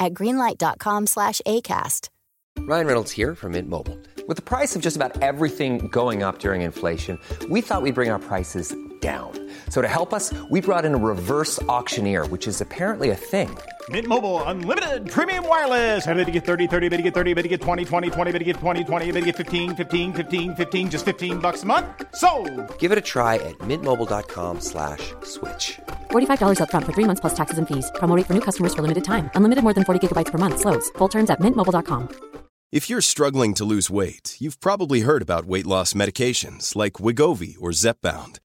at greenlight.com slash ACAST. Ryan Reynolds here from Mint Mobile. With the price of just about everything going up during inflation, we thought we'd bring our prices down. So to help us, we brought in a reverse auctioneer, which is apparently a thing. Mint Mobile unlimited premium wireless. Ready to get 30, 30, bit to get 30, bit to get 20, 20, 20, bit to get 20, 20, bit to get 15, 15, 15, 15 just 15 bucks a month. So, Give it a try at mintmobile.com slash switch. $45 upfront for three months plus taxes and fees. Promote for new customers for limited time. Unlimited more than 40 gigabytes per month. Slows. Full terms at mintmobile.com. If you're struggling to lose weight, you've probably heard about weight loss medications like Wegovy or Zepbound,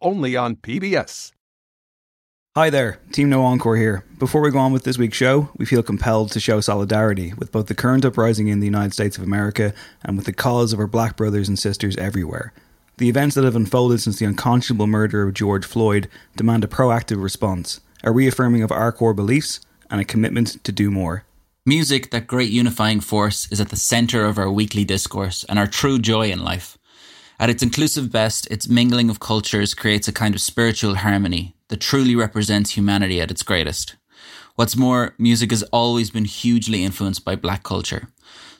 only on PBS. Hi there, Team No Encore here. Before we go on with this week's show, we feel compelled to show solidarity with both the current uprising in the United States of America and with the cause of our black brothers and sisters everywhere. The events that have unfolded since the unconscionable murder of George Floyd demand a proactive response, a reaffirming of our core beliefs, and a commitment to do more. Music, that great unifying force, is at the centre of our weekly discourse and our true joy in life. At its inclusive best, its mingling of cultures creates a kind of spiritual harmony that truly represents humanity at its greatest. What's more, music has always been hugely influenced by black culture.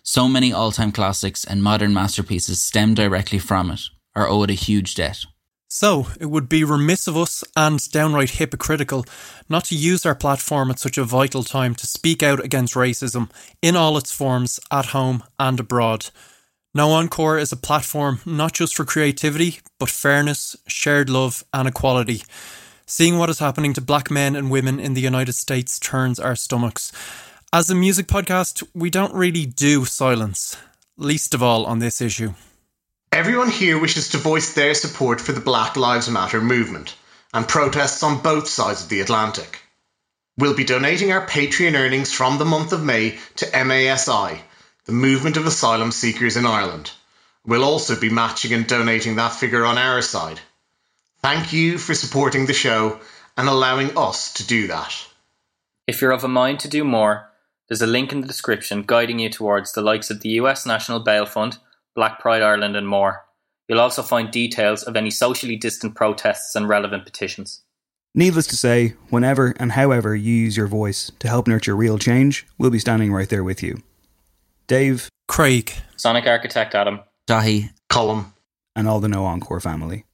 So many all time classics and modern masterpieces stem directly from it, or owe it a huge debt. So, it would be remiss of us and downright hypocritical not to use our platform at such a vital time to speak out against racism in all its forms at home and abroad. No Encore is a platform not just for creativity, but fairness, shared love, and equality. Seeing what is happening to black men and women in the United States turns our stomachs. As a music podcast, we don't really do silence, least of all on this issue. Everyone here wishes to voice their support for the Black Lives Matter movement and protests on both sides of the Atlantic. We'll be donating our Patreon earnings from the month of May to MASI, the movement of asylum seekers in Ireland. We'll also be matching and donating that figure on our side. Thank you for supporting the show and allowing us to do that. If you're of a mind to do more, there's a link in the description guiding you towards the likes of the US National Bail Fund, Black Pride Ireland, and more. You'll also find details of any socially distant protests and relevant petitions. Needless to say, whenever and however you use your voice to help nurture real change, we'll be standing right there with you. Dave, Craig, Sonic Architect Adam, Dahi, Column, and all the No Encore family.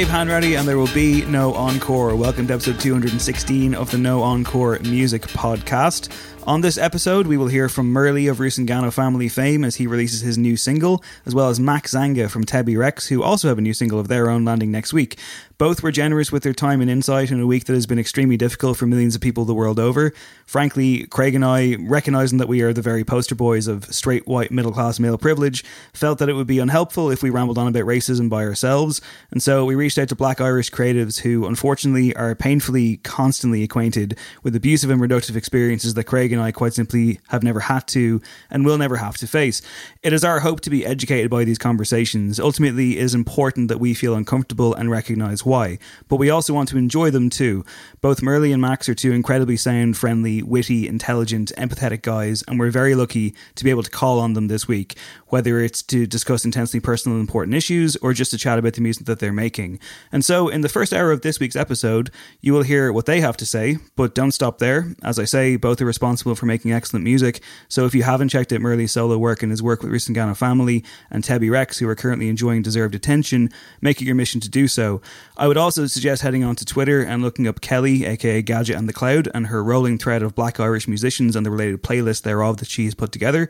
Dave Hanratty, and there will be no encore. Welcome to episode 216 of the No Encore Music Podcast. On this episode, we will hear from Murli of Rusangano family fame as he releases his new single, as well as Max Zanga from Tebi Rex, who also have a new single of their own landing next week. Both were generous with their time and insight in a week that has been extremely difficult for millions of people the world over. Frankly, Craig and I, recognizing that we are the very poster boys of straight white middle class male privilege, felt that it would be unhelpful if we rambled on about racism by ourselves, and so we reached out to black Irish creatives who, unfortunately, are painfully constantly acquainted with abusive and reductive experiences that Craig and I quite simply have never had to and will never have to face. It is our hope to be educated by these conversations. Ultimately, it is important that we feel uncomfortable and recognize why, but we also want to enjoy them too. Both Murli and Max are two incredibly sound, friendly, witty, intelligent, empathetic guys, and we're very lucky to be able to call on them this week, whether it's to discuss intensely personal and important issues or just to chat about the music that they're making. And so, in the first hour of this week's episode, you will hear what they have to say, but don't stop there. As I say, both are responsible for making excellent music, so if you haven't checked out Murli's solo work and his work with Rusangano Family and Tebi Rex, who are currently enjoying deserved attention, make it your mission to do so. I would also suggest heading on to Twitter and looking up Kelly, aka Gadget and the Cloud, and her rolling thread of black Irish musicians and the related playlist thereof that she has put together.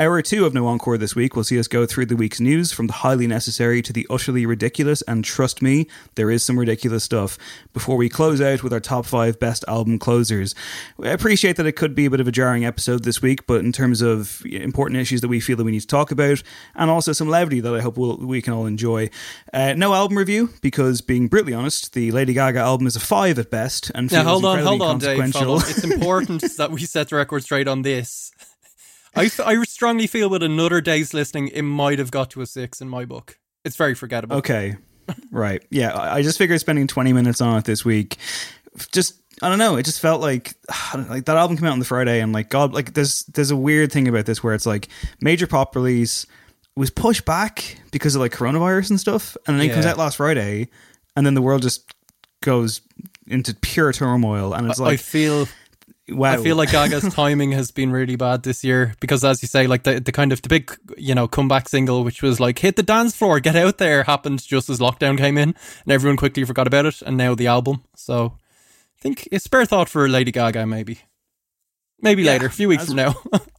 Hour two of No Encore this week will see us go through the week's news from the highly necessary to the utterly ridiculous, and trust me, there is some ridiculous stuff, before we close out with our top five best album closers. I appreciate that it could be a bit of a jarring episode this week, but in terms of important issues that we feel that we need to talk about, and also some levity that I hope we'll, we can all enjoy. Uh, no album review, because being brutally honest, the Lady Gaga album is a five at best, and Now, hold on, incredibly hold on, Dave. Hold on. It's important that we set the record straight on this. I, I strongly feel with another day's listening, it might have got to a six in my book. It's very forgettable. Okay. right. Yeah. I just figured spending 20 minutes on it this week, just, I don't know. It just felt like, like that album came out on the Friday and like, God, like there's, there's a weird thing about this where it's like major pop release was pushed back because of like coronavirus and stuff. And then it comes out last Friday and then the world just goes into pure turmoil. And it's like, I feel wow. I feel like Gaga's timing has been really bad this year because, as you say, like the, the kind of the big, you know, comeback single, which was like "Hit the dance floor, get out there," happened just as lockdown came in, and everyone quickly forgot about it. And now the album. So, I think a spare thought for Lady Gaga, maybe, maybe Yeah, later, a few weeks from now.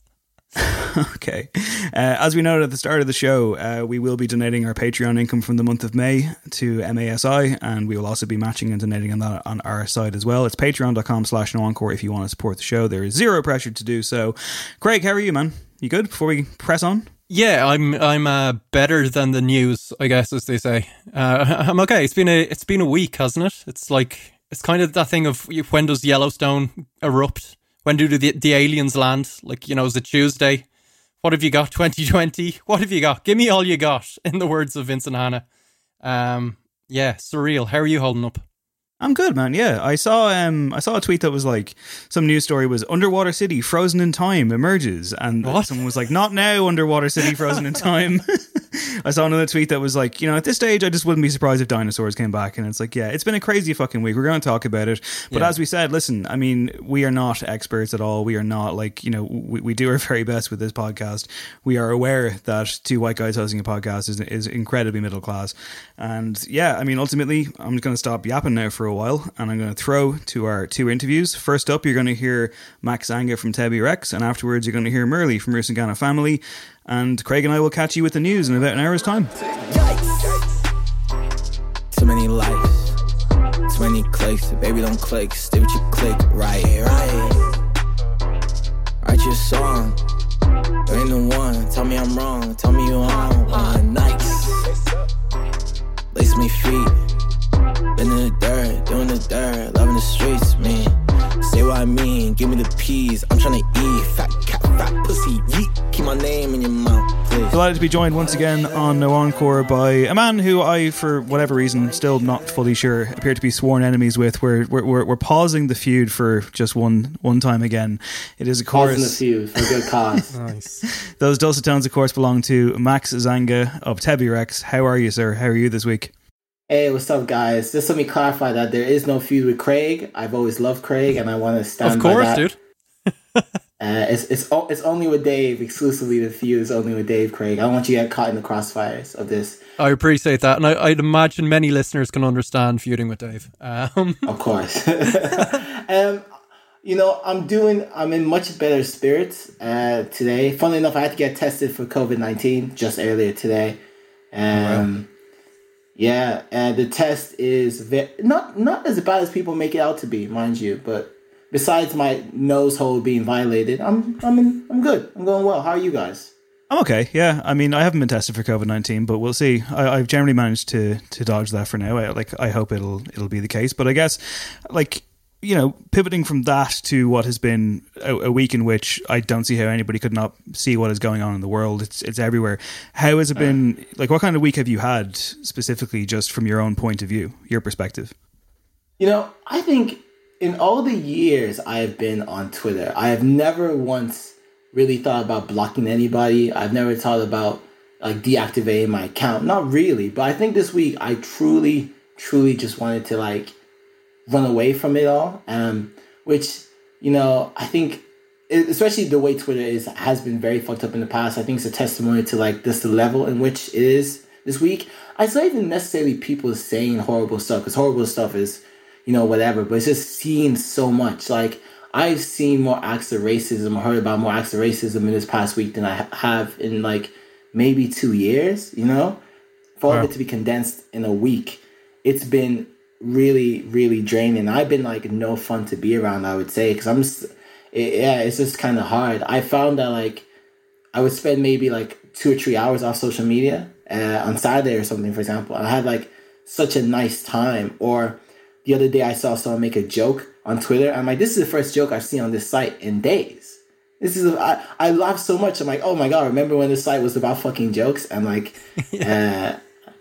okay. Uh, as we noted at the start of the show, uh, we will be donating our Patreon income from the month of May to MASI, and we will also be matching and donating on that on our side as well. It's patreon.com slash no encore if you want to support the show. There is zero pressure to do so. Craig, how are you, man? You good before we press on? Yeah, I'm I'm uh, better than the news, I guess, as they say. Uh, I'm okay. It's been a it's been a week, hasn't it? It's like it's kind of that thing of when does Yellowstone erupt? When do the the aliens land? Like you know, is it Tuesday? What have you got? 2020. What have you got? Give me all you got. In the words of Vincent Hanna. Um, yeah, surreal. How are you holding up? I'm good, man. Yeah, I saw um I saw a tweet that was like some news story was underwater city frozen in time emerges, and What? someone was like, "Not now, underwater city frozen in time." I saw another tweet that was like, you know, at this stage, I just wouldn't be surprised if dinosaurs came back, and it's like, yeah, it's been a crazy fucking week. We're going to talk about it, but Yeah. as we said, listen, I mean, we are not experts at all. We are not like you know, we, we do our very best with this podcast. We are aware that two white guys hosting a podcast is is incredibly middle class, and yeah, I mean, ultimately, I'm just going to stop yapping now for a while, and I'm going to throw to our two interviews. First up, you're going to hear Max Zanga from Tebi Rex, and afterwards, you're going to hear Murli from Rusangano Family. And Craig and I will catch you with the news in about an hour's time. Too many likes, too many clicks. Baby, don't click. Stay with your click. Right, right. Write your song. You ain't the one. Tell me I'm wrong. Tell me you on one. Nice. Lace me feet. Been in the dirt, doing the dirt. Loving the streets, man. Say what I mean. Give me the peas. I'm tryna eat. Fat cat, fat pussy. Yeet. Keep my name in your mouth. Delighted to be joined once again on No Encore by a man who I, for whatever reason, still not fully sure, appear to be sworn enemies with. We're we're, we're, we're pausing the feud for just one one time again. It is, of Causing the feud for a good cause. Nice. those dulcet tones, of course, belong to Max Zanga of Tebi Rex. How are you, sir? How are you this week? hey, what's up, guys? Just let me clarify that there is no feud with Craig. I've always loved Craig, and I want to stand Of by course, that. dude. Uh, it's it's it's only with Dave exclusively. The feud is only with Dave Craig. I don't want you to get caught in the crossfires of this. I appreciate that, and I, I'd imagine many listeners can understand feuding with Dave. Um, Of course. um, you know, I'm doing. I'm in much better spirits uh, today. Funnily enough, I had to get tested for COVID nineteen just earlier today. Um, yeah, and the test is ve- not not as bad as people make it out to be, mind you. But besides my nose hole being violated, I'm I'm in, I'm good. I'm going well. How are you guys? I'm okay. Yeah, I mean, I haven't been tested for COVID nineteen, but we'll see. I, have generally managed to to dodge that for now. I, like, I hope it'll it'll be the case. But I guess, like, you know, pivoting from that to what has been a, a, week in which I don't see how anybody could not see what is going on in the world. It's it's everywhere. How has it been? Like, what kind of week have you had specifically, just from your own point of view, your perspective? You know, I think in all the years I have been on Twitter, I have never once really thought about blocking anybody. I've never thought about like deactivating my account. Not really, but I think this week I truly, truly just wanted to like run away from it all. Um, which you know I think, especially the way Twitter is has been very fucked up in the past. I think it's a testimony to like this the level in which it is this week. It's not even necessarily people saying horrible stuff because horrible stuff is you know whatever, but it's just seeing so much like I've seen more acts of racism, heard about more acts of racism in this past week than I have in like maybe two years. You know, for wow. it to be condensed in a week, it's been really, really draining. I've been like no fun to be around. I would say because I'm, just, it, yeah, it's just kind of hard. I found that like I would spend maybe like two or three hours off social media uh, on Saturday or something, for example. And I had like such a nice time. Or the other day, I saw someone make a joke on Twitter. I'm like, this is the first joke I've seen on this site in days. This is a, I, I laugh so much. I'm like, oh my god, remember when this site was about fucking jokes? And like, yeah. uh,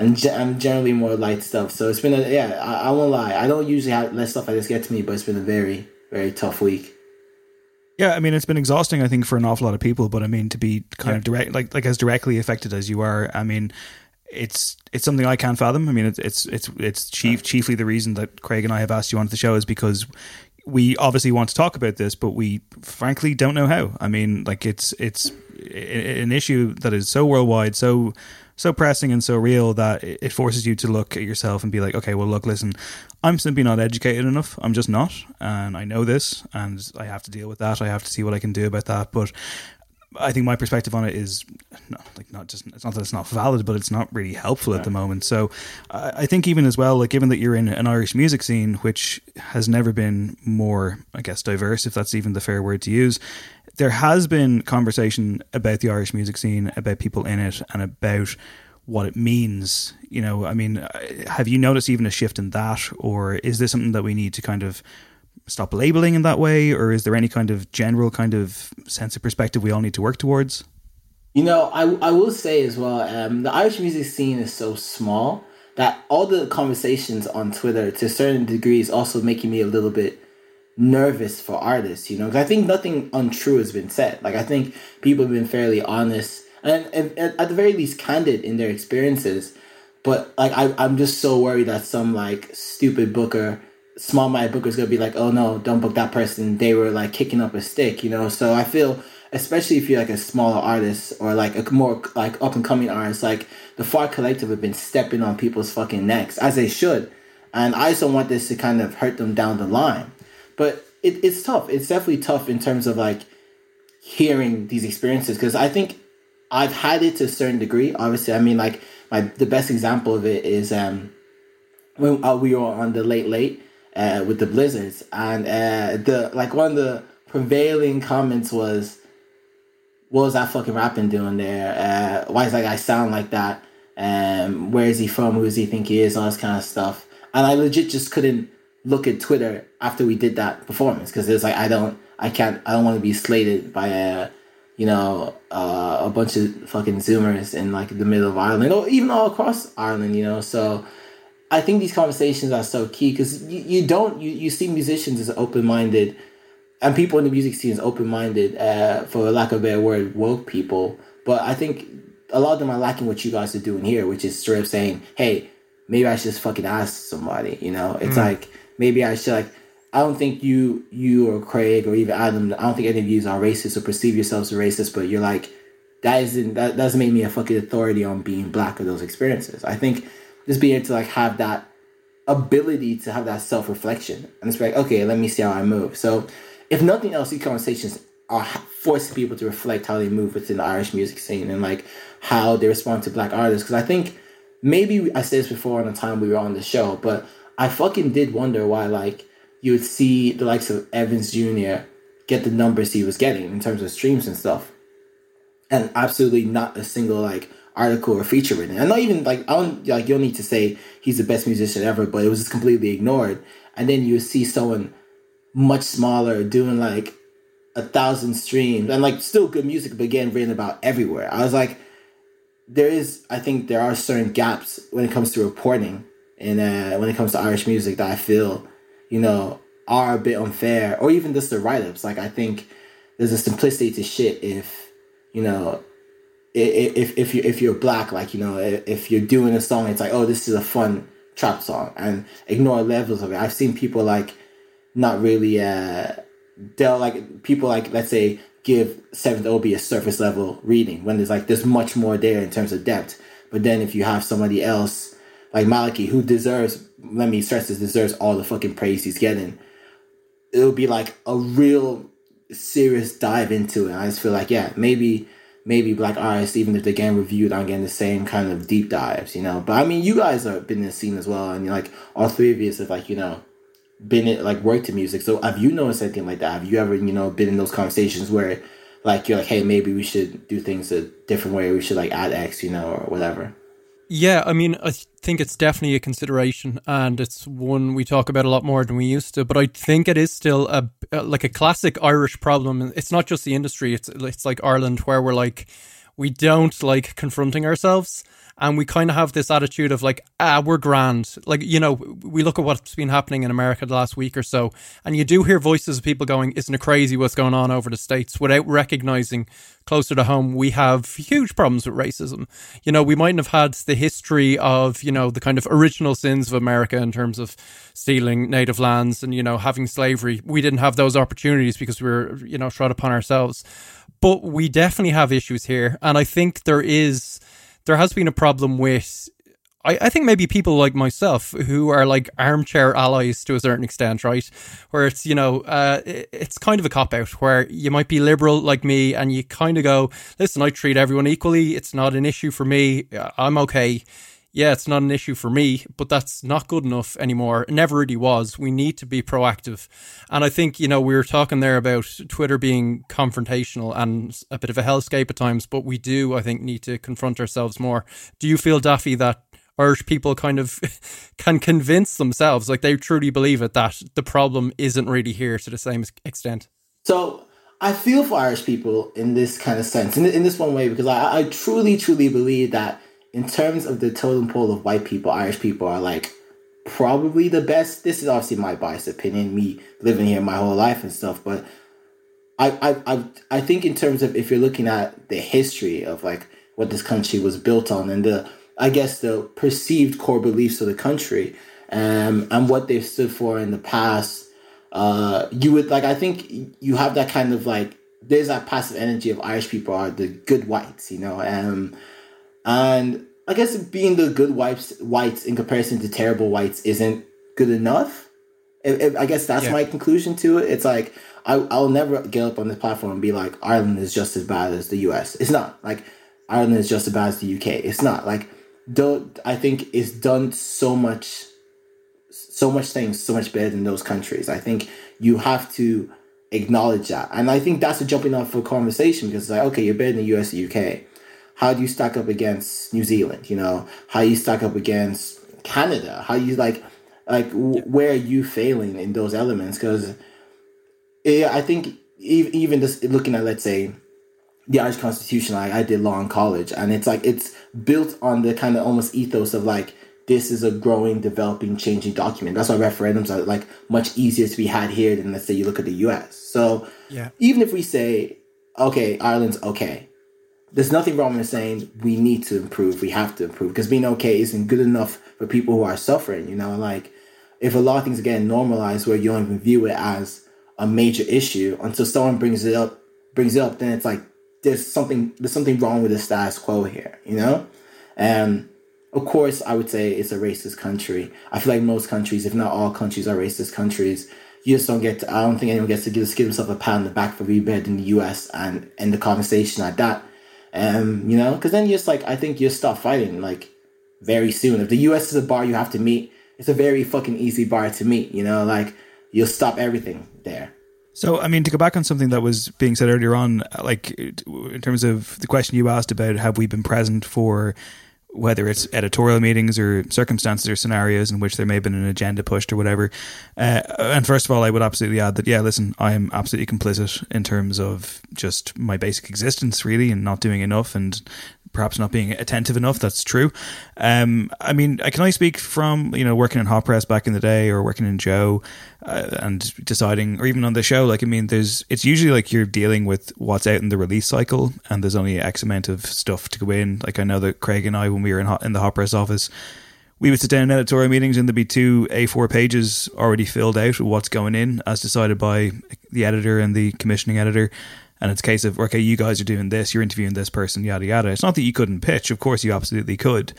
and ge- I'm generally more light stuff. So it's been a yeah. I, I won't lie. I don't usually have less stuff I just get to me, but it's been a very very tough week. Yeah, I mean it's been exhausting. I think for an awful lot of people, but I mean to be kind yeah. of direct, like like as directly affected as you are. I mean, it's it's something I can't fathom. I mean, it's it's it's it's chief, chiefly the reason that Craig and I have asked you onto the show is because we obviously want to talk about this, but we frankly don't know how. I mean, like it's it's an issue that is so worldwide, so so pressing and so real that it forces you to look at yourself and be like, okay, well, look, listen, I'm simply not educated enough. I'm just not, and I know this, and I have to deal with that. I have to see what I can do about that. But I think my perspective on it is not, like not just it's not that it's not valid, but it's not really helpful yeah. at the moment. So I, I think even as well, like given that you're in an Irish music scene which has never been more, I guess, diverse, if that's even the fair word to use, there has been conversation about the Irish music scene, about people in it, and about what it means. You know, I mean, uh, have you noticed even a shift in that, or is this something that we need to kind of stop labeling in that way, or is there any kind of general kind of sense of perspective we all need to work towards? You know, I I will say as well, um, the Irish music scene is so small that all the conversations on Twitter, to a certain degree, is also making me a little bit nervous for artists. You know, because I think nothing untrue has been said. Like I think people have been fairly honest and, and, and at the very least candid in their experiences. But like I, I'm just so worried that some like stupid booker small minded booker's gonna be like, oh no, don't book that person. They were like kicking up a stick, you know. So I feel, especially if you're like a smaller artist or like a more like up and coming artist, like the Far Collective have been stepping on people's fucking necks as they should, and I just don't want this to kind of hurt them down the line. But it, it's tough. It's definitely tough in terms of like hearing these experiences because I think I've had it to a certain degree. Obviously, I mean like my the best example of it is um when uh, we were on the late late uh, with the blizzards, and uh, the like one of the prevailing comments was, "What was that fucking rapping doing there? Uh, why does that guy sound like that? Um, where is he from? Who does he think he is? All this kind of stuff." And I legit just couldn't look at Twitter after we did that performance because it's like I don't, I can't, I don't want to be slated by a, you know, uh, a bunch of fucking Zoomers in like the middle of Ireland or even all across Ireland, you know. So I think these conversations are so key because you, you don't you, you see musicians as open minded and people in the music scene as open minded uh, for lack of a better word woke people. But I think a lot of them are lacking what you guys are doing here which is sort of saying hey maybe I should just fucking ask somebody you know? It's mm. like maybe I should like I don't think you you or Craig or even Adam I don't think any of you are racist or perceive yourselves as racist but you're like that isn't that doesn't make me a fucking authority on being black or those experiences. I think just being able to like have that ability to have that self reflection and it's like, okay, let me see how I move. So, if nothing else, these conversations are forcing people to reflect how they move within the Irish music scene and like how they respond to black artists. Because I think maybe I said this before on the time we were on the show, but I fucking did wonder why like you would see the likes of Evans Jr. get the numbers he was getting in terms of streams and stuff, and absolutely not a single like article or feature written. And not even like I don't like you don't need to say he's the best musician ever, but it was just completely ignored. And then you see someone much smaller doing like a thousand streams and like still good music, but again written about everywhere. I was like, there is, I think there are certain gaps when it comes to reporting and uh, when it comes to Irish music that I feel, you know, are a bit unfair, or even just the write ups. Like I think there's a simplicity to shit if you know if if you if you're black, like you know, if you're doing a song, it's like, oh, this is a fun trap song, and ignore levels of it. I've seen people like not really uh they'll like people like let's say give seventh OB a surface level reading when there's like there's much more there in terms of depth. But then if you have somebody else like Malachy who deserves let me stress this deserves all the fucking praise he's getting, it'll be like a real serious dive into it. I just feel like yeah, maybe maybe black artists, even if they're getting reviewed, aren't getting the same kind of deep dives, you know. But I mean, you guys have been in the scene as well, and like all three of you have like you know been in, like worked in music. So have you noticed anything like that? Have you ever you know been in those conversations where like you're like, hey, maybe we should do things a different way. We should like add X, you know, or whatever. Yeah, I mean, I think it's definitely a consideration, and it's one we talk about a lot more than we used to. But I think it is still a uh, like a classic Irish problem. It's not just the industry; it's it's like Ireland, where we're like we don't like confronting ourselves and we kind of have this attitude of like ah we're grand. Like you know we look at what's been happening in america the last week or so and you do hear voices of people going isn't it crazy what's going on over the states? without recognizing closer to home we have huge problems with racism. You know we mightn't have had the history of you know the kind of original sins of america in terms of stealing native lands and you know having slavery. We didn't have those opportunities because we were you know trod upon ourselves. But we definitely have issues here and i think there is there has been a problem with I, I think maybe people like myself who are like armchair allies to a certain extent, right? Where it's, you know, uh, it's kind of a cop out where you might be liberal like me and you kind of go, listen, I treat everyone equally. It's not an issue for me. I'm okay yeah, it's not an issue for me, but that's not good enough anymore. It never really was. We need to be proactive. And I think, you know, we were talking there about Twitter being confrontational and a bit of a hellscape at times, but we do, I think, need to confront ourselves more. Do you feel, Daffy, that Irish people kind of can convince themselves, like they truly believe it, that the problem isn't really here to the same extent? So I feel for Irish people in this kind of sense, in, in this one way, because I, I truly, truly believe that in terms of the totem pole of white people, Irish people are like probably the best. This is obviously my biased opinion, me living here my whole life and stuff, but I, I, I, I think in terms of if you're looking at the history of like what this country was built on and the, I guess the perceived core beliefs of the country, um, and what they've stood for in the past, uh, you would like. I think you have that kind of like. There's that passive energy of Irish people are the good whites, you know, um, and I guess being the good whites whites in comparison to terrible whites isn't good enough. I guess that's yeah. my conclusion to it. It's like I, I'll never get up on this platform and be like Ireland is just as bad as the U.S. It's not like Ireland is just as bad as the U.K. It's not like don't I think it's done so much, so much things so much better than those countries. I think you have to acknowledge that, and I think that's a jumping off for conversation because it's like okay, you're better than the U.S. the U.K how do you stack up against New Zealand? You know, how do you stack up against Canada? How you like, like w- where are you failing in those elements? Because I think even just looking at let's say the Irish Constitution, like I did law in college, and it's like it's built on the kind of almost ethos of like this is a growing, developing, changing document. That's why referendums are like much easier to be had here than let's say you look at the U.S. So yeah. even if we say okay, Ireland's okay, there's nothing wrong with saying we need to improve, we have to improve, because being okay isn't good enough for people who are suffering. You know, like if a lot of things get normalized where you don't even view it as a major issue until someone brings it up, brings it up, then it's like there's something there's something wrong with the status quo here. You know, and of course, I would say it's a racist country. I feel like most countries, if not all countries, are racist countries. You just don't get. To, I don't think anyone gets to give, give himself a pat on the back for being in the U.S. and end the conversation at that. Um, you know, because then you just like I think you'll stop fighting like very soon. If the U.S. is a bar you have to meet, it's a very fucking easy bar to meet. You know, like you'll stop everything there. So, I mean, to go back on something that was being said earlier on, like in terms of the question you asked about have we been present for whether it's editorial meetings or circumstances or scenarios in which there may have been an agenda pushed or whatever. Uh, and first of all, I would absolutely add that, yeah, listen, I am absolutely complicit in terms of just my basic existence, really, and not doing enough and perhaps not being attentive enough. That's true. Um, I mean, I can only speak from you know working in Hot Press back in the day, or working in Joe, uh, and deciding, or even on the show. Like, I mean, there's it's usually like you're dealing with what's out in the release cycle, and there's only X amount of stuff to go in. Like, I know that Craig and I, when we were in hot, in the Hot Press office. We would sit down in editorial meetings and there'd be two A4 pages already filled out with what's going in as decided by the editor and the commissioning editor and it's a case of okay, you guys are doing this, you're interviewing this person, yada yada. It's not that you couldn't pitch, of course you absolutely could,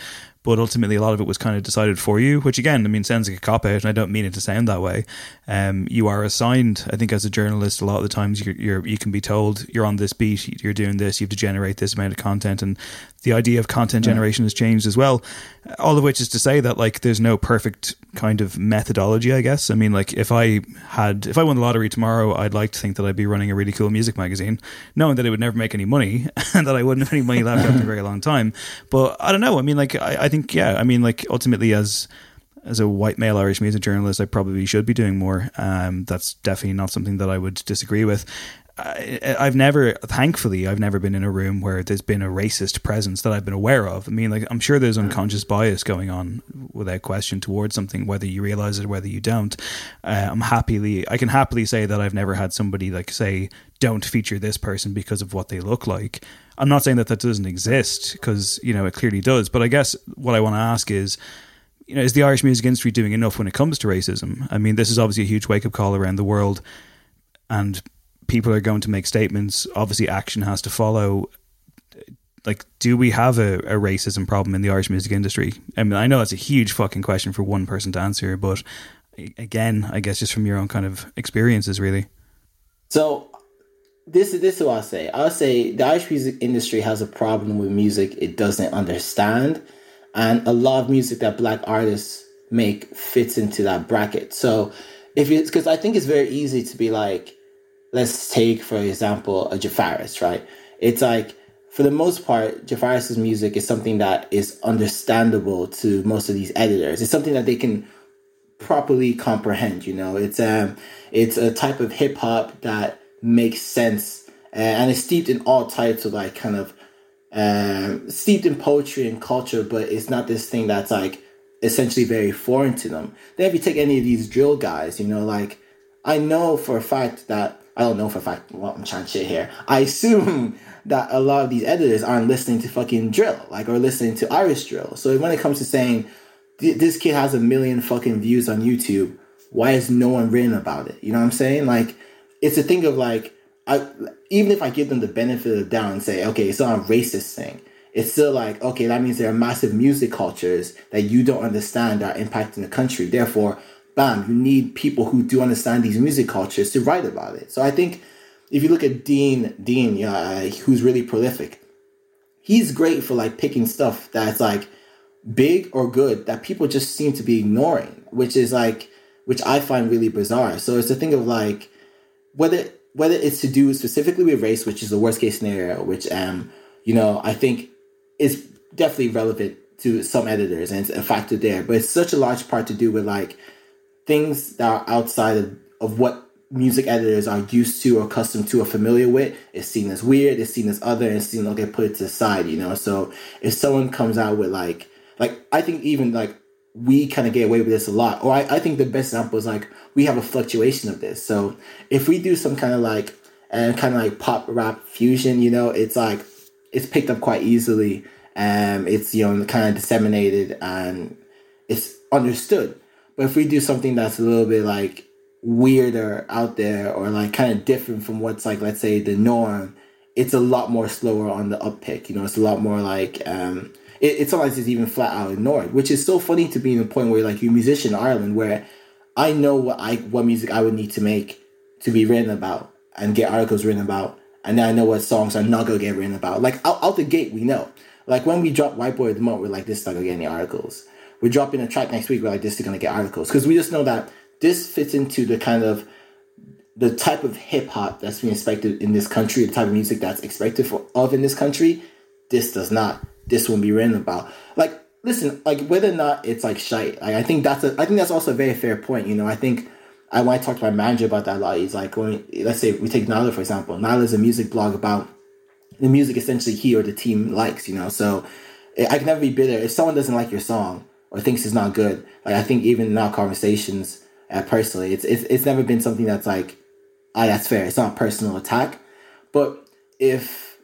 but ultimately a lot of it was kind of decided for you, which again, I mean, sounds like a cop out, and I don't mean it to sound that way. Um, you are assigned, I think, as a journalist, a lot of the times you're, you're you can be told you're on this beat, you're doing this, you have to generate this amount of content, and the idea of content generation has changed as well. All of which is to say that like there's no perfect kind of methodology, I guess. I mean, like if I had if I won the lottery tomorrow, I'd like to think that I'd be running a really cool music magazine, knowing that it would never make any money and that I wouldn't have any money left after a very long time. But I don't know. I mean, like I, I think yeah. I mean, like ultimately as as a white male Irish music journalist, I probably should be doing more. Um, that's definitely not something that I would disagree with. I, I've never, thankfully, I've never been in a room where there's been a racist presence that I've been aware of. I mean, like, I'm sure there's unconscious bias going on without question towards something, whether you realize it or whether you don't. Uh, I'm happily, I can happily say that I've never had somebody like say, don't feature this person because of what they look like. I'm not saying that that doesn't exist because, you know, it clearly does. But I guess what I want to ask is, you know, is the Irish music industry doing enough when it comes to racism? I mean, this is obviously a huge wake up call around the world. And people are going to make statements. Obviously, action has to follow. Like, do we have a, a, racism problem in the Irish music industry? I mean, I know it's a huge fucking question for one person to answer, but again, I guess just from your own kind of experiences, really. So, this is this is what I'll say. I'll say the Irish music industry has a problem with music it doesn't understand, and a lot of music that Black artists make fits into that bracket. So, if it's because I think it's very easy to be like let's take for example a Jafaris, right? It's like for the most part, Jafaris's music is something that is understandable to most of these editors. It's something that they can properly comprehend. You know, it's um, it's a type of hip hop that makes sense and it's steeped in all types of like kind of um, steeped in poetry and culture, but it's not this thing that's like essentially very foreign to them. Then if you take any of these drill guys, you know, like I know for a fact that I don't know for a fact what I'm trying to shit here. I assume that a lot of these editors aren't listening to fucking drill, like, or listening to Irish drill. So when it comes to saying this kid has a million fucking views on YouTube, why is no one written about it? You know what I'm saying? Like, it's a thing of like, I even if I give them the benefit of the doubt and say, okay, it's not a racist thing, it's still like, okay, that means there are massive music cultures that you don't understand that are impacting the country. Therefore, bam, you need people who do understand these music cultures to write about it. So I think if you look at Dean, Dean, yeah, who's really prolific, he's great for like picking stuff that's like big or good that people just seem to be ignoring, which is like, which I find really bizarre. So it's a thing of like, whether whether it's to do specifically with race, which is the worst case scenario, which um, you know, I think is definitely relevant to some editors and it's a factor there, but it's such a large part to do with like things that are outside of, of what music editors are used to or accustomed to or familiar with is seen as weird, it's seen as other, and it's seen okay, put it to the side, you know. So if someone comes out with like like I think even like we kind of get away with this a lot. Or I, I think the best example is like we have a fluctuation of this. So if we do some kind of like and kind of like pop rap fusion, you know, it's like it's picked up quite easily. Um, it's you know kind of disseminated and it's understood. But if we do something that's a little bit like weirder out there or like kind of different from what's like let's say the norm, it's a lot more slower on the uppick. You know, it's a lot more like um it, it sometimes is even flat out ignored, which is so funny to be in a point where like you're a musician in Ireland where I know what I what music I would need to make to be written about and get articles written about, and then I know what songs are not gonna get written about. Like out, out the gate, we know. Like when we drop White Boy of the Month, we're like, this is not gonna get any articles. We're dropping a track next week, we're like, this is gonna get articles because we just know that this fits into the kind of the type of hip hop that's being expected in this country, the type of music that's expected for of in this country. This does not. This won't be written about. Like, listen, like whether or not it's like shite. Like, I think that's a. I think that's also a very fair point. You know, I think I when I talk to my manager about that a lot. He's like, when let's say we take Nyla for example. Nyla is a music blog about the music essentially he or the team likes. You know, so eh, I can never be bitter if someone doesn't like your song or thinks it's not good. Like I think even in our conversations, uh, personally, it's, it's it's never been something that's like ah, that's fair. It's not a personal attack. But if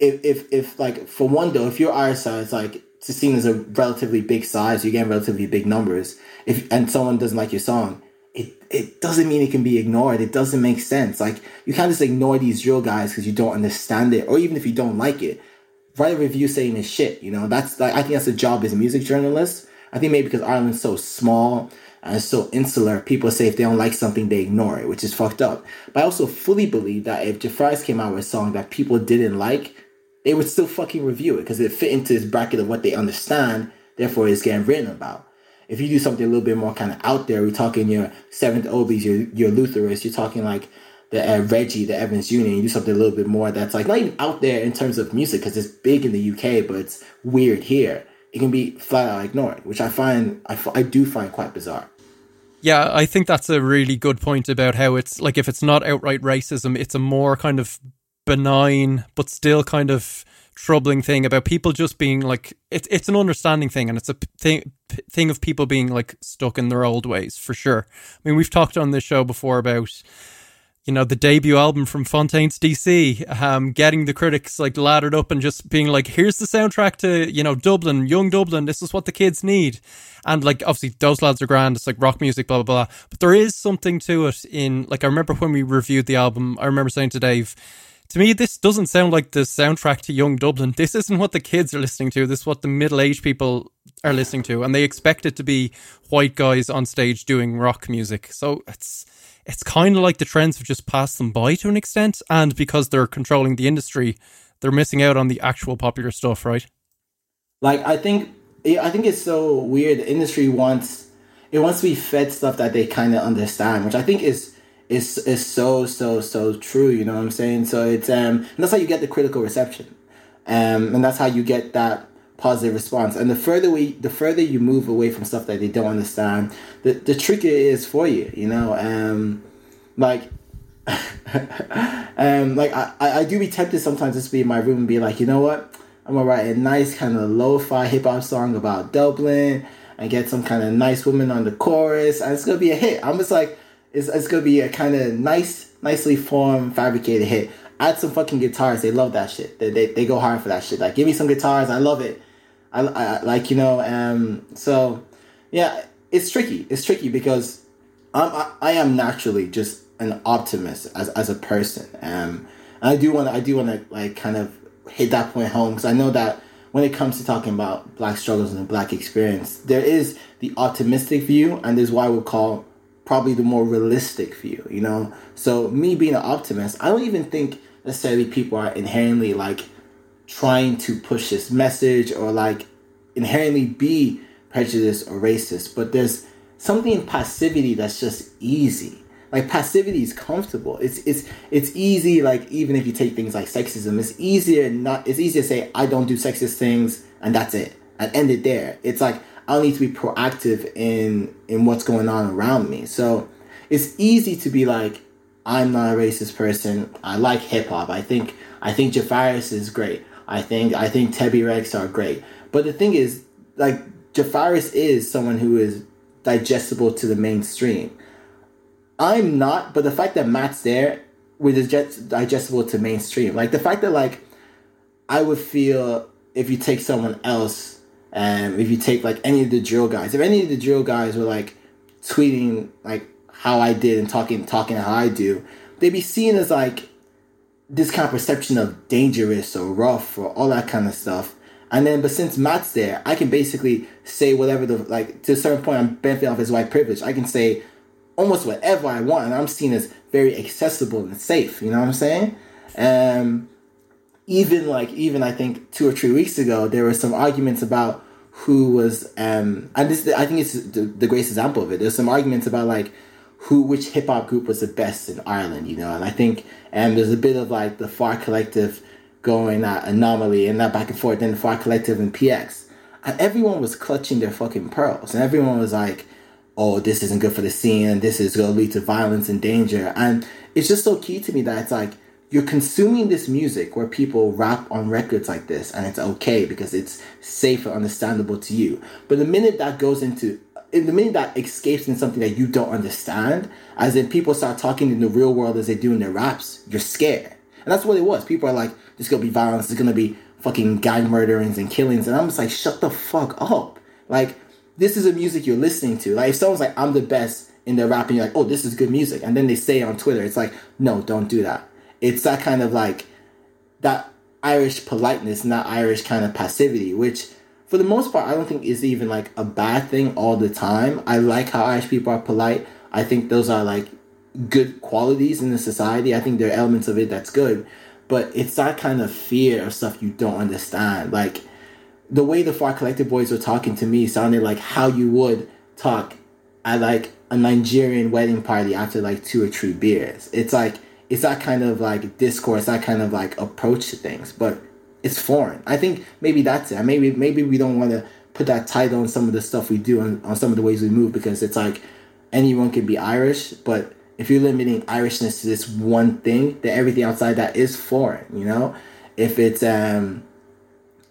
if if if like for one though, if your our size like to seen as a relatively big size, you get relatively big numbers. If and someone doesn't like your song, it it doesn't mean it can be ignored. It doesn't make sense. Like you can't just ignore these drill guys because you don't understand it, or even if you don't like it, write a review saying it's shit. You know, that's like I think that's a job as a music journalist. I think maybe because Ireland's so small and so insular, people say if they don't like something, they ignore it, which is fucked up. But I also fully believe that if Jafaris came out with a song that people didn't like, they would still fucking review it because it fit into this bracket of what they understand, therefore it's getting written about. If you do something a little bit more kind of out there, we're talking your Seventh Obies, your, your Lutherists, you're talking like the uh, Reggie, the Evans Union, you do something a little bit more that's like not even out there in terms of music because it's big in the UK, but it's weird here. It can be flat out ignored, which I find, I, I do find quite bizarre. Yeah, I think that's a really good point about how it's like if it's not outright racism, it's a more kind of benign but still kind of troubling thing about people just being like it's it's an understanding thing and it's a thing thing of people being like stuck in their old ways for sure. I mean, we've talked on this show before about you know, the debut album from Fontaines DC, um, getting the critics like laddered up and just being like, here's the soundtrack to, you know, Dublin, young Dublin, this is what the kids need. And like, obviously, those lads are grand, it's like rock music, blah, blah, blah. But there is something to it in, like, I remember when we reviewed the album, I remember saying to Dave, to me, this doesn't sound like the soundtrack to Young Dublin. This isn't what the kids are listening to. This is what the middle aged people are listening to. And they expect it to be white guys on stage doing rock music. So it's, it's kind of like the trends have just passed them by to an extent, and because they're controlling the industry, they're missing out on the actual popular stuff, right? Like I think I think it's so weird. The industry wants it wants to be fed stuff that they kind of understand, which I think is is is so so so true. You know what I'm saying? So it's um that's how you get the critical reception, um and that's how you get that positive response. And the further we, the further you move away from stuff that they don't understand, the the trickier it is for you. You know, um, like. um, like I, I do be tempted sometimes just to be in my room and be like, you know what, I'm gonna write a nice kind of lo-fi hip hop song about Dublin and get some kind of nice woman on the chorus, and it's gonna be a hit. I'm just like, it's, it's gonna be a kind of nice, nicely formed, fabricated hit. Add some fucking guitars. They love that shit. They, they, they go hard for that shit. Like, give me some guitars. I love it. I, I like you know um so yeah it's tricky. It's tricky because I'm I, I am naturally just an optimist as as a person. Um and I do want I do want to like kind of hit that point home because I know that when it comes to talking about black struggles and the black experience there is the optimistic view and there's what I would call probably the more realistic view you know? So me being an optimist I don't even think necessarily people are inherently like trying to push this message or like inherently be prejudiced or racist, but there's something in passivity that's just easy. Like passivity is comfortable. It's it's it's easy. Like even if you take things like sexism, it's easier not. It's easier to say I don't do sexist things and that's it and end it there. It's like I don't need to be proactive in in what's going on around me. So it's easy to be like I'm not a racist person. I like hip hop. I think I think Jafaris is great. I think I think Tebi Rex are great. But the thing is, like Jafaris is someone who is digestible to the mainstream. I'm not, but the fact that Matt's there with digestible to mainstream. Like the fact that like I would feel if you take someone else, and um, if you take like any of the drill guys, if any of the drill guys were like tweeting like how I did and talking talking how I do, they'd be seen as like this kind of perception of dangerous or rough or all that kind of stuff. And then, but since Matt's there, I can basically say whatever the like to a certain point. I'm benefiting off his white privilege. I can say almost whatever I want, and I'm seen as very accessible and safe. You know what I'm saying? Um, even like even I think two or three weeks ago, there were some arguments about who was um, and this I think it's the, the greatest example of it. There's some arguments about like who which hip hop group was the best in Ireland, you know, and I think and there's a bit of like the Far Collective going at Anomaly and that back and forth, then the Far Collective and PX. And everyone was clutching their fucking pearls. And everyone was like, oh, this isn't good for the scene and this is to lead to violence and danger. And it's just so key to me that it's like, you're consuming this music where people rap on records like this and it's okay because it's safe and understandable to you. But the minute that goes into in the minute that escapes in something that you don't understand, as in people start talking in the real world as they do in their raps, you're scared. And that's what it was. People are like, there's gonna be violence, there's gonna be fucking gang murderings and killings. And I'm just like, shut the fuck up. Like, this is a music you're listening to. Like, if someone's like, I'm the best in their rap, and you're like, oh, this is good music. And then they say on Twitter, it's like, no, don't do that. It's that kind of like, that Irish politeness, not Irish kind of passivity, which for the most part, I don't think is even like a bad thing all the time. I like how Irish people are polite. I think those are like good qualities in the society. I think there are elements of it that's good, but it's that kind of fear of stuff you don't understand. Like the way the Far Collective boys were talking to me sounded like how you would talk at like a Nigerian wedding party after like two or three beers. It's like it's that kind of like discourse, that kind of like approach to things, but it's foreign. I think maybe that's it. Maybe maybe we don't want to put that title on some of the stuff we do on, on some of the ways we move because it's like anyone can be Irish, but if you're limiting Irishness to this one thing, then everything outside that is foreign, you know? If it's um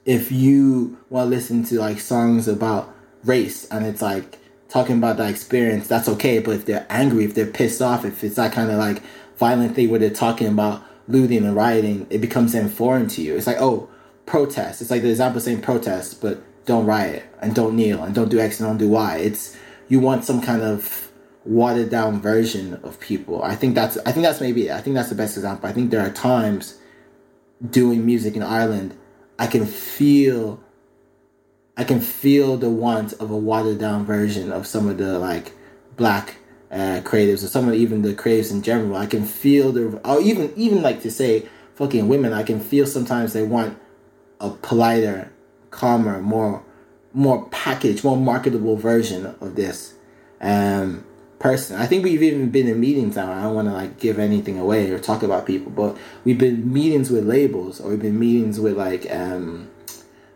if you want to listen to like songs about race and it's like talking about that experience, that's okay. But if they're angry, if they're pissed off, if it's that kind of like violent thing where they're talking about looting and rioting, it becomes then foreign to you. It's like, oh, protest. It's like the example saying protest, but don't riot and don't kneel and don't do X and don't do Y. It's you want some kind of watered down version of people. I think that's I think that's maybe it. I think that's the best example. I think there are times doing music in Ireland, I can feel I can feel the want of a watered down version of some of the like black uh, creatives or some of even the creatives in general. I can feel the or even even like to say fucking women. I can feel sometimes they want a politer, calmer, more more packaged, more marketable version of this. Um, person. I think we've even been in meetings now. I don't want to like give anything away or talk about people, but we've been meetings with labels or we've been meetings with like um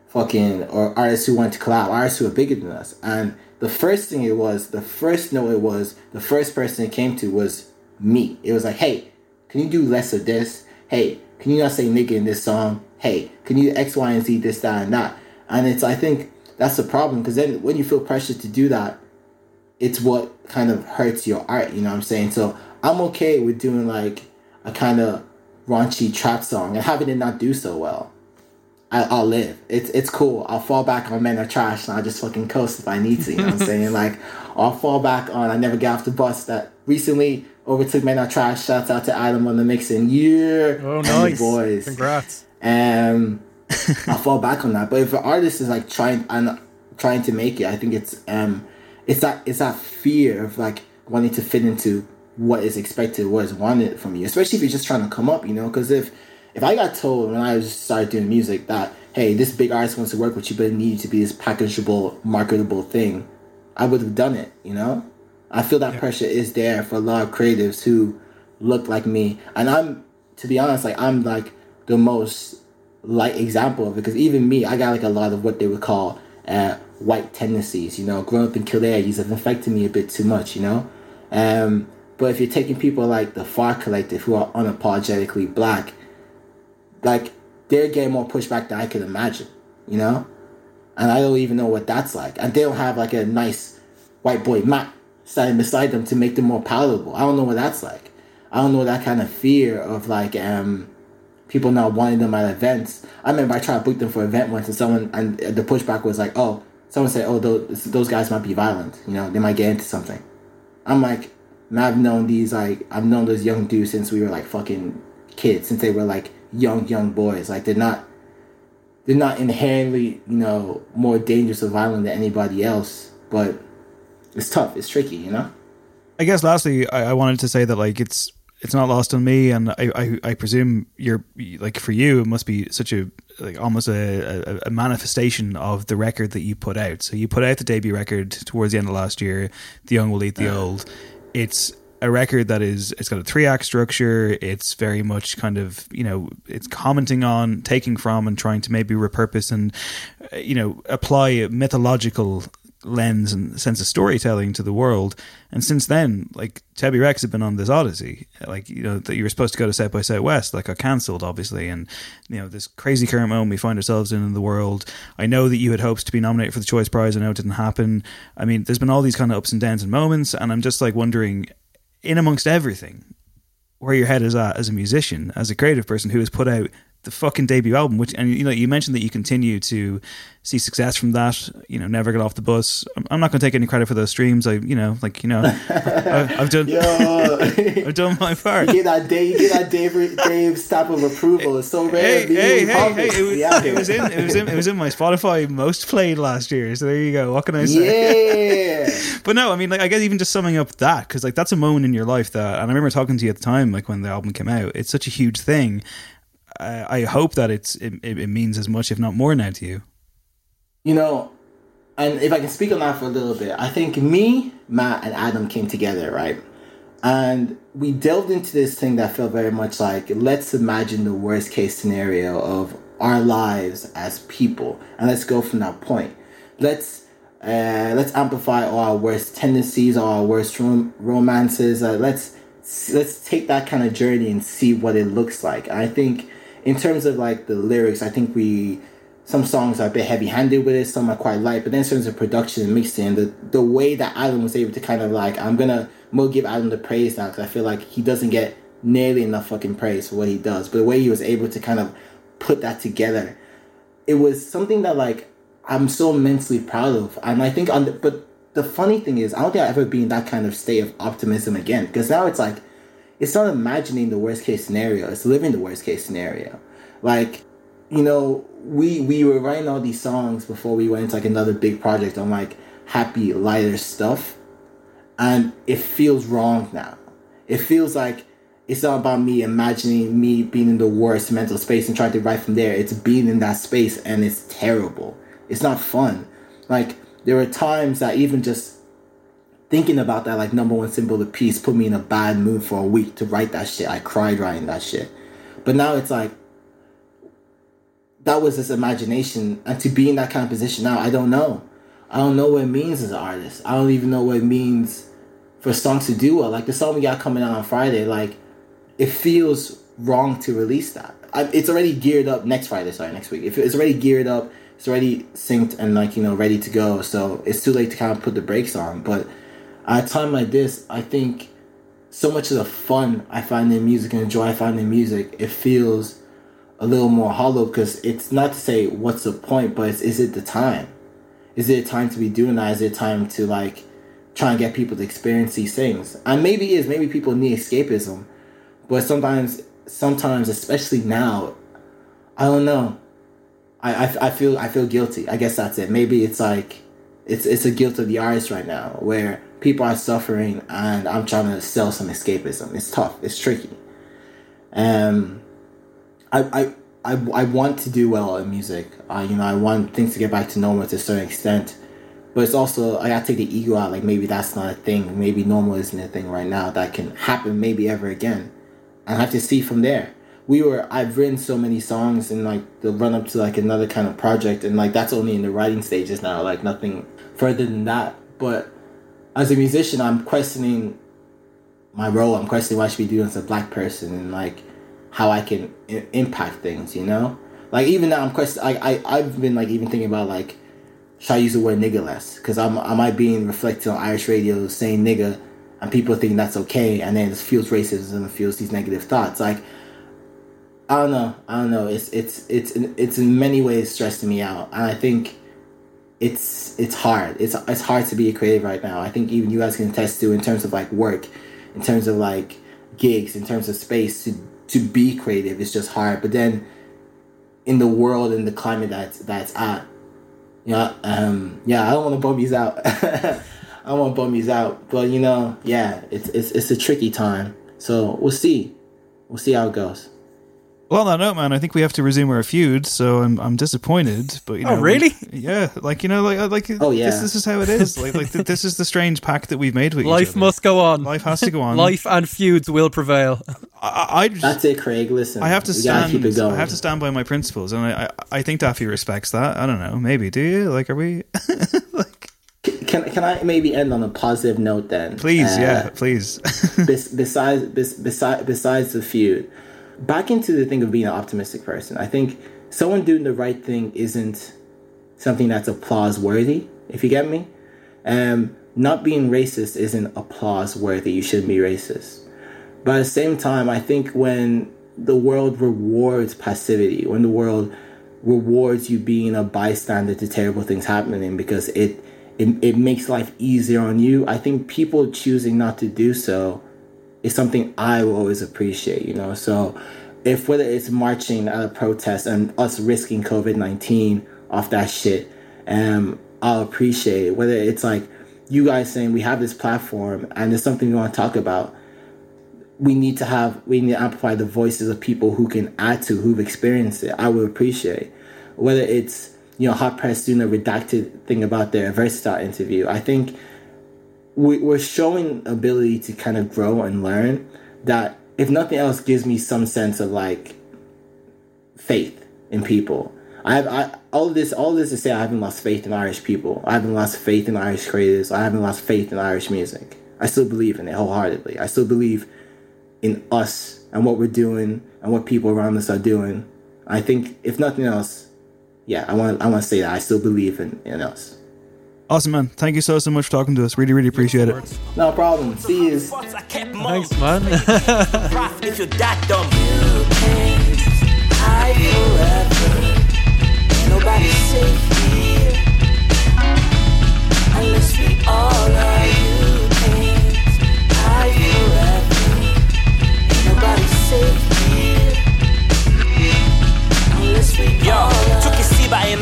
fucking or artists who want to collab, artists who are bigger than us. And the first thing it was, the first note it was, the first person it came to was me. It was like, hey, can you do less of this? Hey, can you not say nigga in this song? Hey, can you X, Y, and Z this, that, and that? And it's I think that's the problem because then when you feel pressured to do that, it's what kind of hurts your art, you know what I'm saying? So I'm okay with doing like a kind of raunchy trap song and having it not do so well. I, will live. It's it's cool. I'll fall back on Men Are Trash and I'll just fucking coast if I need to, you know what I'm saying? Like, I'll fall back on I Never Get Off the Bus that recently overtook Men Are Trash. Shouts out to Adam on the mixing. Yeah. Oh, nice. boys. Congrats. Um, I'll fall back on that. But if an artist is like trying and trying to make it, I think it's um it's that it's that fear of like wanting to fit into what is expected, what is wanted from you, especially if you're just trying to come up, you know. Because if if I got told when I started doing music that hey, this big artist wants to work with you, but it needed to be this packageable, marketable thing, I would have done it, you know. I feel that yeah. pressure is there for a lot of creatives who look like me, and I'm to be honest, like I'm like the most light example of it because even me, I got like a lot of what they would call uh, white tendencies. You know, growing up in Kildare, these have affected me a bit too much. You know, um, but if you're taking people like the Far Collective who are unapologetically black, like they're getting more pushback than I could imagine. You know, and I don't even know what that's like. And they don't have like a nice white boy Matt standing beside them to make them more palatable. I don't know what that's like. I don't know that kind of fear of like um people not wanting them at events. I remember I tried to book them for an event once, and someone and the pushback was like, "Oh, someone said, oh, those those guys might be violent. You know, they might get into something." I'm like, I've known these like I've known those young dudes since we were like fucking kids, since they were like young young boys. Like they're not they're not inherently, you know, more dangerous or violent than anybody else. But it's tough. It's tricky, you know. I guess lastly, I, I wanted to say that like it's it's not lost on me, and I, I, I presume you're like for you, it must be such a like almost a, a, a, manifestation of the record that you put out. So you put out the debut record towards the end of last year, "The Young Will Eat the Old." It's a record that is it's got a three act structure. It's very much kind of you know it's commenting on, taking from, and trying to maybe repurpose and uh, you know apply a mythological lens and sense of storytelling to the world. And since then, like Tebi Rex had been on this odyssey, like you know that you were supposed to go to South by Southwest, like got cancelled, obviously, and you know this crazy current moment we find ourselves in in the world. I know that you had hopes to be nominated for the Choice Prize. I know it didn't happen. I mean, there's been all these kind of ups and downs and moments, and I'm just like wondering, in amongst everything, where your head is at as a musician, as a creative person who has put out the fucking debut album, which and you know you mentioned that you continue to see success from that. You know, never get off the bus. I'm not going to take any credit for those streams. I, you know, like you know, I, have done, I've done my part. You get that Dave, you get that Dave, Dave stamp of approval. It's so rare. Hey, hey, hey, hey, it was, it was in, it was in, it was in my Spotify most played last year. So there you go. What can I say? Yeah. but no, I mean, like I guess even just summing up that because like that's a moment in your life that, and I remember talking to you at the time, like when the album came out. It's such a huge thing I, hope that it's it, it means as much, if not more, now to you. You know, and if I can speak on that for a little bit, I think me, Matt, and Adam came together, right? And we delved into this thing that felt very much like let's imagine the worst case scenario of our lives as people, and let's go from that point. Let's uh, let's amplify all our worst tendencies, all our worst rom- romances. Uh, let's let's take that kind of journey and see what it looks like. I think in terms of like the lyrics, I think we some songs are a bit heavy handed with it, some are quite light, but then in terms of production and mixing, the the way that Adam was able to kind of like I'm gonna more give Adam the praise now because I feel like he doesn't get nearly enough fucking praise for what he does, but the way he was able to kind of put that together, it was something that like I'm so immensely proud of, and I think on the, but the funny thing is I don't think I've ever been in that kind of state of optimism again because now it's like it's not imagining the worst case scenario it's living the worst case scenario. Like you know we we were writing all these songs before we went into like another big project on like happy lighter stuff and it feels wrong now. It feels like it's not about me imagining me being in the worst mental space and trying to write from there. It's being in that space and it's terrible. It's not fun. Like there were times that even just thinking about that like number one symbol of peace put me in a bad mood for a week to write that shit. I cried writing that shit. But now it's like that was this imagination and to be in that kind of position now, I don't know. I don't know what it means as an artist. I don't even know what it means for songs to do well. Like the song we got coming out on Friday, like it feels wrong to release that. I, it's already geared up next Friday, sorry, next week. If it's already geared up, it's already synced and like, you know, ready to go. So it's too late to kind of put the brakes on. But at a time like this, I think so much of the fun I find in music and the joy I find in music, it feels a little more hollow because it's not to say what's the point, but is it the time? Is it a time to be doing that? Is it time to like try and get people to experience these things? And maybe it is, maybe people need escapism, but sometimes, sometimes, especially now, I don't know. I, I, I feel I feel guilty. I guess that's it. Maybe it's like it's it's a guilt of the artist right now where people are suffering and I'm trying to sell some escapism. It's tough. It's tricky. Um, I, I, I, I want to do well in music. I, you know, I want things to get back to normal to a certain extent. But it's also, I gotta take the ego out. Like, maybe that's not a thing. Maybe normal isn't a thing right now that can happen maybe ever again. And I have to see from there. We were, I've written so many songs in like the run up to like another kind of project. And like, that's only in the writing stages now. Like, nothing further than that. But as a musician, I'm questioning my role. I'm questioning what I should be doing as a black person and like how I can I- impact things. You know, like even now I'm questioning. I, I I've been like even thinking about like should I use the word nigga less? Because I'm I might be reflected on Irish radio saying nigga, and people think that's okay, and then it fuels racism and feels these negative thoughts. Like I don't know, I don't know. It's it's it's it's in many ways stressing me out, and I think it's it's hard. It's it's hard to be a creative right now. I think even you guys can attest to in terms of like work, in terms of like gigs, in terms of space to to be creative. It's just hard. But then in the world and the climate that's that's at. Yeah, um, yeah, I don't want to bum you out. I want to bum you out, but you know, yeah, it's it's it's a tricky time. So we'll see, we'll see how it goes. Well, on that note, man, I think we have to resume our feud. So I'm I'm disappointed, but you Oh, know, really? we- yeah, like you know, like uh, like Oh, yeah. this, this is how it is. Like like th- this is the strange pact that we've made with each Life other. must go on. Life has to go on. Life and feuds will prevail. I, I That's it, Craig. Listen, I have to stand. keep it going. I have to stand by my principles, and I, I I think Daffy respects that. I don't know. Maybe do you? Like, are we? Can can I maybe end on a positive note then? Please, Uh, yeah, please. besides besides besides the feud, back into the thing of being an optimistic person. I think someone doing the right thing isn't something that's applause worthy. If you get me, um, not being racist isn't applause worthy. You shouldn't be racist. But at the same time, I think when the world rewards passivity, when the world rewards you being a bystander to terrible things happening because it it, it makes life easier on you, I think people choosing not to do so is something I will always appreciate, you know. So if whether it's marching at a protest and us risking COVID nineteen off that shit, um, I'll appreciate it. Whether it's like you guys saying we have this platform and there's something we want to talk about, we need to have we need to amplify the voices of people who can add to who've experienced it. I would appreciate whether it's you know hot press doing a redacted thing about their versatile interview. I think we, we're showing ability to kind of grow and learn that if nothing else gives me some sense of like faith in people. I have I, all this all this to say I haven't lost faith in Irish people. I haven't lost faith in Irish creators. I haven't lost faith in Irish music. I still believe in it wholeheartedly. I still believe in us and what we're doing and what people around us are doing. I think if nothing else yeah I want I want to say that I still believe in, in us awesome, man. Thank you so so much for talking to us. Really, really appreciate it. no problem see you Thanks, man. if you're that dumb. I forever. Nobody safe here. Unless we all are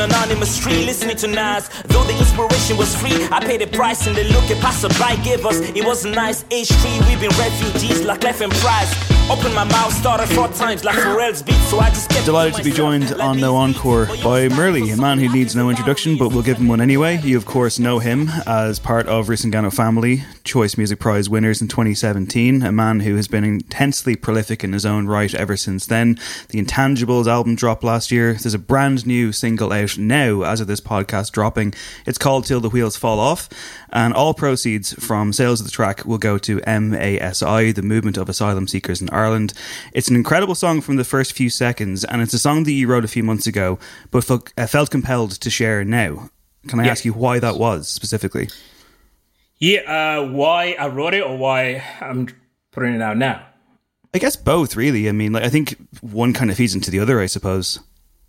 anonymous tree, listening to Nas. Though the inspiration was free, I paid the price and the look a passerby gave us. It was a nice age tree. We've been refugees like left and prize. Open my mouth, started four times like Pharrell's beat, so I just kept. Delighted to be joined on No Encore by Murli, a man who needs no introduction, but we'll give him one anyway. You, of course, know him as part of Rusangano Family, Choice Music Prize winners in 2017, a man who has been intensely prolific in his own right ever since then. The Intangibles album dropped last year. There's a brand new single out now, as of this podcast dropping. It's called Till the Wheels Fall Off, and all proceeds from sales of the track will go to MASI, the Movement of Asylum Seekers in Ireland. It's an incredible song from the first few seconds, and it's a song that you wrote a few months ago, but felt, uh, felt compelled to share now. Can I Yeah. ask you why that was specifically? Yeah, uh, why I wrote it or why I'm putting it out now? I guess both, really. I mean, like I think one kind of feeds into the other, I suppose.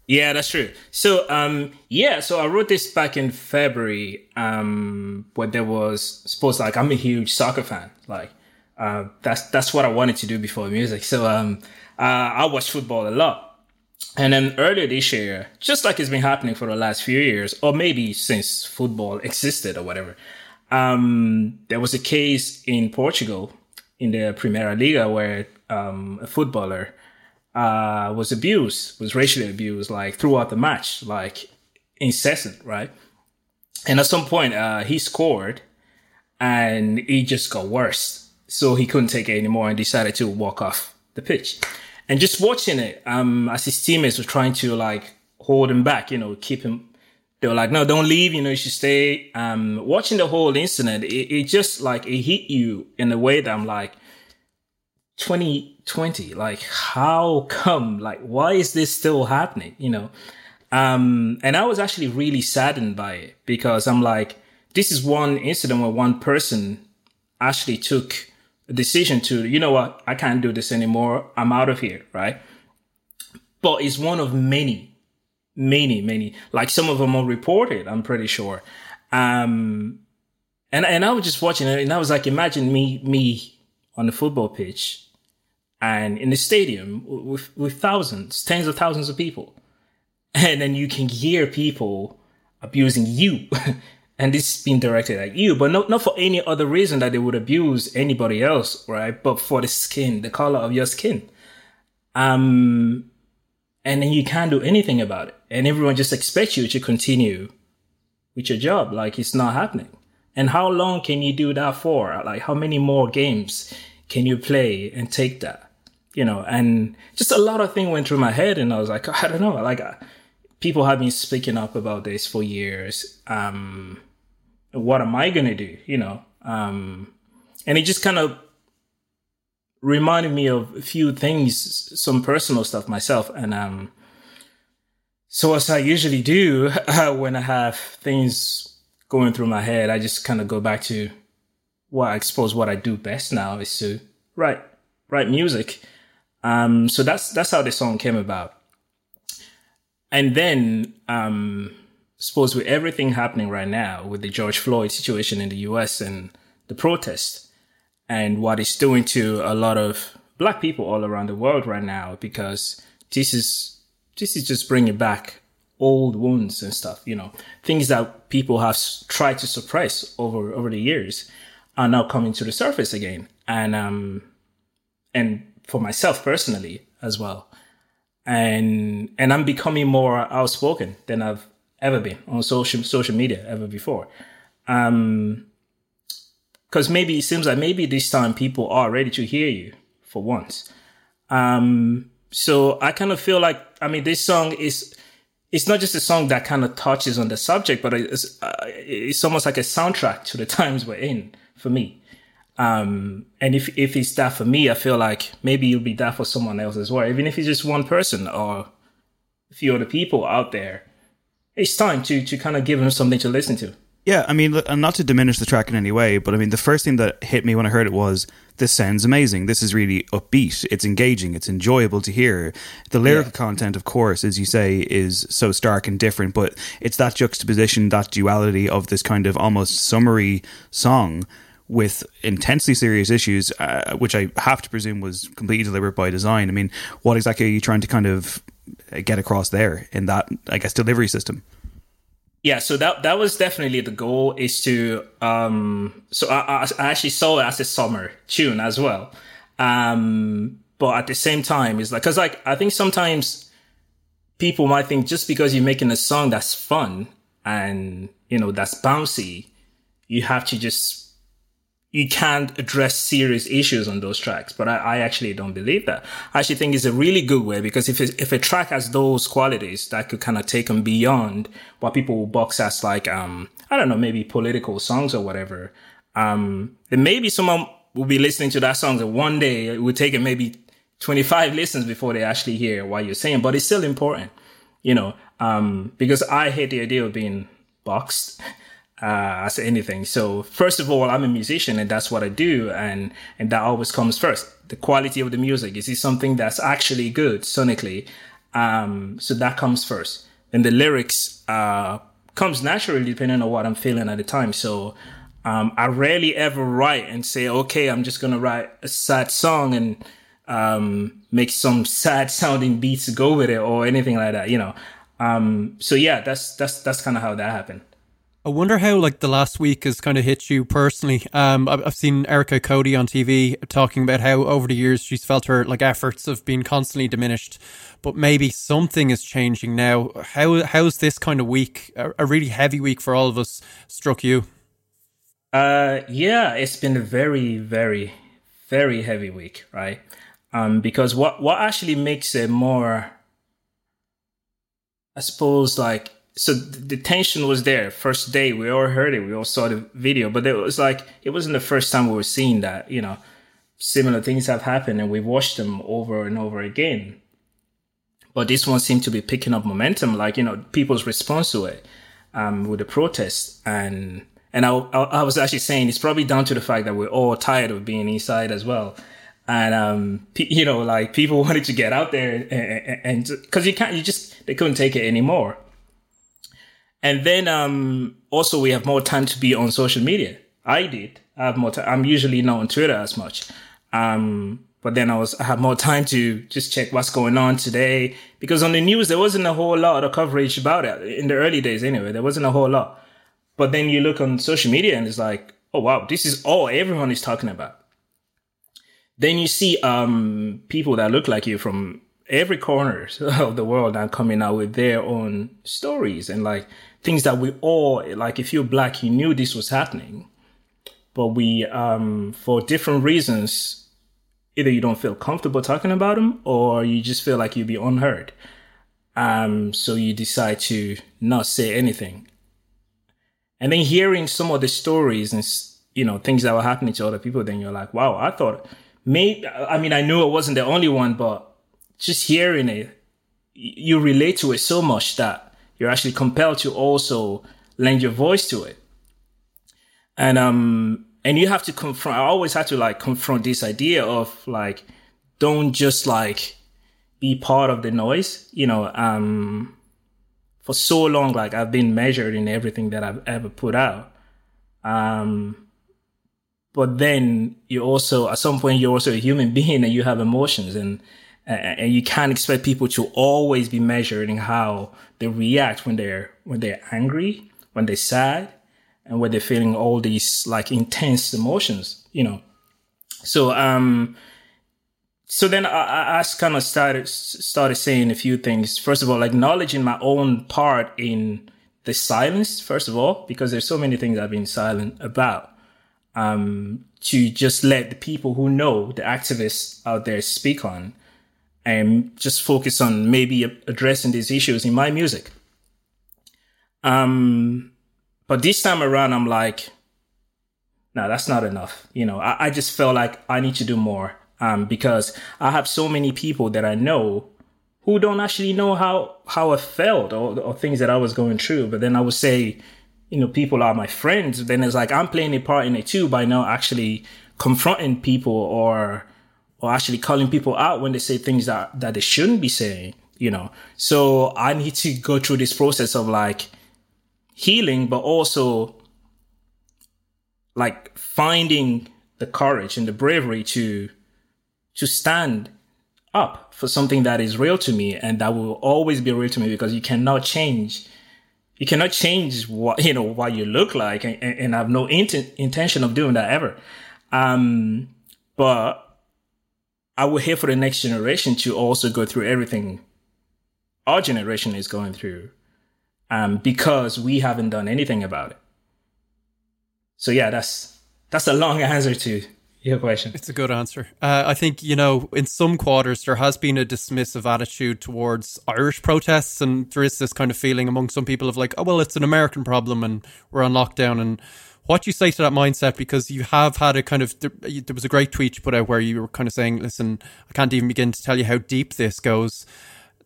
Yeah, that's true. So, um, yeah, so I wrote this back in February, um, when there was sports. Like, I'm a huge soccer fan. Like, uh, that's that's what I wanted to do before music. So, um, uh, I watch football a lot. And then earlier this year, just like it's been happening for the last few years, or maybe since football existed or whatever, um, there was a case in Portugal in the Primeira Liga where um, a footballer uh, was abused, was racially abused, like throughout the match, like incessant, right? And at some point, uh, he scored, and it just got worse. So he couldn't take it anymore and decided to walk off the pitch. And just watching it, um, as his teammates were trying to like hold him back, you know, keep him. They were like, "No, don't leave. You know, you should stay." Um, watching the whole incident, it, it just like it hit you in a way that I'm like, 2020 like how come? Like why is this still happening you know? Um and i was actually really saddened by it because i'm like this is one incident where one person actually took a decision to you know what? I can't do this anymore. I'm out of here right? But it's one of many many many. Like some of them are reported i'm pretty sure. Um and and i was just watching it and i was like imagine me me on the football pitch and in the stadium with, with thousands, tens of thousands of people. and then you can hear people abusing you. and this is being directed at you, but not, not for any other reason that they would abuse anybody else, right? But for the skin, the color of your skin. Um, and then you can't do anything about it. And everyone just expects you to continue with your job. Like it's not happening. And how long can you do that for? Like how many more games can you play and take that? You know, and just a lot of things went through my head and I was like, I don't know, like uh, people have been speaking up about this for years. Um, what am I to do? You know, um, and it just kind of reminded me of a few things, some personal stuff myself. And, um, so as I usually do when I have things going through my head, I just kind of go back to what I suppose what I do best now is to write, write music. Um, so that's, that's how the song came about. And then, um, suppose with everything happening right now with the George Floyd situation in the US and the protest and what it's doing to a lot of black people all around the world right now, because this is, this is just bringing back old wounds and stuff, you know, things that people have tried to suppress over, over the years are now coming to the surface again. And, um, and for myself personally as well. And, and I'm becoming more outspoken than I've ever been on social, social media ever before. Um, cause maybe it seems like maybe this time people are ready to hear you for once. Um, so I kind of feel like, I mean, this song is, it's not just a song that kind of touches on the subject, but it's, uh, it's almost like a soundtrack to the times we're in for me. Um, and if, if it's that for me, I feel like maybe you'll be that for someone else as well. Even if it's just one person or a few other people out there, it's time to, to kind of give them something to listen to. Yeah, I mean, and not to diminish the track in any way, but I mean, the first thing that hit me when I heard it was this sounds amazing. This is really upbeat. It's engaging. It's enjoyable to hear. The lyrical yeah. content, of course, as you say, is so stark and different, but it's that juxtaposition, that duality of this kind of almost summary song with intensely serious issues, uh, which I have to presume was completely deliberate by design. I mean, what exactly are you trying to kind of get across there in that, I guess, delivery system? yeah so that that was definitely the goal is to um so i, I actually saw it as a summer tune as well um but at the same time it's like because like i think sometimes people might think just because you're making a song that's fun and you know that's bouncy you have to just you can't address serious issues on those tracks. But I, I, actually don't believe that. I actually think it's a really good way because if if a track has those qualities that could kind of take them beyond what people will box as like um I don't know maybe political songs or whatever. Um, then maybe someone will be listening to that song and one day it would take it maybe 25 listens before they actually hear what you're saying, but it's still important, you know, um, because I hate the idea of being boxed. uh, as anything. So first of all, I'm a musician and that's what I do. And, and that always comes first. The quality of the music. Is it something that's actually good sonically? Um, so that comes first. And the lyrics, uh, comes naturally depending on what I'm feeling at the time. So, um, I rarely ever write and say, okay, I'm just going to write a sad song and, um, make some sad sounding beats go with it or anything like that, you know. Um, so yeah, that's, that's, that's kind of how that happened. I wonder how like the last week has kind of hit you personally. Um, I've seen Erica Cody on TV talking about how over the years she's felt her like efforts have been constantly diminished, but maybe something is changing now. How how's this kind of week, a really heavy week for all of us, struck you? Uh, yeah, it's been a very, very, very heavy week, right? Um, because what what actually makes it more, I suppose, like so the tension was there. First day, we all heard it, we all saw the video, but it was like it wasn't the first time we were seeing that. You know, similar things have happened, and we've watched them over and over again. But this one seemed to be picking up momentum, like you know, people's response to it um, with the protests, and and I, I was actually saying it's probably down to the fact that we're all tired of being inside as well and um you know like people wanted to get out there and because you can't you just they couldn't take it anymore and then um, also we have more time to be on social media. I did. I have more time. I'm usually not on Twitter as much. Um, but then I was I had more time to just check what's going on today because on the news there wasn't a whole lot of coverage about it in the early days anyway. There wasn't a whole lot. But then you look on social media and it's like, oh wow, this is all everyone is talking about. Then you see um, people that look like you from every corner of the world now coming out with their own stories and like things that we all like. If you're black, you knew this was happening, but we um, for different reasons either you don't feel comfortable talking about them or you just feel like you'll be unheard. Um, so you decide to not say anything. And then hearing some of the stories and, you know, things that were happening to other people, then you're like, wow, I thought maybe, I mean, I knew I wasn't the only one, but just hearing it, you relate to it so much that you're actually compelled to also lend your voice to it. And, um, and you have to confront i always had to like confront this idea of like don't just like be part of the noise you know um for so long like i've been measured in everything that i've ever put out um but then you also at some point you're also a human being and you have emotions and and you can't expect people to always be measuring how they react when they're when they're angry when they're sad and when they're feeling all these like intense emotions, you know. So um so then I, I kind of started started saying a few things. First of all, acknowledging my own part in the silence. First of all, because there's so many things I've been silent about. Um, to just let the people who know the activists out there speak on, and just focus on maybe addressing these issues in my music. Um, but this time around, I'm like, no, that's not enough. You know, I, I just felt like I need to do more. Um, because I have so many people that I know who don't actually know how, how I felt or, or things that I was going through. But then I would say, you know, people are my friends. Then it's like I'm playing a part in it too by not actually confronting people or, or actually calling people out when they say things that, that they shouldn't be saying, you know. So I need to go through this process of like, healing, but also like finding the courage and the bravery to to stand up for something that is real to me and that will always be real to me because you cannot change you cannot change what you know what you look like and, and I have no int- intention of doing that ever um but i would hate for the next generation to also go through everything our generation is going through um, because we haven't done anything about it. So yeah, that's that's a long answer to your question. It's a good answer. Uh, I think you know, in some quarters there has been a dismissive attitude towards Irish protests, and there is this kind of feeling among some people of like, oh well, it's an American problem, and we're on lockdown, and what you say to that mindset because you have had a kind of there, was a great tweet you put out where you were kind of saying listen i can't even begin to tell you how deep this goes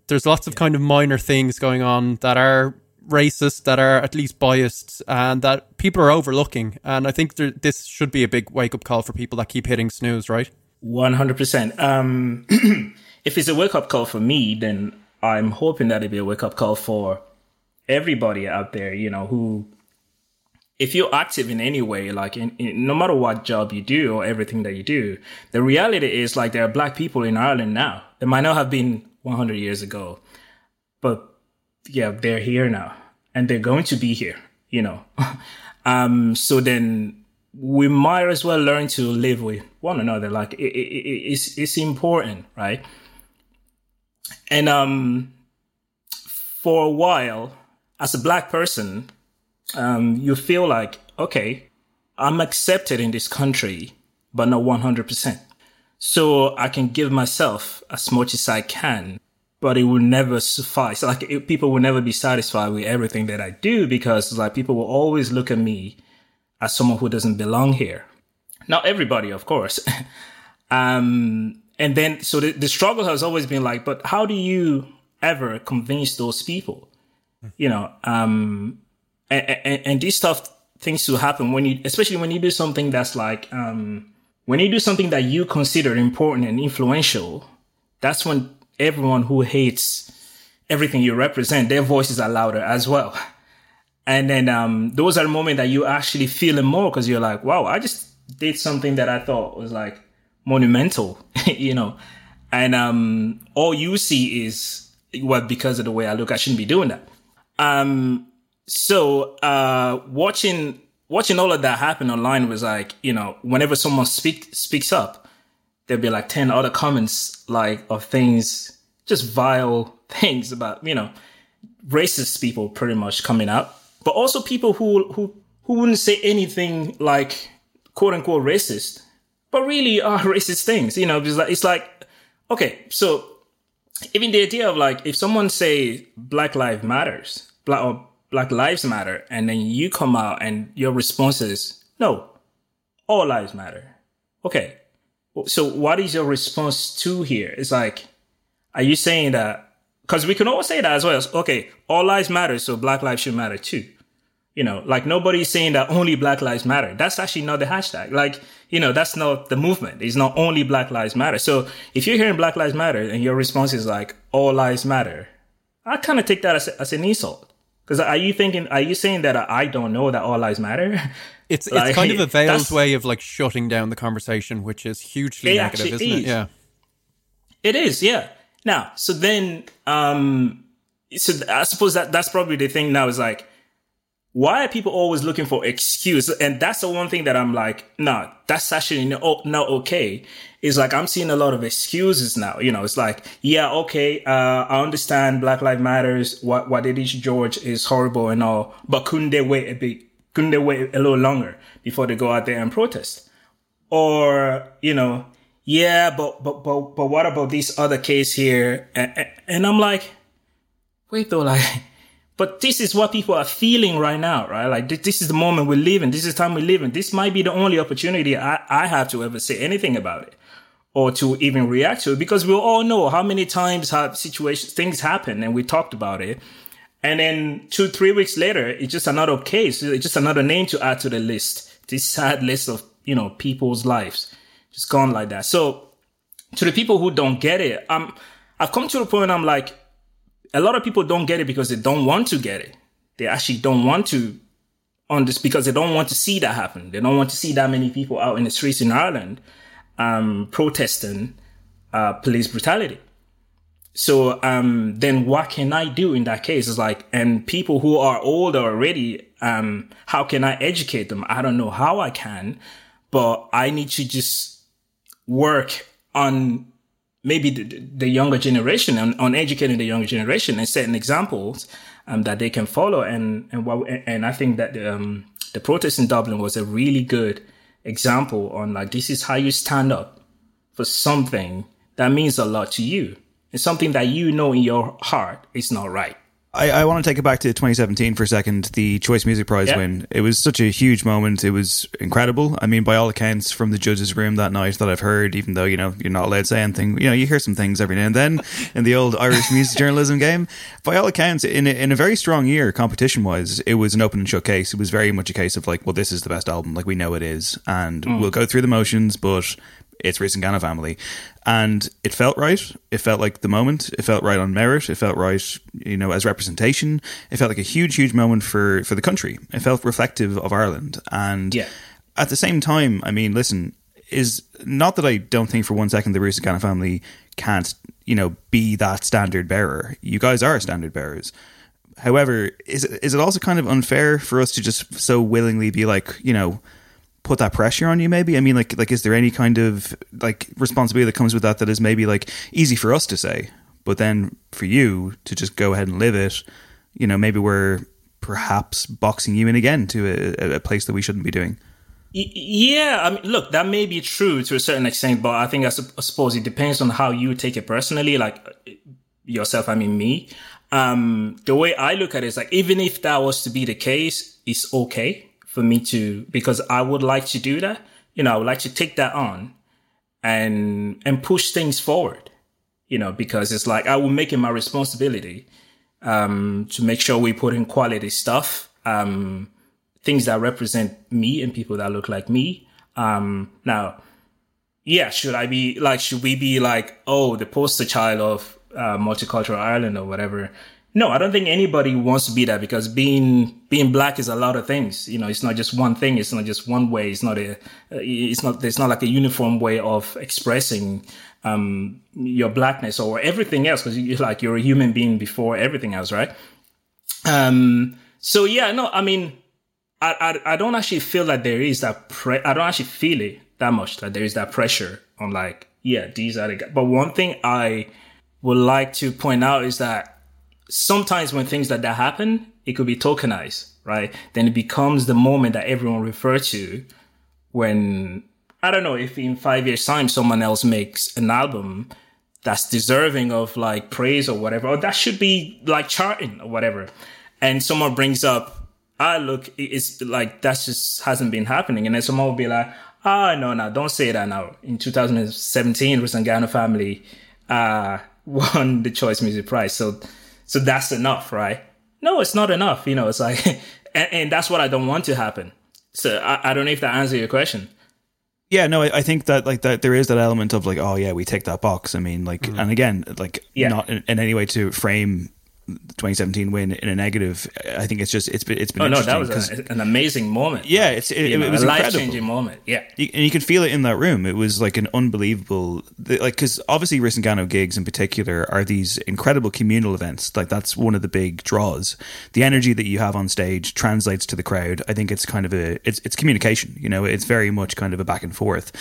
there's lots of kind of minor things going on that are racist, that are at least biased, and that people are overlooking. And I think there, this should be a big wake up call for people that keep hitting snooze, right? 100%. Um, if it's a wake up call for me, then I'm hoping that it'll be a wake up call for everybody out there, you know, who, if you're active in any way, like in, in, no matter what job you do or everything that you do, the reality is like there are black people in Ireland now. They might not have been 100 years ago, but yeah, they're here now and they're going to be here, you know. um, so then we might as well learn to live with one another. Like it, it, it, it's, it's important, right? And, um, for a while, as a black person, um, you feel like, okay, I'm accepted in this country, but not 100%. So I can give myself as much as I can but it will never suffice. Like it, people will never be satisfied with everything that I do because like people will always look at me as someone who doesn't belong here. Not everybody, of course. um, and then, so the, the struggle has always been like, but how do you ever convince those people? You know, um, and, and, these stuff things to happen when you, especially when you do something that's like, um, when you do something that you consider important and influential, that's when everyone who hates everything you represent, their voices are louder as well. And then um, those are the moments that you actually feel it more because you're like, wow, I just did something that I thought was like monumental, you know, and um, all you see is well because of the way I look, I shouldn't be doing that. Um, so uh, watching watching all of that happen online was like, you know, whenever someone speak speaks up, there'd be like ten other comments like of things, just vile things about you know, racist people pretty much coming out, but also people who who who wouldn't say anything like quote unquote racist, but really are racist things. You know, because like, it's like okay, so even the idea of like if someone say Black Lives Matters, Black or Black Lives Matter, and then you come out and your response is no, all lives matter. Okay, so what is your response to here? It's like, are you saying that? Because we can always say that as well. Okay, all lives matter, so Black lives should matter too. You know, like nobody's saying that only Black Lives Matter. That's actually not the hashtag. Like, you know, that's not the movement. It's not only Black Lives Matter. So if you're hearing Black Lives Matter and your response is like, all lives matter, I kind of take that as, as an insult. Because are you thinking, are you saying that I don't know that all lives matter? It's like, it's kind of a veiled way of like shutting down the conversation, which is hugely negative, isn't is. it? Yeah. It is, yeah. Now, so then, um, so I suppose that that's probably the thing now is like, why are people always looking for excuse? And that's the one thing that I'm like, nah, that's actually no, not okay. Is like, I'm seeing a lot of excuses now. You know, it's like, yeah, okay, uh, I understand Black Lives Matters. What, what did George is horrible and all, but couldn't they wait a bit? Couldn't they wait a little longer before they go out there and protest? Or, you know, yeah, but, but, but, but what about this other case here? And, and I'm like, wait though, like, but this is what people are feeling right now, right? Like this is the moment we live in. This is the time we live in. This might be the only opportunity I, I have to ever say anything about it or to even react to it because we all know how many times have situations, things happen and we talked about it. And then two, three weeks later, it's just another case. It's just another name to add to the list. This sad list of, you know, people's lives just gone like that. So to the people who don't get it, I'm, I've come to a point I'm like, a lot of people don't get it because they don't want to get it. They actually don't want to on this because they don't want to see that happen. They don't want to see that many people out in the streets in Ireland um, protesting uh, police brutality. So um, then what can I do in that case? It's like, and people who are older already, um, how can I educate them? I don't know how I can, but I need to just work on maybe the, the younger generation on, on, educating the younger generation and setting examples um, that they can follow. And and what, and I think that um, the protest in Dublin was a really good example on like this is how you stand up for something that means a lot to you. It's something that you know in your heart is not right. I, I want to take it back to 2017 for a second, the Choice Music Prize yeah. win. It was such a huge moment. It was incredible. I mean, by all accounts, from the judges' room that night that I've heard, even though, you know, you're not allowed to say anything, you know, you hear some things every now and then in the old Irish music journalism game. By all accounts, in a, in a very strong year, competition wise, it was an open and shut case. It was very much a case of like, well, this is the best album. Like, we know it is. And mm. we'll go through the motions, but it's Rusangano family. And it felt right. It felt like the moment. It felt right on merit. It felt right, you know, as representation. It felt like a huge, huge moment for, for the country. It felt reflective of Ireland. And yeah. at the same time, I mean, listen, is not that I don't think for one second the Rusangano family can't, you know, be that standard bearer. You guys are standard bearers. However, is is it also kind of unfair for us to just so willingly be like, you know, put that pressure on you maybe? I mean like like is there any kind of like responsibility that comes with that that is maybe like easy for us to say but then for you to just go ahead and live it you know maybe we're perhaps boxing you in again to a, a place that we shouldn't be doing? Yeah i mean look that may be true to a certain extent but i think i, I suppose it depends on how you take it personally like yourself i mean me. Um the way i look at it is like even if that was to be the case it's okay for me to because I would like to do that. You know, I would like to take that on and and push things forward. You know, because it's like I will make it my responsibility um, to make sure we put in quality stuff, um, things that represent me and people that look like me. Um, now, yeah, should I be like, should we be like, oh, the poster child of uh, multicultural Ireland or whatever? No, I don't think anybody wants to be that because being being black is a lot of things. You know, it's not just one thing. It's not just one way. It's not a. It's not. There's not like a uniform way of expressing um, your blackness or everything else because you're like you're a human being before everything else, right? Um. So yeah, no, I mean, I I, I don't actually feel that there is that. Pre- I don't actually feel it that much that there is that pressure on like yeah these are the guys. But one thing I would like to point out is that sometimes when things like that happen, it could be tokenized, right? Then it becomes the moment that everyone refers to when, I don't know, if in five years time someone else makes an album that's deserving of like praise or whatever, or that should be like charting or whatever. And someone brings up, ah, look, it's like, that just hasn't been happening. And then someone will be like, ah, no, no, don't say that now. In 2017, Rusangano family, uh, won the Choice Music Prize. So, so that's enough, right? No, it's not enough. You know, it's like, and, and that's what I don't want to happen. So I, I don't know if that answers your question. Yeah, no, I, I think that like that there is that element of like, oh yeah, we take that box. I mean, like, Mm-hmm. and again, like, Yeah. not in, in any way to frame 2017 win in a negative. I think it's just it's been it's been Oh no, that was a, an amazing moment. Yeah, it's it, You know, it was a life changing moment. Yeah. You, and you could feel it in that room. It was like an unbelievable, like because obviously Rusangano gigs in particular are these incredible communal events. Like that's one of the big draws. The energy that you have on stage translates to the crowd. I think it's kind of a it's it's communication. You know, it's very much kind of a back and forth,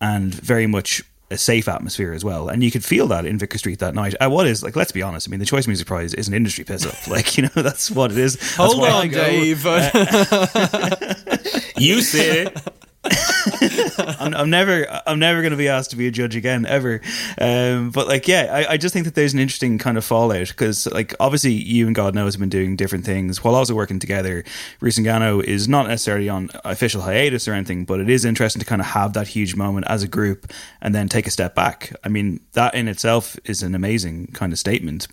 and very much a safe atmosphere as well. And you could feel that in Vicar Street that night. Uh, what is like? Let's be honest. I mean, the Choice Music Prize is an industry piss up. Like you know, that's what it is. That's Hold why I on, go. Dave. You said it. I'm, I'm never I'm never going to be asked to be a judge again ever. Um, but like, yeah, I, I just think that there's an interesting kind of fallout because like obviously you and God knows have been doing different things while also working together. Rusangano is not necessarily on official hiatus or anything, but it is interesting to kind of have that huge moment as a group and then take a step back. I mean, that in itself is an amazing kind of statement.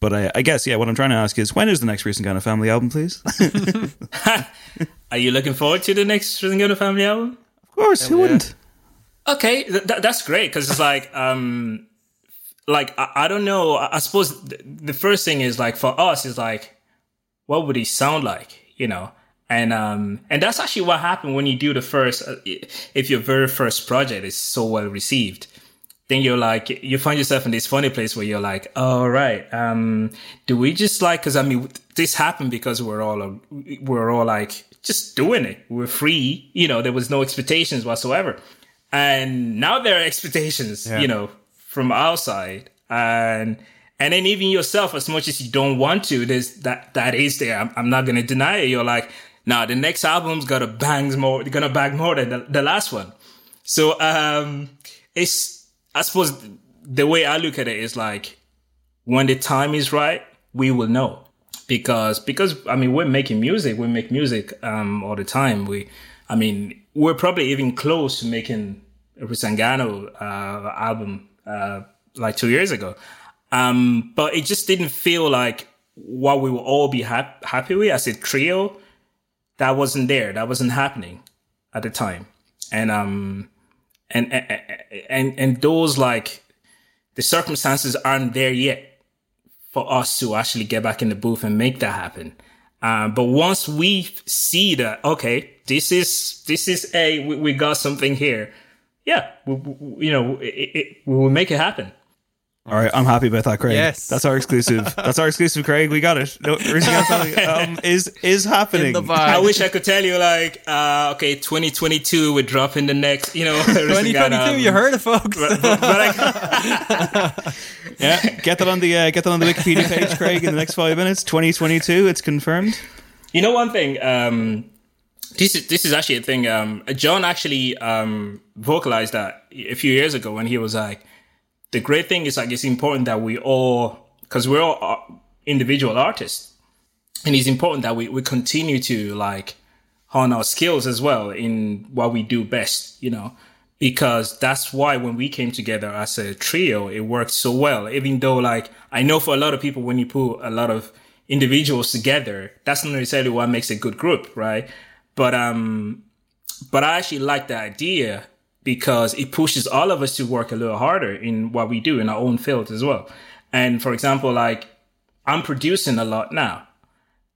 But I, I guess, yeah, what I'm trying to ask is when is the next Rusangano family album, please? Are you looking forward to the next Rusangano family album? Of course, who wouldn't? Okay, th- th- that's great because it's like, um, like I, I don't know. I, I suppose th- the first thing is like for us is like, what would he sound like? You know, and um, and that's actually what happened when you do the first. Uh, if your very first project is so well received, then you're like you find yourself in this funny place where you're like, all right, um, do we just like? Because I mean, this happened because we're all we're all like just doing it. We're free, you know. There was no expectations whatsoever, and now there are expectations, Yeah. you know, from outside, and and then even yourself, as much as you don't want to, there's that that is there. I'm, I'm not gonna deny it. You're like, nah, the next album's gonna bangs more, gonna bang more than the, the last one. So um, it's I suppose the way I look at it is like when the time is right, we will know because because I mean we're making music, we make music um all the time. We I mean we're probably even close to making a Rusangano uh, album uh, like two years ago. Um, but it just didn't feel like what we will all be hap- happy with as a trio. That wasn't there. That wasn't happening at the time. And um, and and and, and those like the circumstances aren't there yet for us to actually get back in the booth and make that happen. Um, but once we see that, okay, this is this is a we, we got something here. Yeah, we, we, you know, it, it, we will make it happen. All right, I'm happy about that, Craig. Yes. that's our exclusive. That's our exclusive, Craig. We got it. No, Reese and Gano family album is is happening. I wish I could tell you like, uh, okay, 2022, we're dropping the next, you know, Rusangano 2022, album. you heard it, folks. But, but, but I, yeah, get that on the uh, get that on the Wikipedia page, Craig. In the next five minutes, 2022, it's confirmed. You know one thing. Um, this is this is actually a thing. Um, John actually um, vocalized that a few years ago when he was like, "The great thing is like it's important that we all, because we're all uh, individual artists, and it's important that we we continue to like hone our skills as well in what we do best. You know." Because that's why when we came together as a trio, it worked so well. Even though, like, I know for a lot of people, when you put a lot of individuals together, that's not necessarily what makes a good group, right? But um, but I actually like the idea because it pushes all of us to work a little harder in what we do in our own field as well. And for example, like I'm producing a lot now.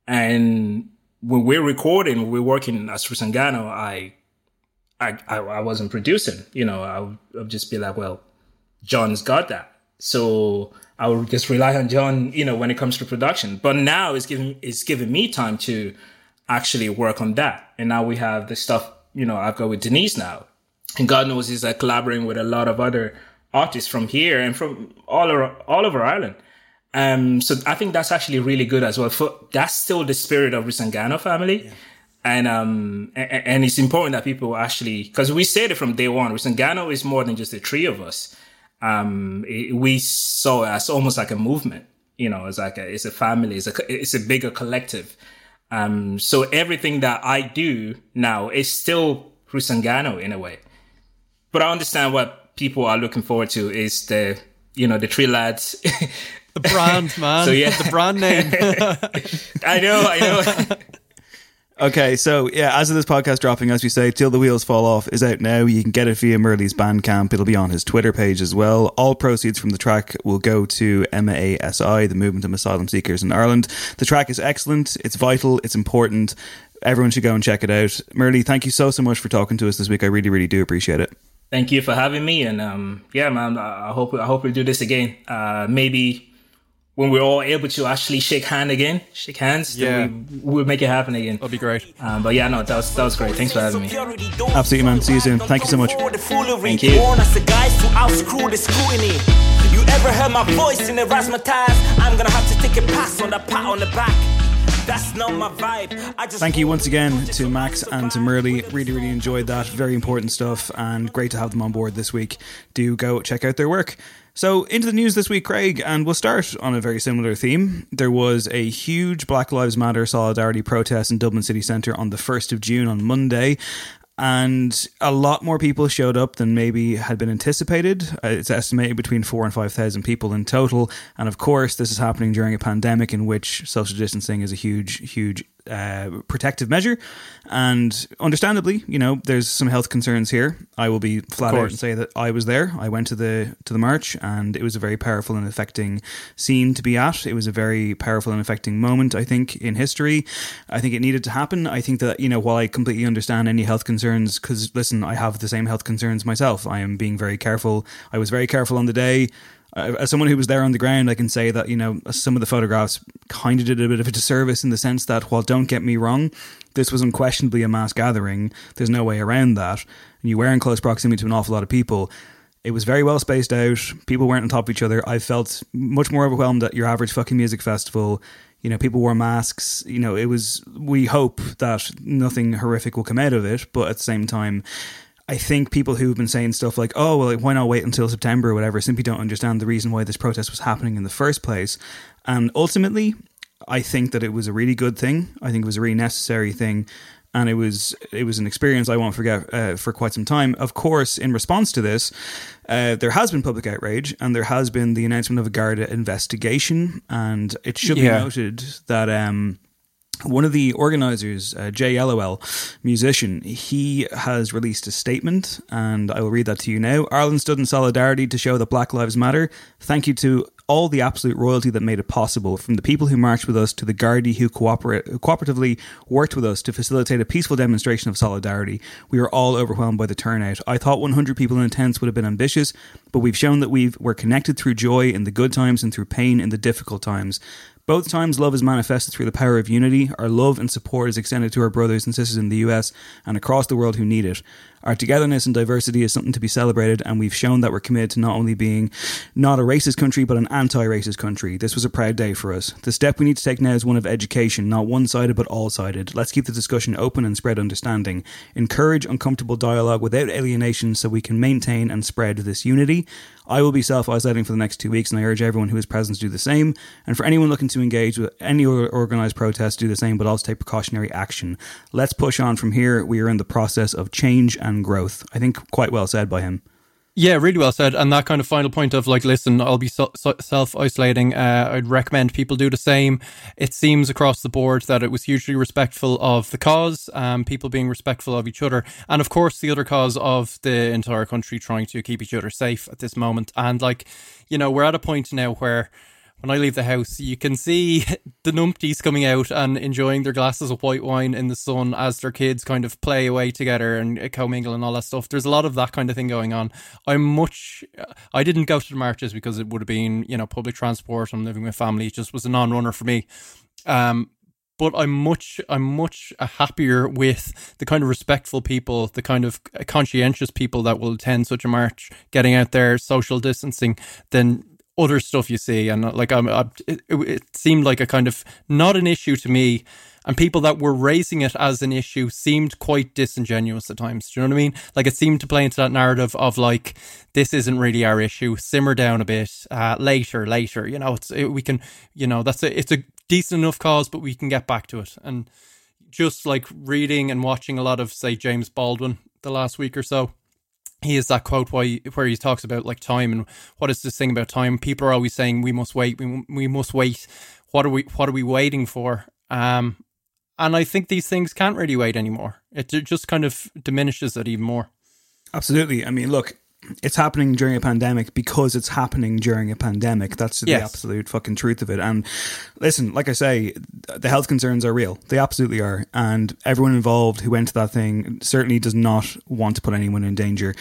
And when we're recording, when we're working as Rusangano, I, I, I, I wasn't producing, you know, I would, I would just be like, well, John's got that. So I would just rely on John, you know, when it comes to production. But now it's giving, it's giving me time to actually work on that. And now we have the stuff, you know, I've got with Denise now. And God knows he's like collaborating with a lot of other artists from here and from all over, all over Ireland. Um, so I think that's actually really good as well. For that's still the spirit of Rusangano family. Yeah. And, um, and, and, it's important that people actually, cause we said it from day one, Rusangano is more than just the three of us. Um, it, we saw it as almost like a movement, you know, it's like a, it's a family, it's a, it's a bigger collective. Um, so everything that I do now is still Rusangano in a way. But I understand what people are looking forward to is the, you know, the three lads The brand, man. so yeah, the brand name. I know, I know. Okay, so yeah, as of this podcast dropping, as we say, Till the Wheels Fall Off is out now. You can get it via Murli's Bandcamp. It'll be on his Twitter page as well. All proceeds from the track will go to MASI, the Movement of Asylum Seekers in Ireland. The track is excellent, it's vital, it's important. Everyone should go and check it out. Murli, thank you so, so much for talking to us this week. I really, really do appreciate it. Thank you for having me. And um, yeah, man, I hope, I hope we do this again. Uh, maybe when we're all able to actually shake hand again, shake hands, yeah, we, will make it happen again. That'll be great. Um, but yeah, no, that was that was great. Thanks for having me. Absolutely, man. See you soon. Thank you so much. Thank you. You ever heard my voice in the razzmatazz? I'm gonna have to take a pass on the pat on the back. That's not my vibe. Thank you once again to Max and to Murli. Really, really enjoyed that. Very important stuff and great to have them on board this week. Do go check out their work. So, into the news this week, Craig, and we'll start on a very similar theme. There was a huge Black Lives Matter solidarity protest in Dublin City Centre on the 1st of June on Monday, and a lot more people showed up than maybe had been anticipated. Uh, it's estimated between four and five thousand people in total, and of course, this is happening during a pandemic in which social distancing is a huge, huge uh, protective measure. And understandably, you know, there's some health concerns here. I will be flat out and say that I was there. I went to the to the march, and it was a very powerful and affecting scene to be at. It was a very powerful and affecting moment. I think in history, I think it needed to happen. I think that you know, while I completely understand any health concerns, because listen, I have the same health concerns myself. I am being very careful. I was very careful on the day Uh, as someone who was there on the ground, I can say that you know some of the photographs kind of did a bit of a disservice in the sense that, while don't get me wrong, this was unquestionably a mass gathering. There's no way around that. And you were in close proximity to an awful lot of people. It was very well spaced out. People weren't on top of each other. I felt much more overwhelmed at your average fucking music festival. You know, people wore masks. You know, it was. We hope that nothing horrific will come out of it, but at the same time I think people who've been saying stuff like, oh, well, why not wait until September or whatever, simply don't understand the reason why this protest was happening in the first place. And ultimately, I think that it was a really good thing. I think it was a really necessary thing. And it was it was an experience I won't forget uh, for quite some time. Of course, in response to this, uh, there has been public outrage, and there has been the announcement of a Garda investigation. And it should yeah. be noted that um, one of the organizers, uh, Jay LOL, musician, he has released a statement, and I will read that to you now. Ireland stood in solidarity to show that Black Lives Matter. Thank you to all the absolute royalty that made it possible, from the people who marched with us to the Gardaí who, cooperatively worked with us to facilitate a peaceful demonstration of solidarity. We were all overwhelmed by the turnout. I thought 100 people in a tent would have been ambitious, but we've shown that we we're connected through joy in the good times and through pain in the difficult times. Both times, love is manifested through the power of unity. Our love and support is extended to our brothers and sisters in the US and across the world who need it. Our togetherness and diversity is something to be celebrated, and we've shown that we're committed to not only being not a racist country, but an anti racist country. This was a proud day for us. The step we need to take now is one of education, not one sided, but all sided. Let's keep the discussion open and spread understanding. Encourage uncomfortable dialogue without alienation so we can maintain and spread this unity. I will be self isolating for the next two weeks, and I urge everyone who is present to do the same. And for anyone looking to engage with any organised protest, do the same, but also take precautionary action. Let's push on from here. We are in the process of change and growth. I think quite well said by him. Yeah, really well said. And that kind of final point of like, listen, I'll be self isolating. Uh, I'd recommend people do the same. It seems across the board that it was hugely respectful of the cause, um, people being respectful of each other, and of course the other cause of the entire country trying to keep each other safe at this moment. And like, you know, we're at a point now where when I leave the house, you can see the numpties coming out and enjoying their glasses of white wine in the sun as their kids kind of play away together and uh, commingle and all that stuff. There's a lot of that kind of thing going on. I'm much, uh, I didn't go to the marches because it would have been, you know, public transport. I'm living with family. It just was a non runner for me. Um, but I'm much I'm much uh, happier with the kind of respectful people, the kind of conscientious people that will attend such a march, getting out there, social distancing, than other stuff you see. And like I'm, I'm it, it seemed like a kind of not an issue to me. And people that were raising it as an issue seemed quite disingenuous at times. Do you know what I mean? Like it seemed to play into that narrative of like, this isn't really our issue. Simmer down a bit. Uh, later, later. You know, it's it, we can. You know, that's a it's a decent enough cause, but we can get back to it. And just like reading and watching a lot of, say, James Baldwin the last week or so, he has that quote where he, where he talks about like time and what is this thing about time? People are always saying we must wait, we we must wait. What are we What are we waiting for? Um, and I think these things can't really wait anymore. It just kind of diminishes it even more. Absolutely. I mean, look, it's happening during a pandemic because it's happening during a pandemic. That's the yes. absolute fucking truth of it. And listen, like I say, the health concerns are real. They absolutely are. And everyone involved who went to that thing certainly does not want to put anyone in danger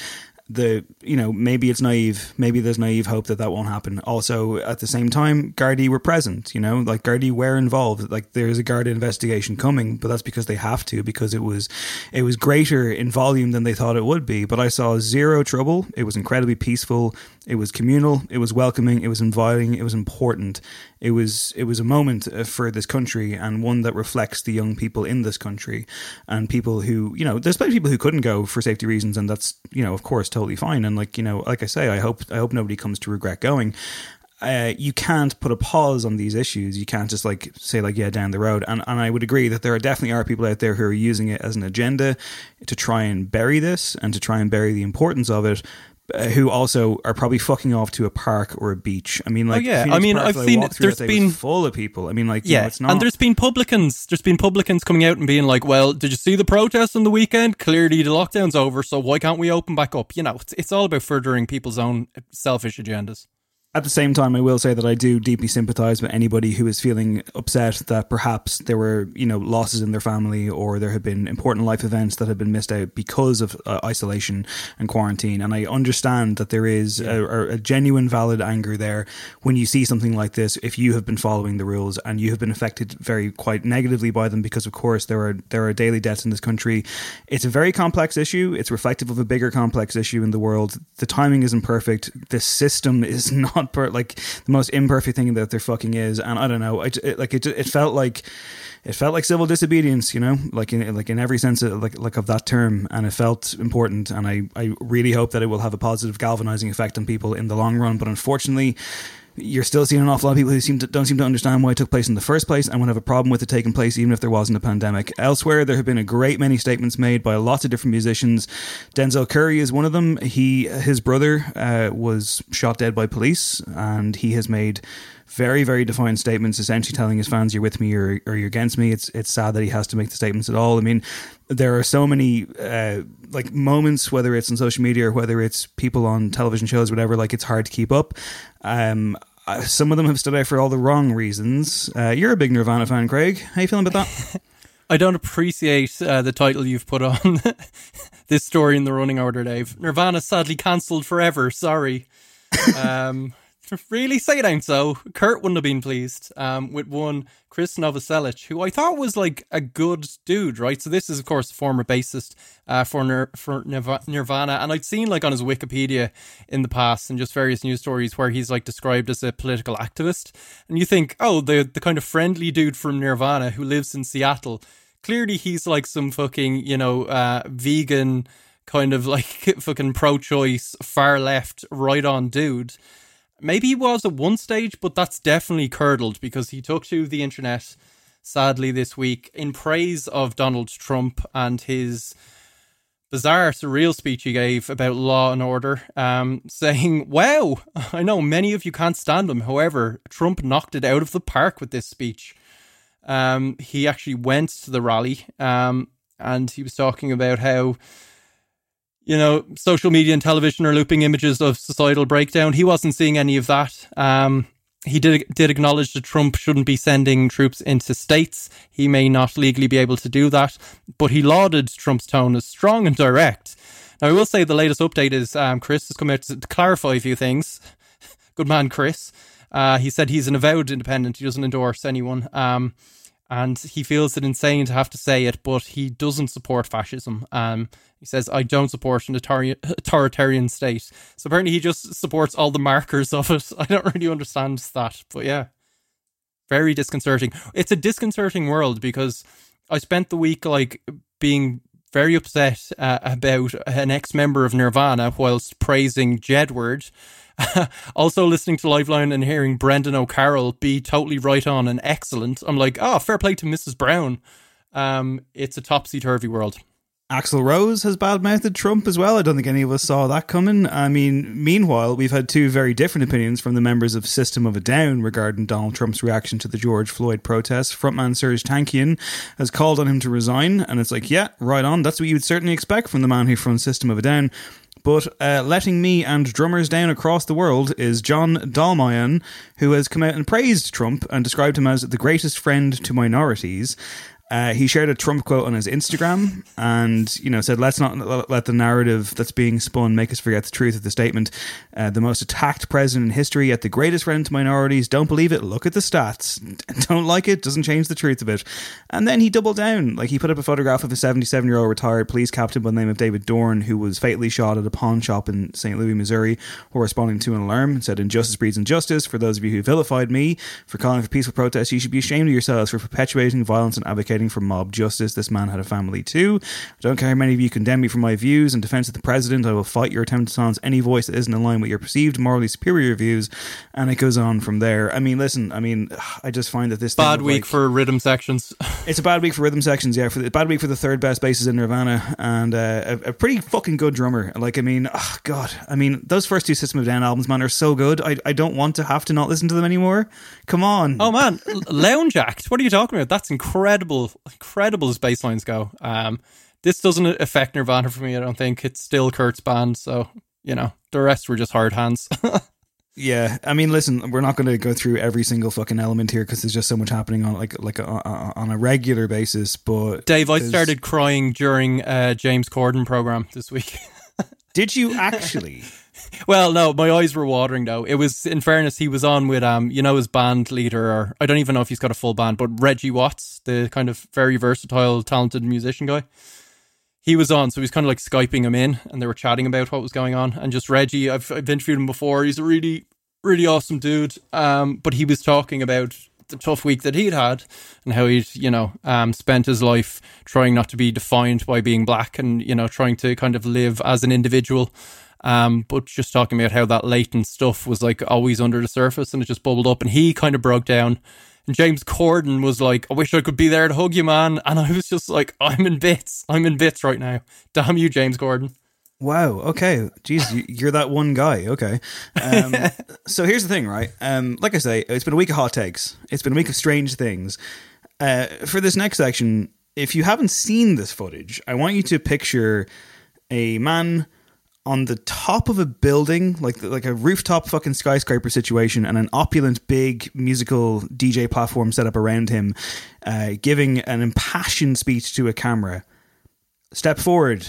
the you know maybe it's naive maybe there's naive hope that that won't happen. Also at the same time Gardaí were present you know like Gardaí were involved. Like there's a Garda investigation coming but that's because they have to because it was it was greater in volume than they thought it would be. But I saw zero trouble. It was incredibly peaceful. It was communal. It was welcoming. It was inviting. It was important. It was it was a moment uh, for this country and one that reflects the young people in this country and people who you know there's plenty of people who couldn't go for safety reasons. And that's you know of course totally fine and like you know like I say I hope I hope nobody comes to regret going uh, you can't put a pause on these issues. You can't just like say like yeah down the road. And and I would agree that there are definitely are people out there who are using it as an agenda to try and bury this and to try and bury the importance of it. Uh, who also are probably fucking off to a park or a beach. I mean, like, oh, yeah. Phoenix I mean, park I've seen there's been full of people. I mean, like, yeah, you know, it's not. And there's been publicans. There's been publicans coming out and being like, "Well, did you see the protests on the weekend? Clearly, the lockdown's over. So why can't we open back up?" You know, it's it's all about furthering people's own selfish agendas. At the same time, I will say that I do deeply sympathise with anybody who is feeling upset that perhaps there were, you know, losses in their family or there have been important life events that have been missed out because of uh, isolation and quarantine. And I understand that there is yeah. a, a, genuine, valid anger there when you see something like this. If you have been following the rules and you have been affected very quite negatively by them, because of course there are there are daily deaths in this country. It's a very complex issue. It's reflective of a bigger complex issue in the world. The timing isn't perfect. The system is not not per- like the most imperfect thing that there fucking is. And I don't know, it, it like it, it felt like it felt like civil disobedience, you know, like in like in every sense of like like of that term, and it felt important. And I I really hope that it will have a positive galvanizing effect on people in the long run. But unfortunately you're still seeing an awful lot of people who seem to, don't seem to understand why it took place in the first place and would have a problem with it taking place even if there wasn't a pandemic. Elsewhere, there have been a great many statements made by lots of different musicians. Denzel Curry is one of them. He his brother uh, was shot dead by police, and he has made very, very defined statements, essentially telling his fans, "You're with me or, or you're against me." It's it's sad that he has to make the statements at all. I mean, there are so many uh, like moments, whether it's on social media or whether it's people on television shows, whatever. Like it's hard to keep up. Um, uh, some of them have stood out for all the wrong reasons. Uh, you're a big Nirvana fan, Craig. How you feeling about that? I don't appreciate uh, the title you've put on this story in the running order, Dave. Nirvana sadly cancelled forever. Sorry. Um, really say it ain't so. Kurt wouldn't have been pleased um, with one Chris Novoselic, who I thought was like a good dude, right? So this is of course a former bassist uh, for Nir- for Nirvana, and I'd seen like on his Wikipedia in the past and just various news stories where he's like described as a political activist, and you think, oh, the the kind of friendly dude from Nirvana who lives in Seattle. Clearly, he's like some fucking you know uh, vegan kind of like fucking pro-choice, far left, right on dude Maybe he was at one stage, but that's definitely curdled because he took to the internet, sadly, this week in praise of Donald Trump and his bizarre, surreal speech he gave about law and order, um, saying, Wow, I know many of you can't stand him. However, Trump knocked it out of the park with this speech. Um, he actually went to the rally um, and he was talking about how you know, social media and television are looping images of societal breakdown. He wasn't seeing any of that. Um, he did did acknowledge that Trump shouldn't be sending troops into states. He may not legally be able to do that, but he lauded Trump's tone as strong and direct. Now, I will say the latest update is um, Chris has come out to, clarify a few things. Good man, Chris. Uh, he said he's an avowed independent. He doesn't endorse anyone. Um, and he feels it insane to have to say it, but he doesn't support fascism. Um, he says, I don't support an authoritarian state. So apparently he just supports all the markers of it. I don't really understand that, but yeah. Very disconcerting. It's a disconcerting world because I spent the week like being very upset uh, about an ex member of Nirvana whilst praising Jedward also listening to Liveline and hearing Brendan O'Carroll be totally right on and excellent. I'm like, oh, fair play to Mrs. Brown. Um, it's a topsy turvy world. Axl Rose has badmouthed Trump as well. I don't think any of us saw that coming. I mean, meanwhile, we've had two very different opinions from the members of System of a Down regarding Donald Trump's reaction to the George Floyd protests. Frontman Serj Tankian has called on him to resign, and it's like, yeah, right on. That's what you would certainly expect from the man who fronts System of a Down. But uh, letting me and drummers down across the world is John Dolmayan, who has come out and praised Trump and described him as the greatest friend to minorities. Uh, he shared a Trump quote on his Instagram and, you know, said, let's not let the narrative that's being spun make us forget the truth of the statement. Uh, the most attacked president in history, yet the greatest friend to minorities. Don't believe it. Look at the stats. Don't like it. Doesn't change the truth of it. And then he doubled down. Like he put up a photograph of a 77 year old retired police captain by the name of David Dorn, who was fatally shot at a pawn shop in St. Louis, Missouri, while responding to an alarm and said, Injustice breeds injustice. For those of you who vilified me for calling for peaceful protests, you should be ashamed of yourselves for perpetuating violence and advocating advocating for mob justice. This man had a family too. I don't care how many of you condemn me for my views in defense of the president. I will fight your attempt to silence any voice that isn't in line with your perceived morally superior views. And it goes on from there. I mean, listen, I mean, I just find that this bad week like, for rhythm sections. it's a bad week for rhythm sections. Yeah, for the bad week for the third best bassist in Nirvana and uh, a, a, pretty fucking good drummer. Like, I mean, oh God, I mean, those first two System of Down albums, man, are so good. I I don't want to have to not listen to them anymore. Come on. Oh man, Lounge Act. What are you talking about? That's incredible incredible as bass lines go. Um, this doesn't affect Nirvana for me. I don't think it's still Kurt's band, so you know the rest were just hard hands. yeah, I mean, listen, we're not going to go through every single fucking element here because there's just so much happening on like like a, a, on a regular basis. But Dave, I started crying during uh, James Corden program this week. Did you actually? well, no, my eyes were watering though. It was, in fairness, he was on with um, you know, his band leader, or I don't even know if he's got a full band, but Reggie Watts, the kind of very versatile, talented musician guy. He was on, so he's kind of like skyping him in, and they were chatting about what was going on. And just Reggie, I've, I've interviewed him before. He's a really, really awesome dude. Um, but he was talking about the tough week that he'd had and how he'd, you know, um, spent his life trying not to be defined by being black and, you know, trying to kind of live as an individual um, but just talking about how that latent stuff was like always under the surface and it just bubbled up and he kind of broke down. And James Corden was like, I wish I could be there to hug you, man. And I was just like, I'm in bits. I'm in bits right now. Damn you, James Corden. Wow. Okay. Jeez, you're that one guy. Okay. Um, so here's the thing, right? Um, like I say, it's been a week of hot takes. It's been a week of strange things. Uh, for this next section, if you haven't seen this footage, I want you to picture a man on the top of a building, like like a rooftop fucking skyscraper situation, and an opulent big musical DJ platform set up around him, uh, giving an impassioned speech to a camera. Step forward,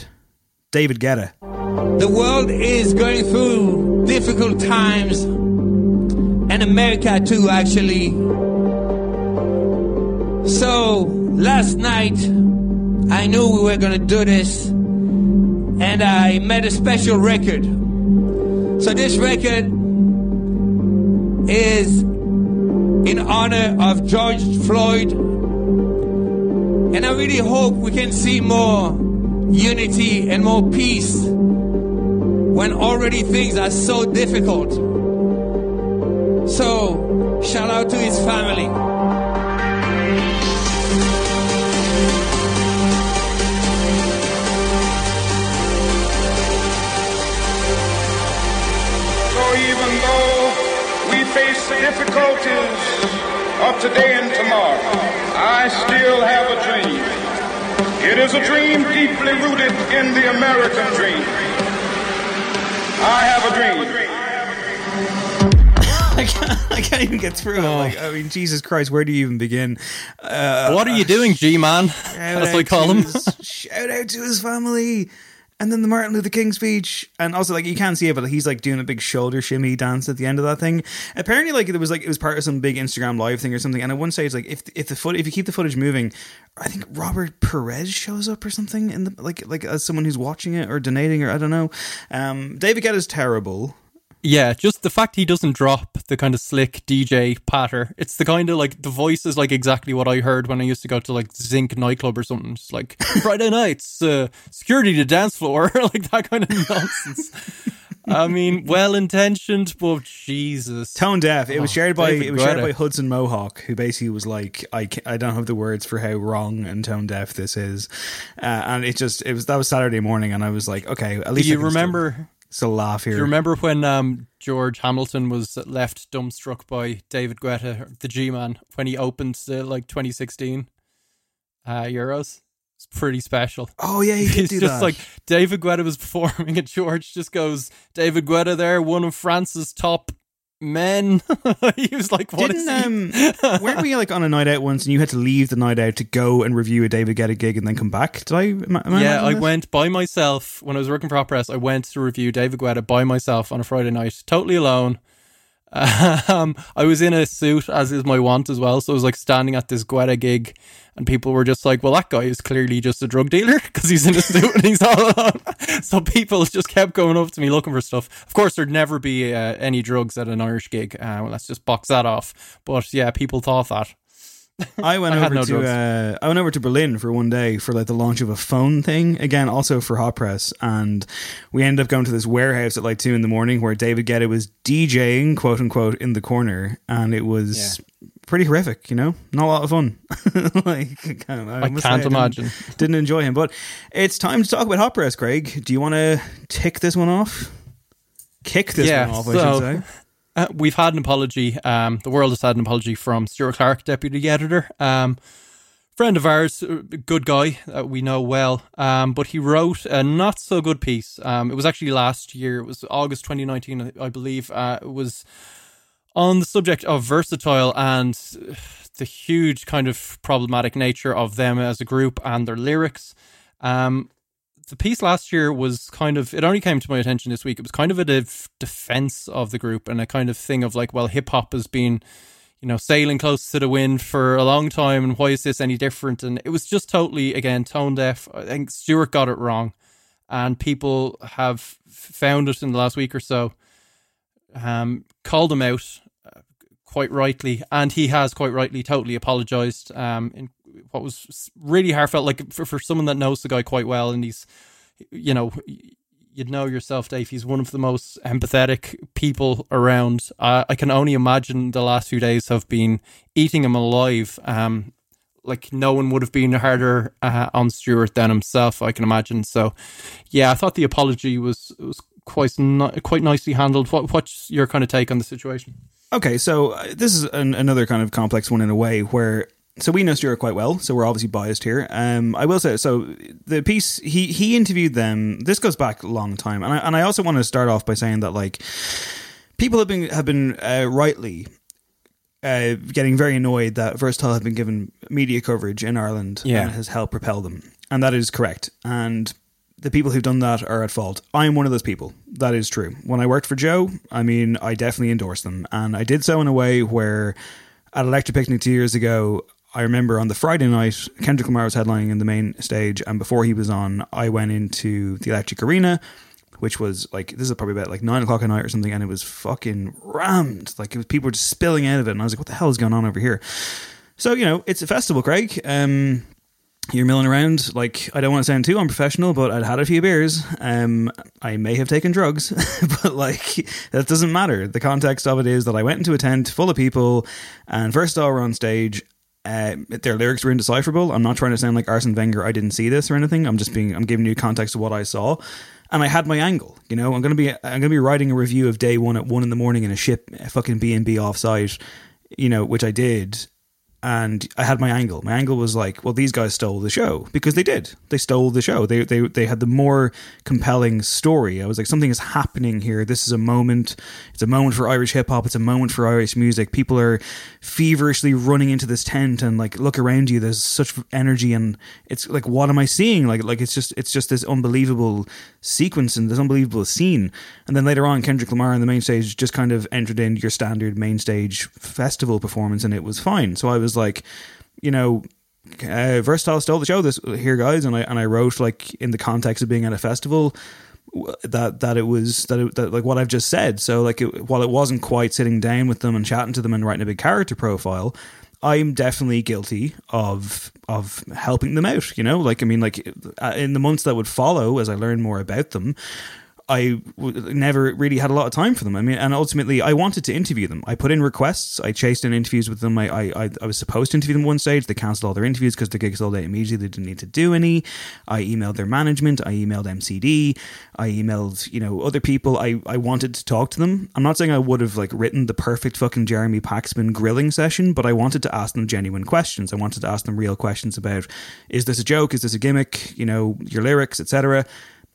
David Guetta. The world is going through difficult times, and America too, actually. So last night, I knew we were going to do this and I made a special record. So this record is in honor of George Floyd. And I really hope we can see more unity and more peace when already things are so difficult. So, shout out to his family. Face the difficulties of today and tomorrow, I still have a dream. It is a dream deeply rooted in the American dream. I have a dream. I can't, I can't even get through it. Like, I mean, Jesus Christ, where do you even begin? Uh, what are you doing, G man? shout That's what I out call him. his- shout out to his family. And then the Martin Luther King speech, and also like you can't see it, but he's like doing a big shoulder shimmy dance at the end of that thing. Apparently, like it was like it was part of some big Instagram live thing or something. And at one stage, like if if the foot if you keep the footage moving, I think Robert Perez shows up or something in the like like as someone who's watching it or donating or I don't know. Um, David Guetta's terrible. Yeah, just the fact he doesn't drop the kind of slick DJ patter. It's the kind of like the voice is like exactly what I heard when I used to go to like Zinc nightclub or something. Just like Friday nights, uh, security to dance floor, like that kind of nonsense. I mean, well intentioned, but Jesus. Tone deaf. It was Oh, shared by David it was shared by Hudson Mohawke, who basically was like, I I don't have the words for how wrong and tone deaf this is, uh, and it just it was that was Saturday morning, and I was like, okay, at Do least I you remember? Still laugh here. Do you remember when um, George Hamilton was left dumbstruck by David Guetta, the G Man, when he opened the like 2016 uh, Euros? It's pretty special. Oh yeah, he did He's just that. like David Guetta was performing, and George just goes, "David Guetta, there, one of France's top men." he was like, "What is Didn't he?" um, weren't we like on a night out once, and you had to leave the night out to go and review a David Guetta gig and then come back? Did I? Am am yeah, imagining I went by myself when I was working for Press. I went to review David Guetta by myself on a Friday night, totally alone. Um, I was in a suit, as is my want as well. So I was like standing at this Guetta gig, and people were just like, "Well, that guy is clearly just a drug dealer because he's in a suit and he's all alone." So people just kept going up to me looking for stuff. Of course, there'd never be uh, any drugs at an Irish gig. Uh, well, let's just box that off. But yeah, people thought that. I went I over no to uh, I went over to Berlin for one day for like the launch of a phone thing again, also for Hot Press, and we ended up going to this warehouse at like two in the morning where David Guetta was DJing, quote unquote, in the corner, and it was pretty horrific. You know, not a lot of fun. like, I, I must say can't didn't- imagine. Didn't enjoy him, but it's time to talk about Hot Press. Craig, do you want to tick this one off? Kick this one off, I should say. Uh, we've had an apology. Um, the world has had an apology from Stuart Clark, deputy editor. Um, friend of ours, uh, good guy that we know well. Um, but he wrote a not so good piece. Um, it was actually last year. It was August 2019, I believe. Uh, it was on the subject of versatile and uh, the huge kind of problematic nature of them as a group and their lyrics. Um, the piece last year was kind of it only came to my attention this week. It was kind of a def- defense of the group and a kind of thing of like, well, hip hop has been, you know, sailing close to the wind for a long time, and why is this any different? And it was just totally again tone deaf. I think Stuart got it wrong, and people have found it in the last week or so. Um, called him out uh, quite rightly, and he has quite rightly totally apologized. Um, in what was really heartfelt, like for, for someone that knows the guy quite well, and he's, you know, you'd know yourself, Dave. He's one of the most empathetic people around. Uh, I can only imagine the last few days have been eating him alive. Um, like no one would have been harder uh, on Stuart than himself. I can imagine. So, yeah, I thought the apology was was quite ni- quite nicely handled. What what's your kind of take on the situation? Okay, so uh, this is an, another kind of complex one in a way where so we know Stuart quite well, so we're obviously biased here. Um, I will say so. The piece he he interviewed them. This goes back a long time, and I and I also want to start off by saying that like people have been have been uh, rightly. Uh, getting very annoyed that Versatile have been given media coverage in Ireland Yeah. and has helped propel them, and that is correct. And the people who've done that are at fault. I'm one of those people. That is true. When I worked for Joe, I mean, I definitely endorsed them. And I did so in a way where at Electric Picnic two years ago, I remember on the Friday night, Kendrick Lamar was headlining in the main stage. And before he was on, I went into the Electric Arena, which was like, this is probably about like nine o'clock at night or something. And it was fucking rammed. Like it was, people were just spilling out of it. And I was like, what the hell is going on over here? So, you know, it's a festival, Craig. Um, you're milling around like I don't want to sound too unprofessional, but I'd had a few beers. Um, I may have taken drugs, but like that doesn't matter. The context of it is that I went into a tent full of people, and first of all were on stage. Uh, their lyrics were indecipherable. I'm not trying to sound like Arsene Wenger. I didn't see this or anything. I'm just being. I'm giving you context of what I saw, and I had my angle. You know, I'm gonna be. I'm gonna be writing a review of day one at one in the morning in a ship, a fucking B and B offsite. You know, which I did and I had my angle. My angle was like, well, these guys stole the show because they did. They stole the show. They they they had the more compelling story. I was like, something is happening here. This is a moment. It's a moment for Irish hip hop. It's a moment for Irish music. People are feverishly running into this tent and like look around you. There's such energy and it's like, what am I seeing? Like like it's just it's just this unbelievable sequence and this unbelievable scene. And then later on, Kendrick Lamar on the main stage just kind of entered in your standard main stage festival performance, and it was fine. So I was like, you know, uh, Versatile stole the show this here, guys, and I and I wrote like in the context of being at a festival that that it was that, it, that like what I've just said. So like it, while it wasn't quite sitting down with them and chatting to them and writing a big character profile, I'm definitely guilty of of helping them out. You know, like I mean, like uh, in the months that would follow, as I learned more about them, I w- never really had a lot of time for them. I mean, and ultimately, I wanted to interview them. I put in requests. I chased in interviews with them. I I, I was supposed to interview them one stage. They cancelled all their interviews because the gigs sold out immediately. They didn't need to do any. I emailed their management. I emailed MCD. I emailed you know other people. I I wanted to talk to them. I'm not saying I would have like written the perfect fucking Jeremy Paxman grilling session, but I wanted to ask them genuine questions. I wanted to ask them real questions about is this a joke? Is this a gimmick? You know your lyrics, etc.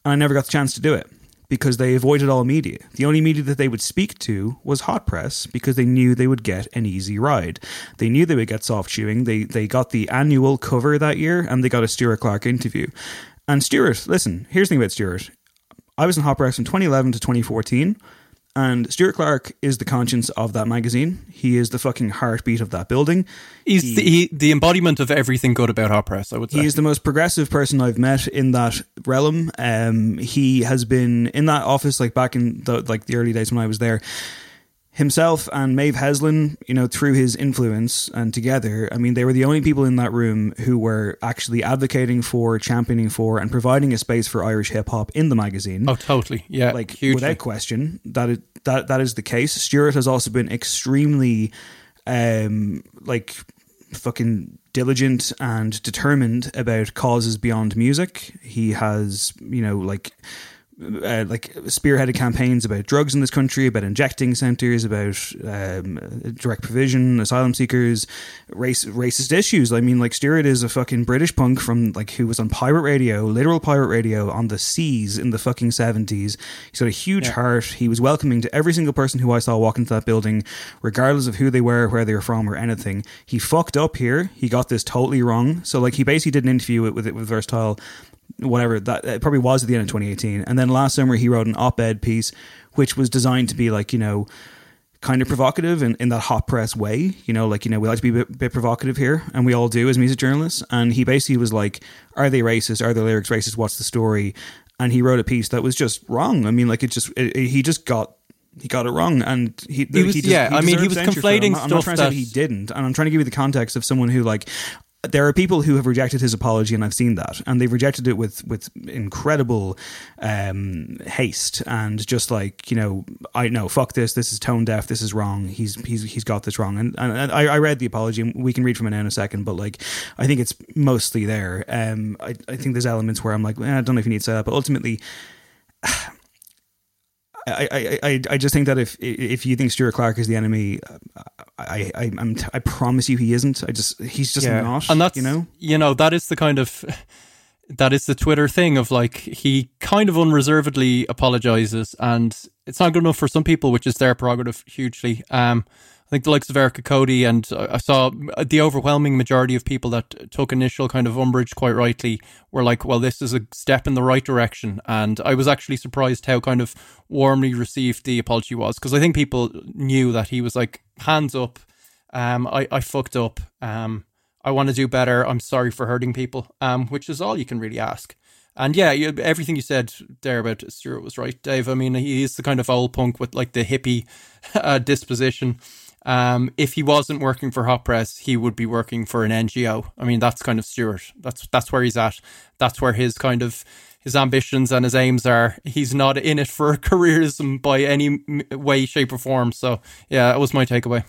And I never got the chance to do it because they avoided all media. The only media that they would speak to was hot press because they knew they would get an easy ride. They knew they would get soft shoeing. They they got the annual cover that year and they got a Stuart Clark interview. And Stuart, listen, here's the thing about Stuart. I was in hot press from 2011 to 2014. And Stuart Clark is the conscience of that magazine. He is the fucking heartbeat of that building. He's he, the, he, the embodiment of everything good about Hot Press, I would say. He is the most progressive person I've met in that realm. Um, he has been in that office like back in the like the early days when I was there himself and Maeve Heslin, you know, through his influence and together, I mean, they were the only people in that room who were actually advocating for, championing for, and providing a space for Irish hip hop in the magazine. Oh, totally. Yeah. Like, hugely. without question, that is, that, that is the case. Stuart has also been extremely, um, like, fucking diligent and determined about causes beyond music. He has, you know, like, uh, like spearheaded campaigns about drugs in this country, about injecting centres, about um, direct provision, asylum seekers, race racist issues. I mean, like Stuart is a fucking British punk from like who was on pirate radio, literal pirate radio on the seas in the fucking seventies. He's got a huge yeah. heart. He was welcoming to every single person who I saw walk into that building, regardless of who they were, where they were from, or anything. He fucked up here. He got this totally wrong. So like he basically did an interview with with, with Versatile whatever that it probably was at the end of 2018 and then last summer he wrote an op-ed piece which was designed to be like you know kind of provocative in, in that hot press way. You know like you know we like to be a bit, bit provocative here and we all do as music journalists. And he basically was like are they racist? Are the lyrics racist? What's the story? And he wrote a piece that was just wrong. I mean like it just it, it, he just got he got it wrong, and he, he was he yeah. I mean, he was conflating I'm, I'm not trying that... to say he didn't, and I'm trying to give you the context of someone who like there are people who have rejected his apology, and I've seen that, and they've rejected it with with incredible um, haste and just like you know, I know, fuck this, this is tone deaf, this is wrong. He's he's he's got this wrong, and, and I, I read the apology, and we can read from it in a second, but like I think it's mostly there. Um, I I think there's elements where I'm like, eh, I don't know if you need to say that, but ultimately. I, I, I just think that if if you think Stuart Clark is the enemy, I I I'm I promise you he isn't. I just he's just yeah. not. And that's you know you know that is the kind of that is the Twitter thing of like he kind of unreservedly apologizes, and it's not good enough for some people, which is their prerogative hugely. Um, think the likes of Erica Cody and I saw the overwhelming majority of people that took initial kind of umbrage quite rightly were like, well, this is a step in the right direction. And I was actually surprised how kind of warmly received the apology was because I think people knew that he was like, hands up, um, I, I fucked up. Um, I want to do better. I'm sorry for hurting people, um, which is all you can really ask. And yeah, you, everything you said there about Stuart was right, Dave. I mean, he is the kind of old punk with like the hippie uh, disposition. Um, if he wasn't working for Hot Press, he would be working for an NGO. I mean, that's kind of Stuart. That's that's where he's at. That's where his kind of his ambitions and his aims are. He's not in it for careerism by any way, shape, or form. So yeah, that was my takeaway.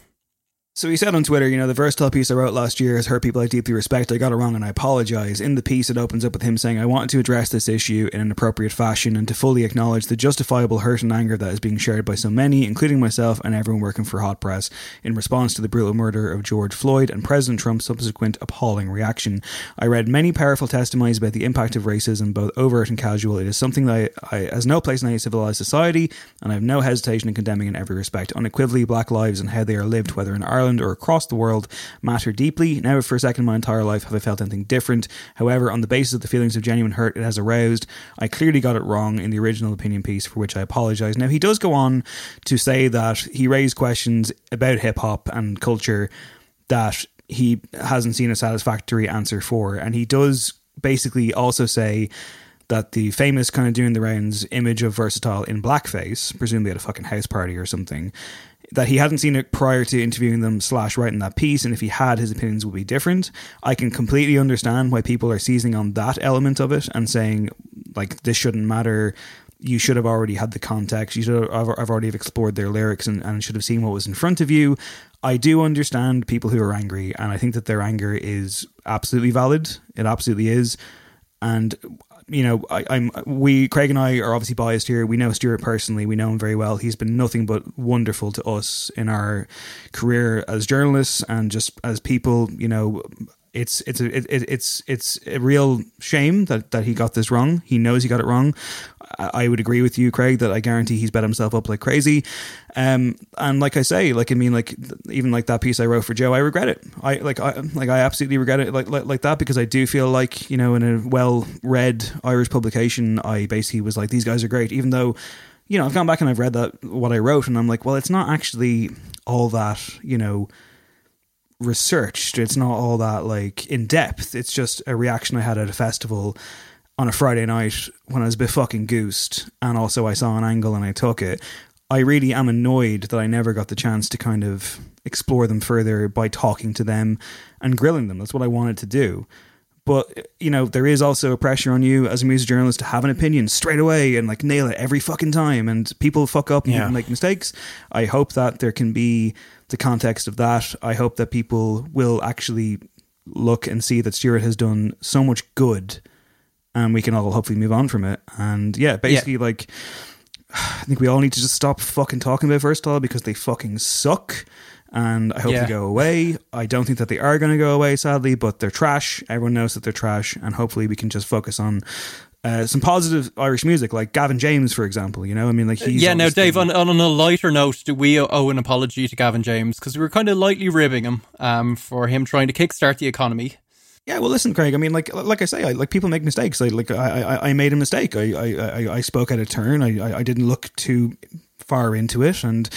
So he said on Twitter, you know, the versatile piece I wrote last year has hurt people I deeply respect. I got it wrong and I apologize. In the piece, it opens up with him saying, I want to address this issue in an appropriate fashion and to fully acknowledge the justifiable hurt and anger that is being shared by so many, including myself and everyone working for Hot Press, in response to the brutal murder of George Floyd and President Trump's subsequent appalling reaction. I read many powerful testimonies about the impact of racism, both overt and casual. It is something that I, I has no place in any civilized society, and I have no hesitation in condemning in every respect. Unequivocally, black lives and how they are lived, whether in Ireland Ireland or across the world matter deeply. Never for a second in my entire life have I felt anything different. However, on the basis of the feelings of genuine hurt it has aroused, I clearly got it wrong in the original opinion piece, for which I apologise. Now, he does go on to say that he raised questions about hip hop and culture that he hasn't seen a satisfactory answer for. And he does basically also say that the famous kind of doing the rounds image of versatile in blackface, presumably at a fucking house party or something, that he hadn't seen it prior to interviewing them slash writing that piece, and if he had, his opinions would be different. I can completely understand why people are seizing on that element of it and saying like this shouldn't matter. You should have already had the context. You should have, have already explored their lyrics and, and should have seen what was in front of you. I do understand people who are angry, and I think that their anger is absolutely valid. It absolutely is. And you know, I, am we Craig and I are obviously biased here. We know Stuart personally. We know him very well. He's been nothing but wonderful to us in our career as journalists and just as people. You know, it's it's a it, it's it's a real shame that that he got this wrong. He knows he got it wrong. I would agree with you, Craig, that I guarantee he's bet himself up like crazy. Um, and like I say, like I mean, like even like that piece I wrote for Joe, I regret it. I like I like I absolutely regret it, like like, like that because I do feel like you know in a well-read Irish publication, I basically was like these guys are great, even though you know I've gone back and I've read that what I wrote, and I'm like, well, it's not actually all that you know researched. It's not all that like in depth. It's just a reaction I had at a festival on a Friday night when I was a bit fucking goosed, and also I saw an angle and I took it. I really am annoyed that I never got the chance to kind of explore them further by talking to them and grilling them. That's what I wanted to do. But you know, there is also a pressure on you as a music journalist to have an opinion straight away and like nail it every fucking time. And people fuck up and Yeah. make mistakes. I hope that there can be the context of that. I hope that people will actually look and see that Stuart has done so much good and we can all hopefully move on from it. And yeah, basically, like, I think we all need to just stop fucking talking about Versatile because they fucking suck. And I hope Yeah. they go away. I don't think that they are going to go away, sadly, but they're trash. Everyone knows that they're trash. And hopefully we can just focus on uh, some positive Irish music, like Gavin James, for example. You know, I mean, like, he's yeah, now, Dave, on, on a lighter note, do we owe an apology to Gavin James? Because we were kind of lightly ribbing him um, for him trying to kickstart the economy. Yeah, well, listen, Craig. I mean, like, like I say, I, like people make mistakes. I, like, I, I, I made a mistake. I, I, I, spoke out of turn. I, I didn't look too far into it, and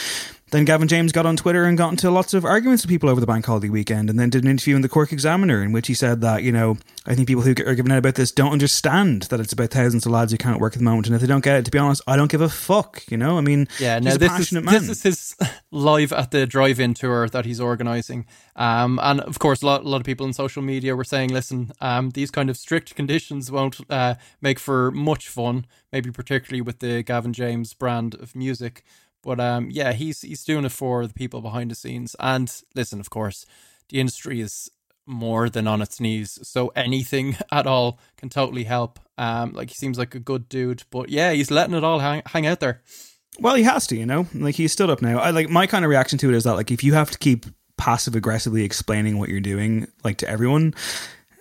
then Gavin James got on Twitter and got into lots of arguments with people over the bank holiday weekend, and then did an interview in the Cork Examiner in which he said that you know I think people who are giving out about this don't understand that it's about thousands of lads who can't work at the moment, and if they don't get it, to be honest, I don't give a fuck. You know, I mean, Yeah, he's no, this is man. this is his live at the drive-in tour that he's organising, um, and of course, a lot, a lot of people in social media were saying, "Listen, um, these kind of strict conditions won't uh, make for much fun, maybe particularly with the Gavin James brand of music." But um, yeah, he's he's doing it for the people behind the scenes. And listen, of course, the industry is more than on its knees, so anything at all can totally help. Um, like he seems like a good dude, but yeah, he's letting it all hang, hang out there. Well, he has to, you know. Like he stood up now. I like my kind of reaction to it is that like if you have to keep passive aggressively explaining what you're doing like to everyone,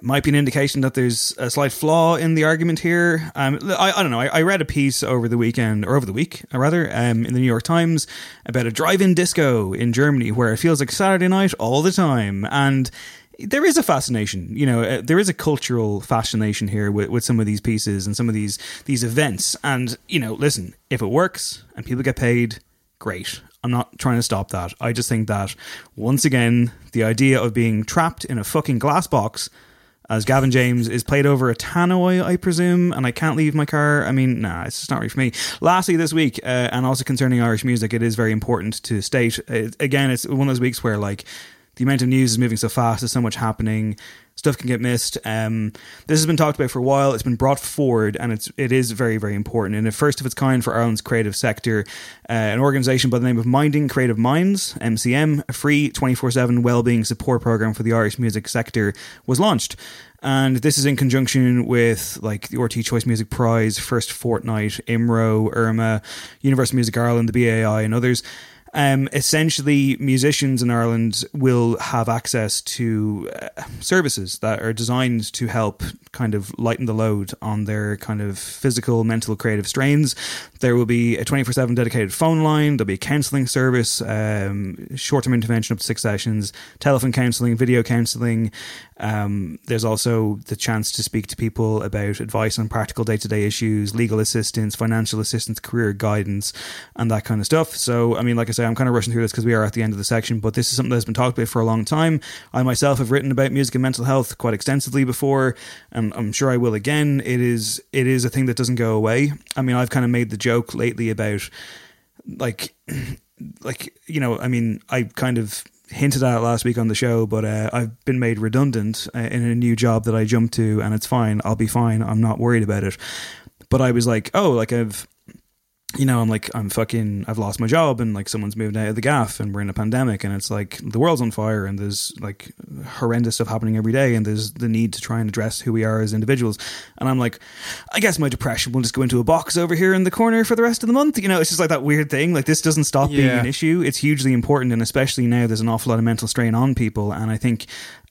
might be an indication that there's a slight flaw in the argument here. Um, I, I don't know. I, I read a piece over the weekend or over the week, uh, rather, um, in the New York Times about a drive-in disco in Germany where it feels like Saturday night all the time, and there is a fascination you know uh, there is a cultural fascination here with, with some of these pieces and some of these these events and you know listen if it works and people get paid great i'm not trying to stop that i just think that once again the idea of being trapped in a fucking glass box as Gavin James is played over a tannoy, I presume, and I can't leave my car. I mean, nah, it's just not really for me. Lastly, this week, uh, and also concerning Irish music, it is very important to state uh, again. It's one of those weeks where like the amount of news is moving so fast. There's so much happening. Stuff can get missed. Um, this has been talked about for a while. It's been brought forward, and it's it is very very important. And a first of its kind for Ireland's creative sector, uh, an organisation by the name of Minding Creative Minds (MCM), a free twenty four seven wellbeing support program for the Irish music sector, was launched. And this is in conjunction with like the RTÉ Choice Music Prize, First Fortnight, IMRO, IRMA, Universal Music Ireland, the BAI, and others. Um, essentially, musicians in Ireland will have access to uh, services that are designed to help kind of lighten the load on their kind of physical, mental, creative strains. There will be a 24 7 dedicated phone line, there'll be a counselling service, um, short term intervention up to six sessions, telephone counselling, video counselling. Um, there's also the chance to speak to people about advice on practical day to day issues, legal assistance, financial assistance, career guidance, and that kind of stuff. So, I mean, like I say, I'm kind of rushing through this because we are at the end of the section, but this is something that's been talked about for a long time. I myself have written about music and mental health quite extensively before, and I'm sure I will again. It is it is a thing that doesn't go away. I mean, I've kind of made the joke lately about like like you know, I mean, I kind of hinted at last week on the show, but uh, I've been made redundant uh, in a new job that I jumped to, and it's fine. I'll be fine. I'm not worried about it. But I was like, oh, like I've you know, I'm like, I'm fucking, I've lost my job and like someone's moved out of the gaff and we're in a pandemic and it's like the world's on fire and there's like horrendous stuff happening every day and there's the need to try and address who we are as individuals. And I'm like, I guess my depression will just go into a box over here in the corner for the rest of the month. You know, it's just like that weird thing. Like this doesn't stop being an issue. It's hugely important. And especially now there's an awful lot of mental strain on people. And I think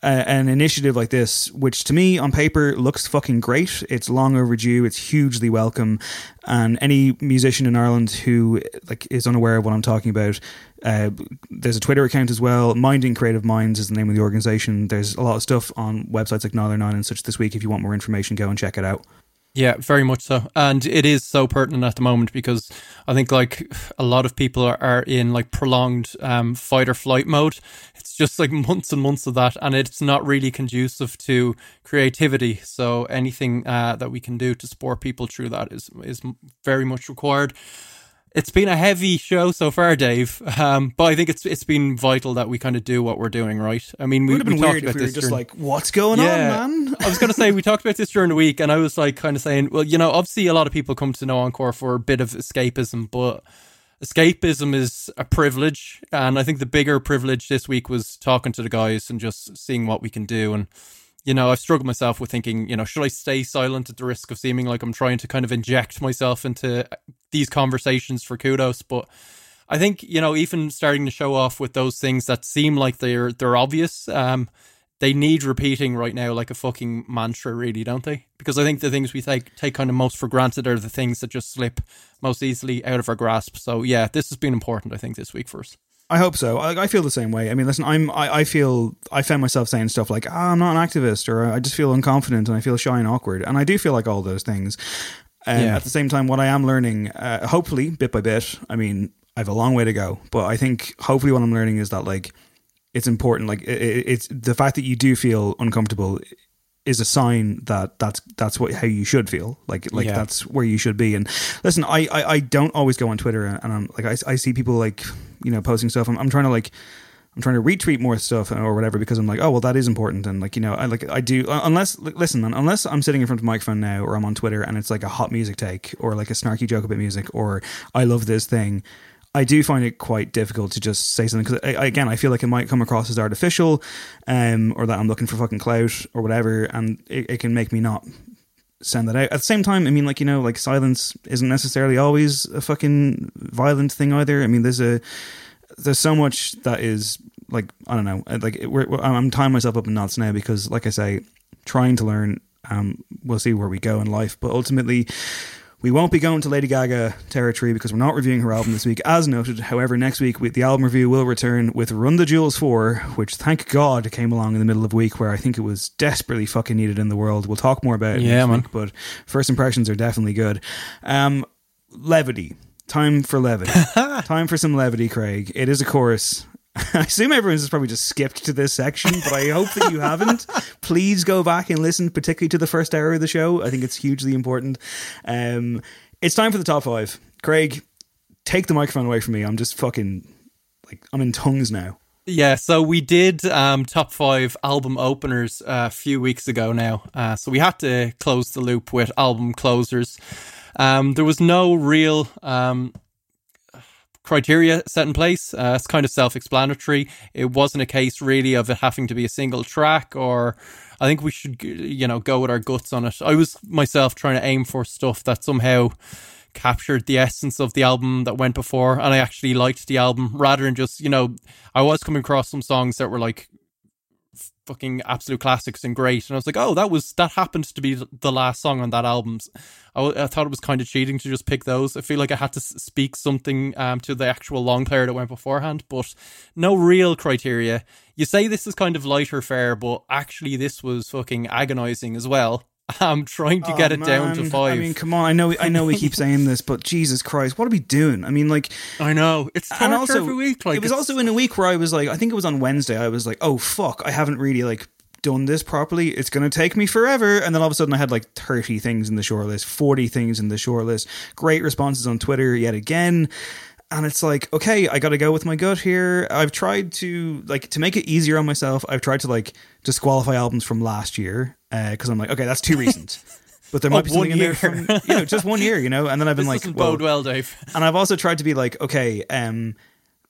uh, an initiative like this, which to me on paper looks fucking great. It's long overdue. It's hugely welcome, and any musician in Ireland who like is unaware of what I'm talking about, uh, there's a Twitter account as well. Minding Creative Minds is the name of the organization. There's a lot of stuff on websites like Nine and such this week. If you want more information, go and check it out. Yeah, very much so. And it is so pertinent at the moment because I think like a lot of people are, are in like prolonged um, fight or flight mode. It's just like months and months of that, and it's not really conducive to creativity. So anything uh, that we can do to support people through that is is very much required. It's been a heavy show so far, Dave. Um, but I think it's it's been vital that we kind of do what we're doing, right? I mean, It we, would have been talked weird about if we were this just during- like, "What's going on, man?" I was going to say we talked about this during the week, and I was like, kind of saying, well, you know, obviously a lot of people come to No Encore for a bit of escapism, but escapism is a privilege, and I think the bigger privilege this week was talking to the guys and just seeing what we can do. And you know, I've struggled myself with thinking, you know, should I stay silent at the risk of seeming like I'm trying to kind of inject myself into these conversations for kudos, but. I think you know, even starting to show off with those things that seem like they're they're obvious. Um, they need repeating right now like a fucking mantra, really, don't they? Because I think the things we take take kind of most for granted are the things that just slip most easily out of our grasp. So yeah, this has been important, I think, this week for us. I hope so. I, I feel the same way. I mean, listen, I'm. I, I feel. I found myself saying stuff like, ah, "I'm not an activist," or "I just feel unconfident and I feel shy and awkward," and I do feel like all those things. And Yeah. at the same time, what I am learning, uh, hopefully, bit by bit. I mean, I have a long way to go, but I think hopefully what I'm learning is that like it's important. Like it, it- it's the fact that you do feel uncomfortable is a sign that that's that's what how you should feel like like Yeah. that's where you should be and listen I, I i don't always go on twitter and i'm like i, I see people like you know posting stuff I'm, I'm trying to like i'm trying to retweet more stuff or whatever because i'm like oh well that is important and like you know i like i do uh, unless li- listen unless i'm sitting in front of a microphone now or i'm on twitter and it's like a hot music take or like a snarky joke about music or i love this thing I do find it quite difficult to just say something because again, I feel like it might come across as artificial, um, or that I'm looking for fucking clout or whatever, and it, it can make me not send that out. At the same time, I mean, like you know, like silence isn't necessarily always a fucking violent thing either. I mean, there's a there's so much that is like I don't know, like we're, we're- I'm tying myself up in knots now because, like I say, trying to learn. Um, we'll see where we go in life, but ultimately. We won't be going to Lady Gaga territory because we're not reviewing her album this week, as noted. However, next week we, the album review will return with Run the Jewels 4, which thank God came along in the middle of week where I think it was desperately fucking needed in the world. We'll talk more about it Yeah, next man. week, but first impressions are definitely good. Um, levity. Time for levity. Time for some levity, Craig. It is a chorus. I assume everyone's just probably just skipped to this section, but I hope that you haven't. Please go back and listen, particularly to the first hour of the show. I think it's hugely important. Um, it's time for the top five. Craig, take the microphone away from me. I'm just fucking like I'm in tongues now. Yeah, so we did um, top five album openers uh, a few weeks ago now. Uh, so we had to close the loop with album closers. Um, there was no real um, criteria set in place. Uh, it's kind of self explanatory. It wasn't a case really of it having to be a single track or. I think we should, you know, go with our guts on it. I was myself trying to aim for stuff that somehow captured the essence of the album that went before and I actually liked the album rather than just you know I was coming across some songs that were like fucking absolute classics and great. And I was like oh that was that happened to be the last song on that album. I, I thought it was kind of cheating to just pick those. I feel like I had to speak something um, to the actual long player that went beforehand but no real criteria. You say this is kind of lighter fare but actually this was fucking agonizing as well I'm trying to get Oh, it down to five. I mean, come on. I know. I know we keep saying this, but Jesus Christ, what are we doing? I mean, like, I know it's and also every week. Like it was also in a week where I was like, I think it was on Wednesday. I was like, oh fuck, I haven't really like done this properly. It's going to take me forever. And then all of a sudden, I had like thirty things in the short list, forty things in the short list. Great responses on Twitter yet again. And it's like, okay, I got to go with my gut here. I've tried to like to make it easier on myself. I've tried to like disqualify albums from last year because I'm like, okay, that's too recent. But there Oh, might be something in there from you know just one year, you know. And then I've been This like, well, bode well, Dave. and I've also tried to be like, okay, um,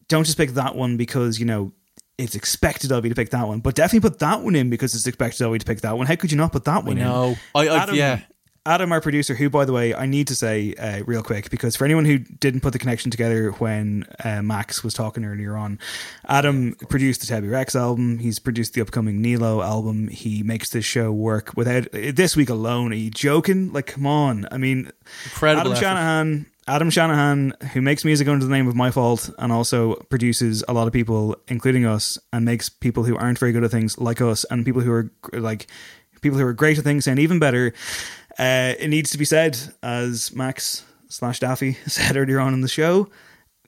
don't just pick that one because you know it's expected of you to pick that one, but definitely put that one in because it's expected of you to pick that one. How could you not put that one know. in? I- I- Adam, yeah. Adam, our producer, who by the way, I need to say uh, real quick because for anyone who didn't put the connection together when uh, Max was talking earlier on, Adam produced the Tebi Rex album. He's produced the upcoming Nealo album. He makes this show work without this week alone. Are you joking? Like, come on! I mean, Incredible Adam effort. Shanahan, Adam Shanahan, who makes music under the name of My Fault and also produces a lot of people, including us, and makes people who aren't very good at things like us and people who are like people who are great at things and even better. Uh, it needs to be said, as Max slash Daffy said earlier on in the show,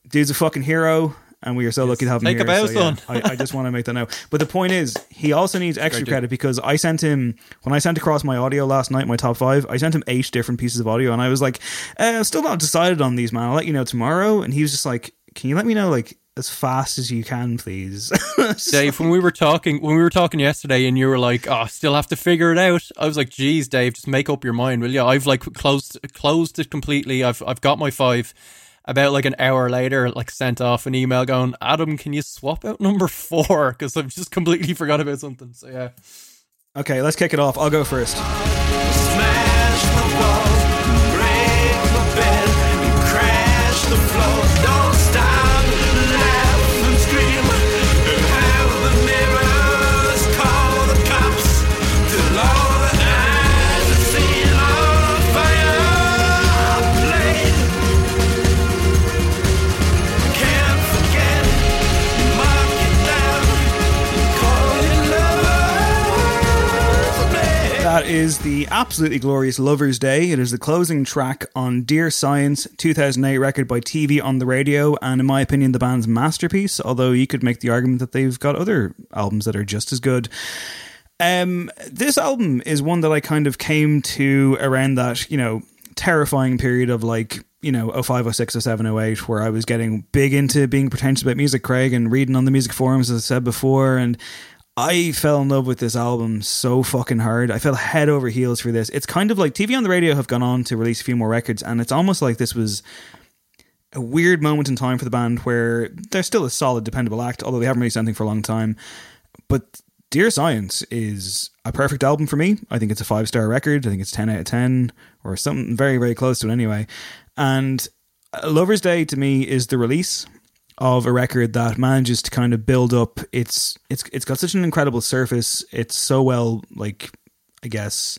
dude's a fucking hero. And we are so lucky to have him Take here. so yeah. I, I just want to make that note. But the point is, he also needs extra credit because I sent him when I sent across my audio last night, my top five. I sent him eight different pieces of audio, and I was like, uh, "Still not decided on these, man. I'll let you know tomorrow." And he was just like, "Can you let me know like as fast as you can, please?" Dave, when we were talking, when we were talking yesterday, and you were like, "Oh, still have to figure it out," I was like, "Geez, Dave, just make up your mind, will you?" I've like closed closed it completely. I've I've got my five. About like an hour later, like sent off an email going, "Adam, can you swap out number four? Because I've just completely forgot about something." So yeah, okay, let's kick it off. I'll go first. Smash the walls, break the bed, and crash the floor. Is the absolutely glorious Lover's Day. It is the closing track on Dear Science, 2008 record by TV on the radio, and in my opinion, the band's masterpiece. Although you could make the argument that they've got other albums that are just as good. Um, this album is one that I kind of came to around that, you know, terrifying period of like, you know, 05, 06, 07, 08, where I was getting big into being pretentious about music, Craig, and reading on the music forums, as I said before. And I fell in love with this album so fucking hard. I fell head over heels for this. It's kind of like TV on the radio have gone on to release a few more records, and it's almost like this was a weird moment in time for the band where they're still a solid, dependable act, although they haven't released anything for a long time. But Dear Science is a perfect album for me. I think it's a five star record. I think it's 10 out of 10 or something very, very close to it anyway. And Lover's Day to me is the release of a record that manages to kind of build up its it's it's got such an incredible surface. It's so well like I guess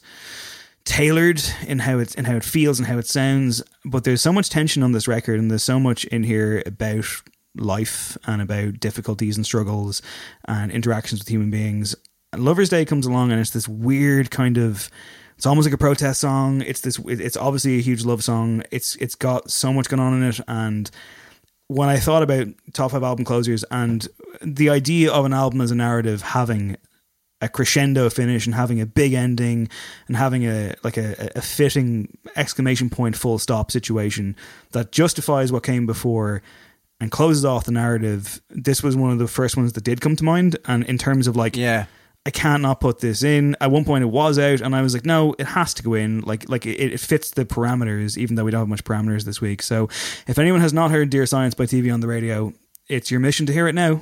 tailored in how it in how it feels and how it sounds. But there's so much tension on this record, and there's so much in here about life and about difficulties and struggles and interactions with human beings. And Lover's Day comes along, and it's this weird kind of. It's almost like a protest song. It's this. It's obviously a huge love song. It's it's got so much going on in it, and when I thought about top five album closers and the idea of an album as a narrative having a crescendo finish and having a big ending and having a like a, a fitting exclamation point full stop situation that justifies what came before and closes off the narrative. This was one of the first ones that did come to mind. And in terms of like, yeah, I can't not put this in. At one point, it was out, and I was like, no, it has to go in. Like, like it, it fits the parameters, even though we don't have much parameters this week. So, if anyone has not heard "Dear Science" by TV on the radio, it's your mission to hear it now.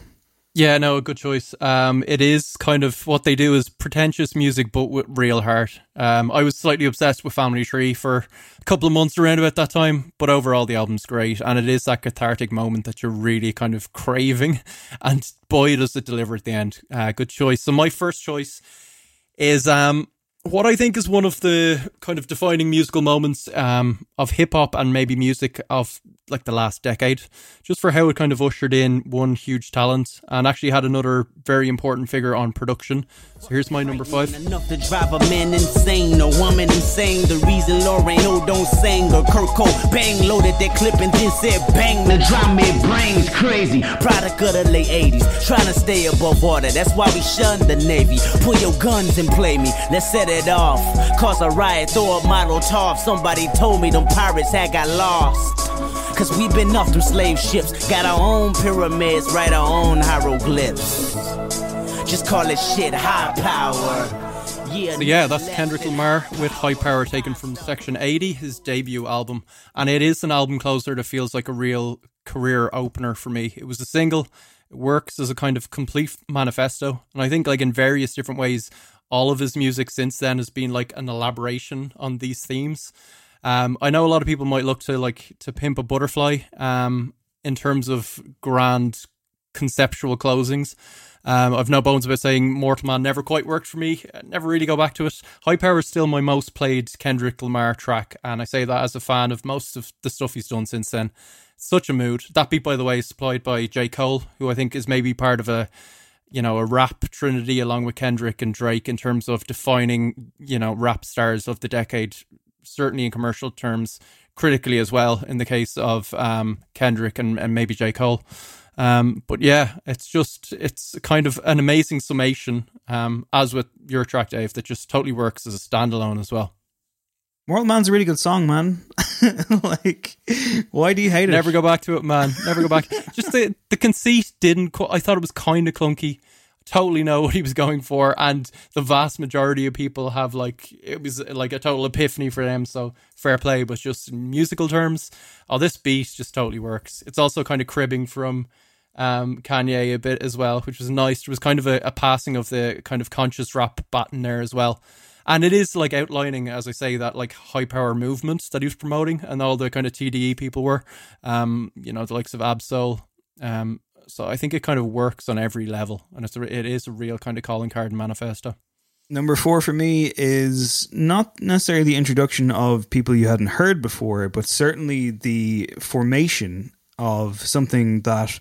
Yeah, no, a good choice. Um, it is kind of what they do is pretentious music, but with real heart. Um, I was slightly obsessed with Family Tree for a couple of months around about that time, but overall the album's great, and it is that cathartic moment that you're really kind of craving, and boy does it deliver at the end. Uh, good choice. So my first choice is um, what I think is one of the kind of defining musical moments um, of hip hop and maybe music of like the last decade, just for how it kind of ushered in one huge talent and actually had another very important figure on production. So here's my number five. Enough to drive a man insane, a woman insane. The reason Lauren O don't sing or Kurt Cole bang loaded that clip and then said bang. The drum me brains crazy. Product of the late 80s, trying to stay above water. That's why we shun the Navy. Pull your guns and play me. Let's set it off. Cause a riot, throw a model top. Somebody told me them pirates had got lost. Cause we been off them slave ships. Got our own pyramids, write our own hieroglyphs. Just call it shit high power. Yeah, So yeah, that's Kendrick Lamar with High Power taken from Section 80, his debut album. And it is an album closer that feels like a real career opener for me. It was a single, it works as a kind of complete manifesto. And I think like in various different ways, all of his music since then has been like an elaboration on these themes. Um, I know a lot of people might look to like to Pimp a Butterfly um, in terms of grand conceptual closings. Um, I've no bones about saying Mortal Man never quite worked for me. Never really go back to it. High Power is still my most played Kendrick Lamar track, and I say that as a fan of most of the stuff he's done since then. Such a mood. That beat, by the way, is supplied by J. Cole, who I think is maybe part of a you know, a rap trinity along with Kendrick and Drake in terms of defining, you know, rap stars of the decade, certainly in commercial terms, critically as well, in the case of um, Kendrick and, and maybe J. Cole. Um, but yeah, it's just, it's kind of an amazing summation, um, as with your track, Dave, that just totally works as a standalone as well. Mortal Man's a really good song, man. like, why do you hate it? Never go back to it, man. Never go back. Just the the conceit didn't. qu- I thought it was kind of clunky. Totally know what he was going for, and the vast majority of people have like it was like a total epiphany for them. So fair play, but just in musical terms, oh, this beat just totally works. It's also kind of cribbing from um, Kanye a bit as well, which was nice. There was kind of a, a passing of the kind of conscious rap baton there as well. And it is like outlining, as I say, that like high power movement that he was promoting, and all the kind of TDE people were, um, you know, the likes of Ab-Soul. Um, so I think it kind of works on every level, and it's a, it is a real kind of calling card manifesto. Number four for me is not necessarily the introduction of people you hadn't heard before, but certainly the formation of something that,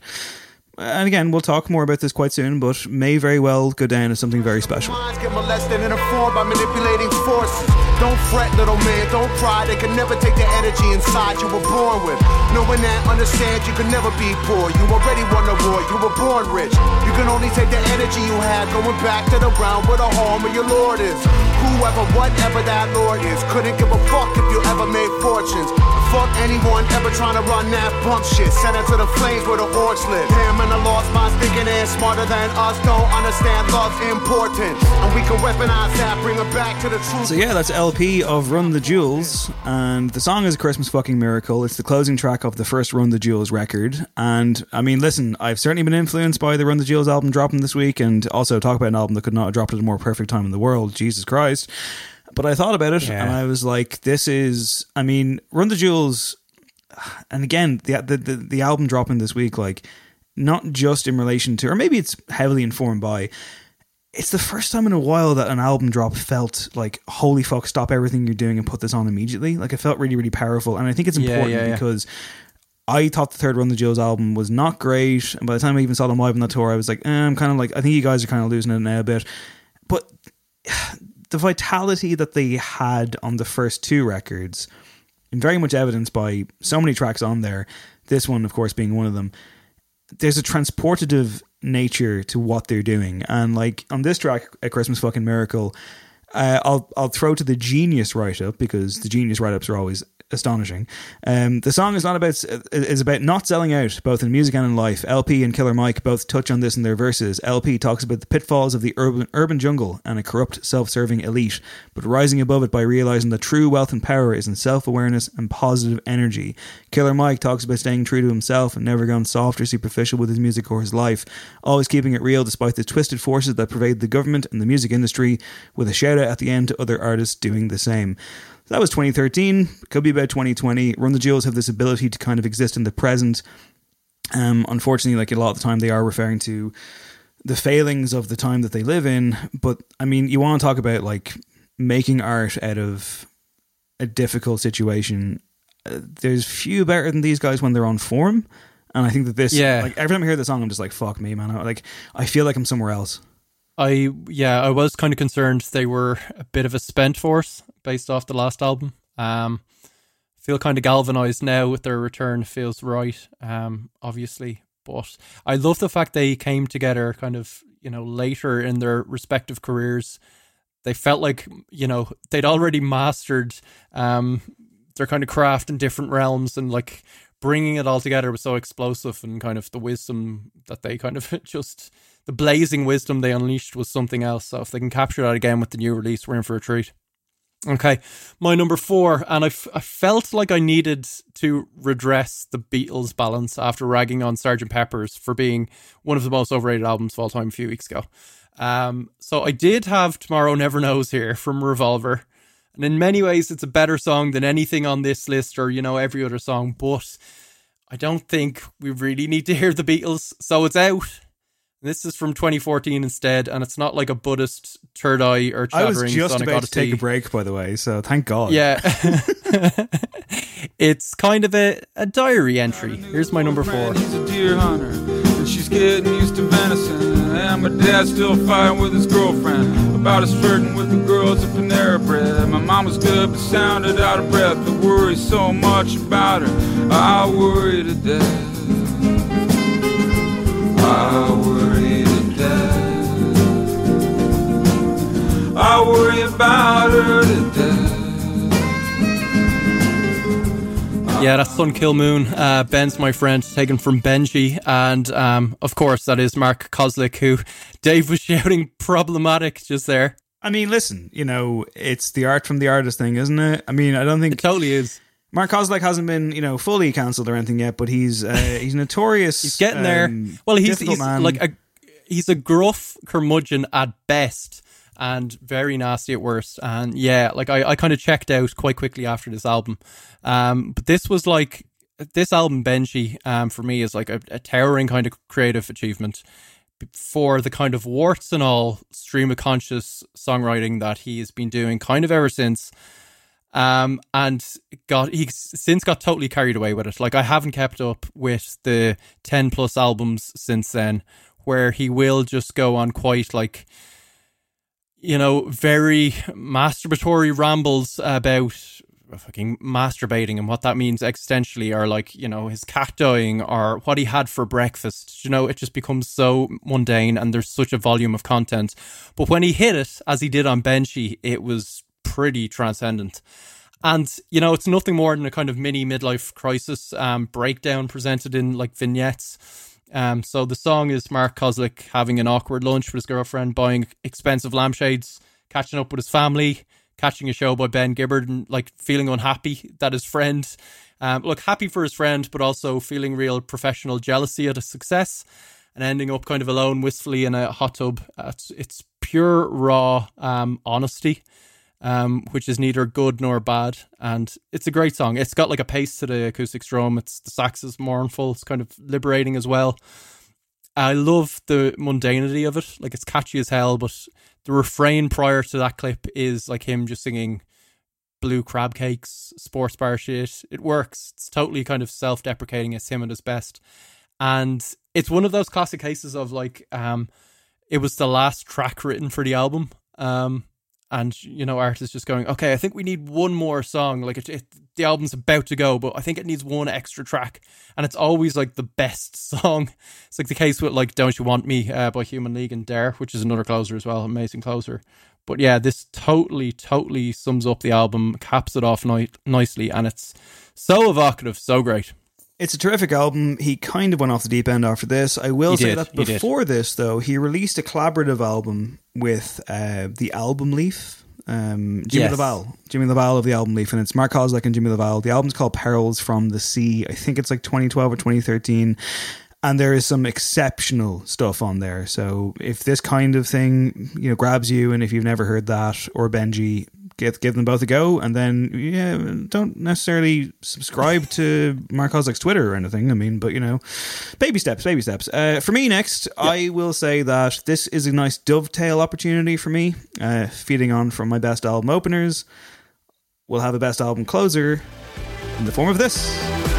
and again, we'll talk more about this quite soon, but may very well go down as something very special. Don't fret, little man, don't cry. They can never take the energy inside you were born with. Knowing that, understand you can never be poor. You already won war, you were born rich. You can only take the energy you have going back to the ground where the home of your Lord is. Whoever, whatever that Lord is, couldn't give a fuck if you ever made fortunes. Fuck anyone ever trying to run that shit. Send it to the flames where the orcs live. Him and the lost minds thinking they're smarter than us. Don't understand love's important. And we can weaponize that, bring it back to the truth. So yeah, that's El-P of Run the Jewels, and the song is a Christmas fucking miracle. It's the closing track of the first Run the Jewels record, and I mean, listen, I've certainly been influenced by the Run the Jewels album dropping this week, and also talk about an album that could not have dropped at a more perfect time in the world. Jesus Christ! But I thought about it, Yeah. and I was like, this is, I mean, Run the Jewels, and again, the the the, the album dropping this week, like. Not just in relation to, or maybe it's heavily informed by, it's the first time in a while that an album drop felt like holy fuck stop everything you're doing and put this on immediately. Like it felt really really powerful. And i think it's Yeah, important yeah, yeah. because i thought the third Run the Jewels album was not great. And by the time i even saw them live on the tour i was like eh, i'm kind of like i think you guys are kind of losing it now a bit. But the vitality that they had on the first two records and very much evidenced by so many tracks on there this one of course being one of them there's a transportative nature to what they're doing. And like on this track a christmas fucking miracle uh, I'll I'll throw to the genius write up because the genius write ups are always astonishing. Um, the song is not about is about not selling out, both in music and in life. El-P and Killer Mike both touch on this in their verses. El-P talks about the pitfalls of the urban urban jungle and a corrupt, self-serving elite, but rising above it by realizing that true wealth and power is in self-awareness and positive energy. Killer Mike talks about staying true to himself and never going soft or superficial with his music or his life, always keeping it real despite the twisted forces that pervade the government and the music industry. With a shout out at the end to other artists doing the same. That was 2013. Could be about 2020. Run the Jewels have this ability to kind of exist in the present. Um, unfortunately, like a lot of the time, they are referring to the failings of the time that they live in. But I mean, you want to talk about like making art out of a difficult situation. Uh, there's few better than these guys when they're on form. And I think that this, Yeah. like every time I hear the song, I'm just like, fuck me, man. I, like, I feel like I'm somewhere else. I yeah, I was kind of concerned they were a bit of a spent force based off the last album. Um, feel kind of galvanized now with their return. Feels right, um, obviously, but I love the fact they came together kind of you know later in their respective careers. They felt like you know they'd already mastered um their kind of craft in different realms and like bringing it all together was so explosive and kind of the wisdom that they kind of just the blazing wisdom they unleashed was something else. So if they can capture that again with the new release, we're in for a treat. Okay, my number four, and I, f- I felt like I needed to redress the Beatles balance after ragging on Sgt. Pepper's for being one of the most overrated albums of all time a few weeks ago. Um, so I did have Tomorrow Never Knows here from Revolver, and in many ways it's a better song than anything on this list or you know every other song, but I don't think we really need to hear the Beatles, so it's out. This is from 2014 instead, and it's not like a Buddhist third eye or I was just Sonic about to take a break, by the way, so thank God. Yeah. it's kind of a, a diary entry. Here's my number four. He's a deer hunter, and she's getting used to venison. And my dad's still fighting with his girlfriend about his flirting with the girls at Panera Bread. My mom was good, but sounded out of breath. I worry so much about her, I worry to death. I worry I worry about her to death. Yeah, that's Sun Kil Moon. Uh, Ben's my friend, taken from Benji. And um, of course, that is Mark Kozelek, who Dave was shouting problematic just there. I mean, listen, you know, it's the art from the artist thing, isn't it? I mean, I don't think it totally is. Mark Kozelek hasn't been, you know, fully cancelled or anything yet, but he's uh, he's notorious. He's getting there. um, Well, he's, he's man. like a he's a gruff curmudgeon at best and very nasty at worst. And yeah, like I, I kind of checked out quite quickly after this album. Um, but this was like this album, Benji, um, for me is like a, a towering kind of creative achievement for the kind of warts and all stream of conscious songwriting that he has been doing kind of ever since. Um, and got he's since got totally carried away with it. Like I haven't kept up with the ten plus albums since then, where he will just go on quite like you know very masturbatory rambles about fucking masturbating and what that means existentially or like you know his cat dying or what he had for breakfast. You know it just becomes so mundane and there's such a volume of content. But when he hit it as he did on benji it was pretty transcendent. And you know it's nothing more than a kind of mini midlife crisis um breakdown presented in like vignettes um so the song is Mark Kozelek having an awkward lunch with his girlfriend buying expensive lampshades catching up with his family catching a show by Ben Gibbard and like feeling unhappy that his friend, um, look happy for his friend, but also feeling real professional jealousy at his success, and ending up kind of alone, wistfully in a hot tub. Uh, it's, it's pure raw um, honesty, um, which is neither good nor bad, and it's a great song. It's got like a pace to the acoustic drum. It's the sax is mournful. It's kind of liberating as well. I love the mundanity of it. Like it's catchy as hell, but the refrain prior to that clip is like him just singing blue crab cakes, sports bar shit. It works. It's totally kind of self deprecating. It's him at his best. And it's one of those classic cases of like, um, it was the last track written for the album. Um, and you know, art is just going, okay, I think we need one more song. Like it, it, the album's about to go, but I think it needs one extra track. And it's always like the best song. It's like the case with like "Don't You Want Me" uh, by Human League and Dare, which is another closer as well, amazing closer. but yeah, this totally, totally sums up the album, caps it off ni- nicely, and it's so evocative, so great. It's a terrific album. He kind of went off the deep end after this. I will He say did, that before this, though, he released a collaborative album with uh, the Album Leaf. Um, Jimmy Yes. LaValle, Jimmy LaValle of the Album Leaf, and it's Mark Kozelek and Jimmy LaValle. The album's called Perils from the Sea. I think it's like 2012 or 2013, and there is some exceptional stuff on there. So if this kind of thing you know grabs you, and if you've never heard that or Benji, give give them both a go, and then yeah, don't necessarily subscribe to Mark Kozelek's Twitter or anything. I mean, but you know, baby steps, baby steps. Uh, for me next, I will say that this is a nice dovetail opportunity for me, uh, feeding on from my best album openers. We'll have a best album closer in the form of this.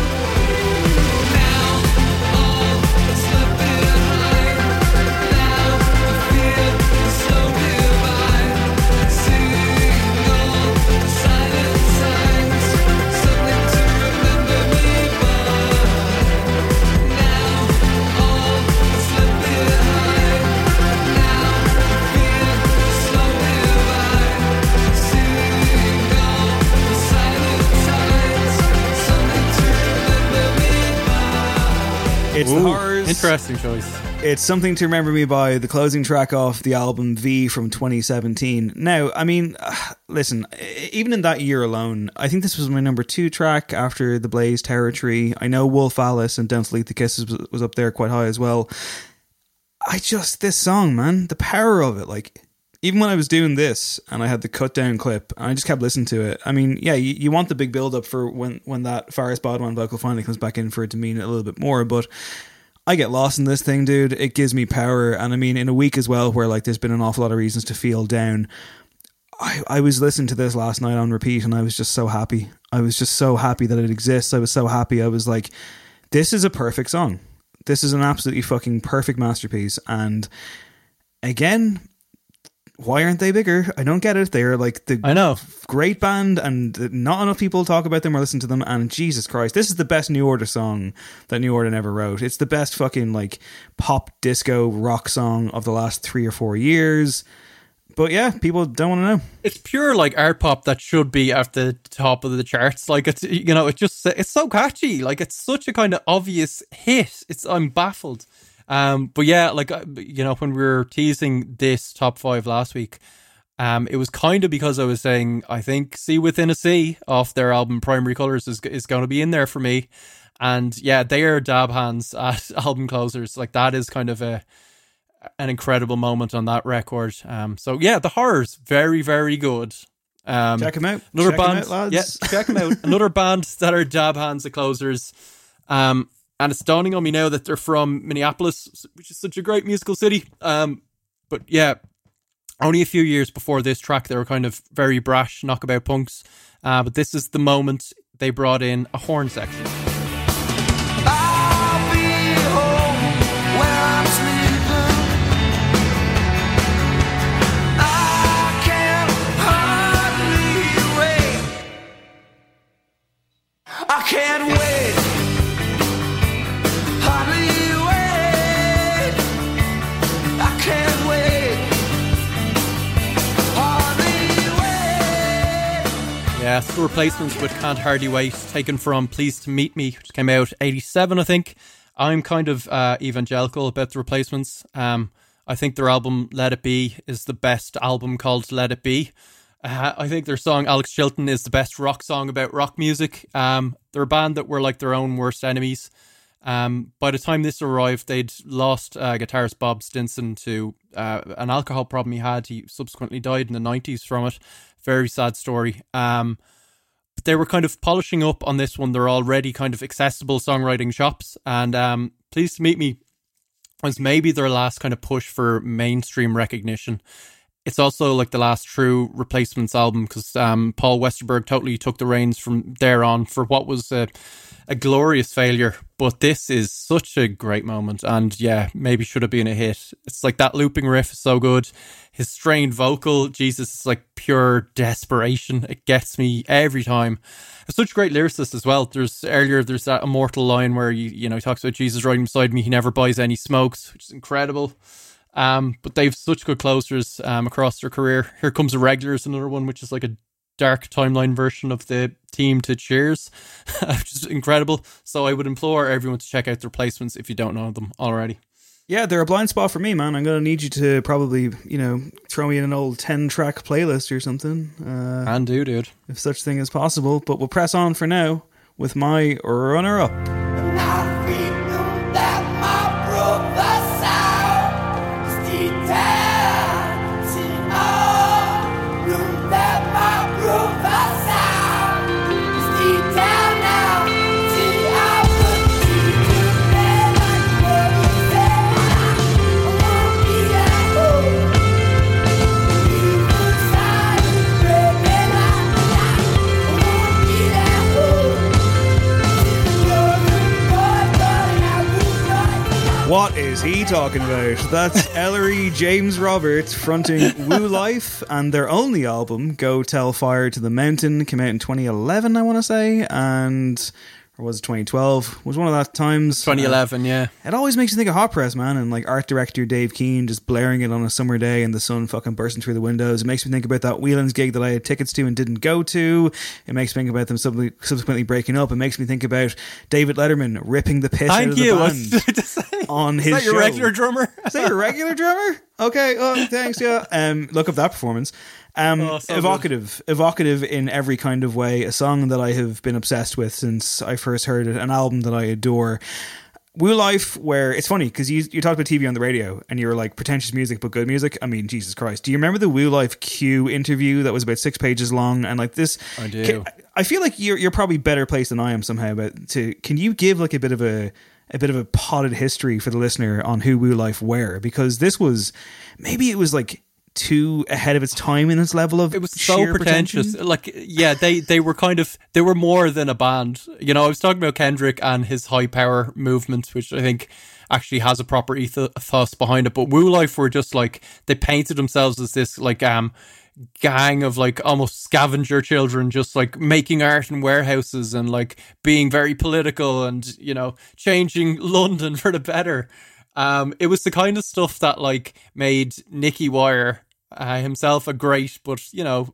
Ooh, horrors. Interesting choice. It's something to remember me by the closing track off the album V from 2017. Now, I mean, listen, even in that year alone, I think this was my number two track after The Blaze Territory. I know Wolf Alice and Don't Delete the Kisses was up there quite high as well. I just, this song, man, the power of it, like, even when I was doing this and I had the cut down clip I just kept listening to it. I mean, yeah, you, you want the big build up for when, when that Faris Badwan vocal finally comes back in for it to mean a little bit more, but I get lost in this thing, dude. It gives me power. And I mean, in a week as well, where like there's been an awful lot of reasons to feel down. I, I was listening to this last night on repeat and I was just so happy. I was just so happy that it exists. I was so happy. I was like, this is a perfect song. This is an absolutely fucking perfect masterpiece. And again, why aren't they bigger? I don't get it. They're like the I know great band, and not enough people talk about them or listen to them. And Jesus Christ, this is the best New Order song that New Order ever wrote. It's the best fucking like pop disco rock song of the last three or four years. But yeah, people don't want to know. It's pure like art pop that should be at the top of the charts. Like it's you know, it just it's so catchy. Like it's such a kind of obvious hit. It's I'm baffled. Um, but yeah, like uh, you know, when we were teasing this top five last week, um, it was kind of because I was saying I think "Sea Within a Sea" off their album "Primary Colors" is is going to be in there for me, and yeah, they are dab hands at album closers. Like that is kind of a an incredible moment on that record. Um, so yeah, the horrors very very good. Um, Check 'em out. Another Check band, out, lads. yeah, check them out. Another band that are dab hands at closers. Um, and it's dawning on me now that they're from Minneapolis, which is such a great musical city. Um, but yeah, only a few years before this track, they were kind of very brash knockabout punks. Uh, but this is the moment they brought in a horn section. The replacements with Can't Hardly Wait, taken from Pleased to Meet Me, which came out 87, I think. I'm kind of uh, evangelical about the replacements. Um, I think their album Let It Be is the best album called Let It Be. Uh, I think their song Alex Chilton is the best rock song about rock music. Um, they're a band that were like their own worst enemies. Um, by the time this arrived, they'd lost uh, guitarist Bob Stinson to uh, an alcohol problem he had. He subsequently died in the 90s from it. Very sad story. Um, they were kind of polishing up on this one. They're already kind of accessible songwriting shops. And um, Pleased to Meet Me was maybe their last kind of push for mainstream recognition. It's also like the last true replacements album because um, Paul Westerberg totally took the reins from there on for what was a, a glorious failure. But this is such a great moment, and yeah, maybe should have been a hit. It's like that looping riff is so good. His strained vocal, Jesus, is like pure desperation. It gets me every time. It's such a great lyricist as well. There's earlier there's that immortal line where you you know he talks about Jesus riding beside me. He never buys any smokes, which is incredible. Um, but they've such good closers um, across their career. Here comes a regular is another one, which is like a dark timeline version of the team to Cheers, which is incredible. So I would implore everyone to check out the replacements if you don't know them already. Yeah, they're a blind spot for me, man. I'm gonna need you to probably, you know, throw me in an old ten track playlist or something. Uh, and do, dude, if such thing is possible. But we'll press on for now with my runner up. What is he talking about? That's Ellery James Roberts fronting WU LYF and their only album, Go Tell Fire to the Mountain, came out in 2011, I want to say, and or was it 2012? Was one of that times 2011, uh, yeah. It always makes you think of Hot Press, man, and like art director Dave Keane just blaring it on a summer day and the sun fucking bursting through the windows. It makes me think about that Whelan's gig that I had tickets to and didn't go to. It makes me think about them subsequently breaking up. It makes me think about David Letterman ripping the piss Thank out of you. the band on his Is that your show. regular drummer? Is that your regular drummer? Okay, oh, thanks. Yeah, um, look up that performance. Um, Oh, so evocative, evocative in every kind of way. A song that I have been obsessed with since I first heard it. An album that I adore. WU LYF, where it's funny because you you talked about TV on the radio and you were like pretentious music but good music. I mean, Jesus Christ! Do you remember the WU LYF Q interview that was about six pages long and like this? I do. I feel like you're you're probably better placed than I am somehow. But to can you give like a bit of a a bit of a potted history for the listener on who Woo Life were because this was maybe it was like too ahead of its time in its level of it was so pretentious. pretension. Like, yeah, they they were kind of they were more than a band. You know, I was talking about Kendrick and his HiiiPower movement, which I think actually has a proper ethos behind it. But WU LYF were just like they painted themselves as this like um gang of like almost scavenger children just like making art in warehouses and like being very political and you know changing london for the better um it was the kind of stuff that like made nicky wire uh, himself a great but you know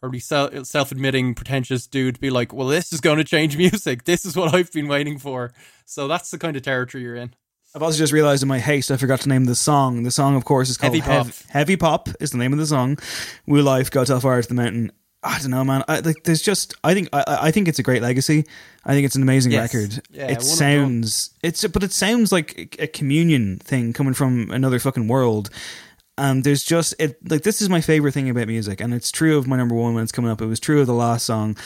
probably self self-admitting pretentious dude be like well this is going to change music this is what i've been waiting for so that's the kind of territory you're in I've also just realized in my haste I forgot to name the song. The song, of course, is called Heavy Pop. Hev- Heavy Pop is the name of the song. WU LYF, Go Tell Fire to the Mountain. I don't know, man. I, like, there's just, I think, I, I think it's a great legacy. I think it's an amazing Yes. record. Yeah, it sounds, it's, but it sounds like a communion thing coming from another fucking world. And there's just it like this is my favorite thing about music, and it's true of my number one when it's coming up. It was true of the last song.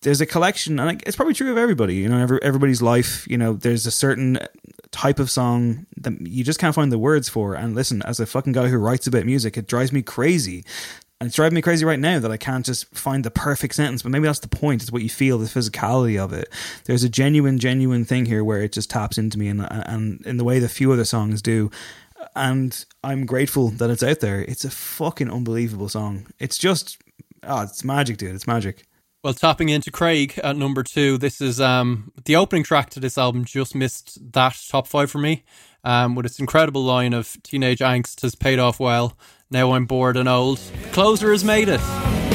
There's a collection, and it's probably true of everybody. You know, every, everybody's life. You know, there's a certain type of song that you just can't find the words for. And listen, as a fucking guy who writes about music, it drives me crazy. And it's driving me crazy right now that I can't just find the perfect sentence, but maybe that's the point. It's what you feel, the physicality of it. There's a genuine, genuine thing here where it just taps into me and, and in the way that few other songs do. And I'm grateful that it's out there. It's a fucking unbelievable song. It's just, oh, it's magic, dude. It's magic. Well, tapping into Craig at number two, this is um the opening track to this album just missed that top five for me. Um, with its incredible line of teenage angst has paid off well. Now I'm bored and old. Closer has made it.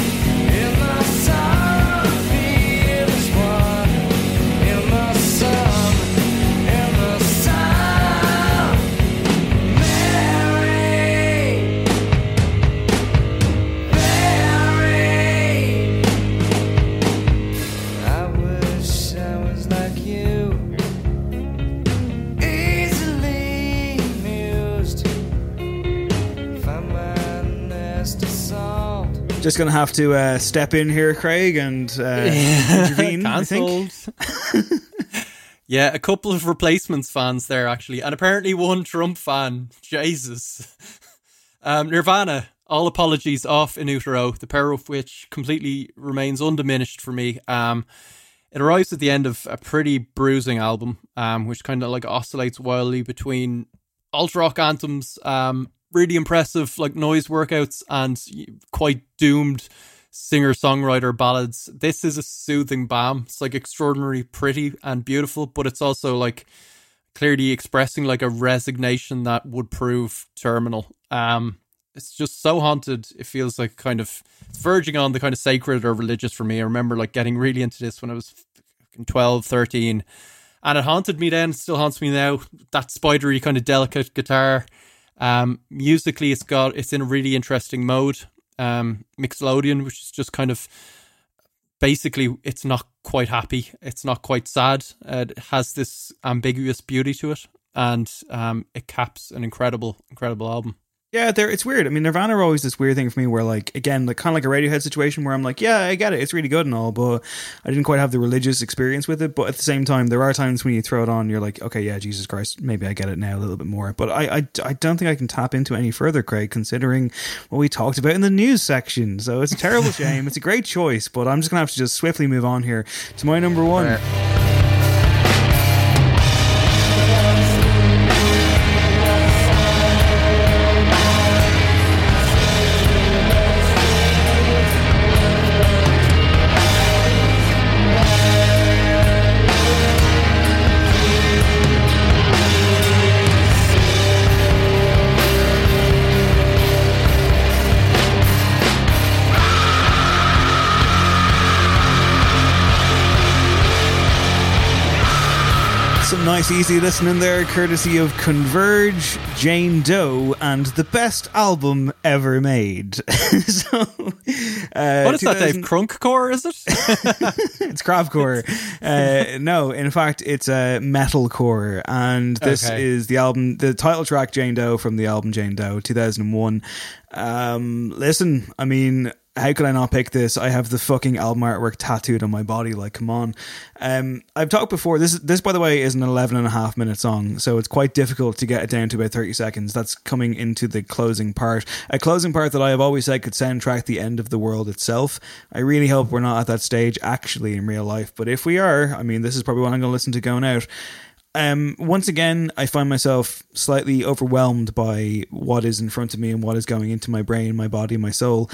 Just gonna have to uh, step in here, Craig, and uh, intervene. I think. Cancelled. yeah, a couple of replacements fans there actually, and apparently one Trump fan. Jesus. Um, Nirvana. All apologies off in utero, the power of which completely remains undiminished for me. Um, it arrives at the end of a pretty bruising album, um, which kind of like oscillates wildly between alt rock anthems, um, really impressive like noise workouts, and quite doomed singer songwriter ballads. This is a soothing balm. It's like extraordinarily pretty and beautiful, but it's also like clearly expressing like a resignation that would prove terminal. Um, it's just so haunted. It feels like kind of it's verging on the kind of sacred or religious for me. I remember like getting really into this when I was 12, 13 and it haunted me then, still haunts me now. That spidery kind of delicate guitar. Um, musically, it's got it's in a really interesting mode. Um, Mixolydian, which is just kind of basically it's not quite happy, it's not quite sad. It has this ambiguous beauty to it, and um, it caps an incredible, incredible album. Yeah, there it's weird. I mean, Nirvana are always this weird thing for me where like again, like kind of like a Radiohead situation where I'm like, yeah, I get it. It's really good and all, but I didn't quite have the religious experience with it, but at the same time there are times when you throw it on you're like, okay, yeah, Jesus Christ, maybe I get it now a little bit more. But I I, I don't think I can tap into any further, Craig, considering what we talked about in the news section. So it's a terrible shame. It's a great choice, but I'm just going to have to just swiftly move on here to my number 1. Nice, easy listening there, courtesy of Converge, Jane Doe, and the best album ever made. so, uh, what is that, Dave? Crunkcore, is it? it's Cravcore. Uh, no, in fact, it's a uh, metalcore, and this okay. is the album, the title track, Jane Doe, from the album Jane Doe, 2001. Um, listen, I mean, how could I not pick this? I have the fucking album artwork tattooed on my body. Like, come on. Um, I've talked before. This, this, by the way, is an 11 and a half minute song. So it's quite difficult to get it down to about 30 seconds. That's coming into the closing part. A closing part that I have always said could soundtrack the end of the world itself. I really hope we're not at that stage actually in real life. But if we are, I mean, this is probably what I'm going to listen to going out. Um, once again, I find myself slightly overwhelmed by what is in front of me and what is going into my brain, my body, my soul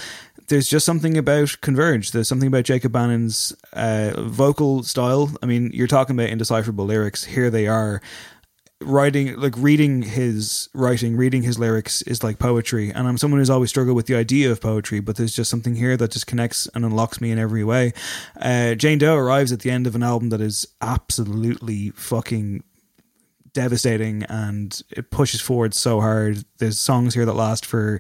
there's just something about Converge. There's something about Jacob Bannon's uh, vocal style. I mean, you're talking about indecipherable lyrics. Here they are. Writing, like reading his writing, reading his lyrics is like poetry. And I'm someone who's always struggled with the idea of poetry, but there's just something here that just connects and unlocks me in every way. Uh, Jane Doe arrives at the end of an album that is absolutely fucking devastating and it pushes forward so hard. There's songs here that last for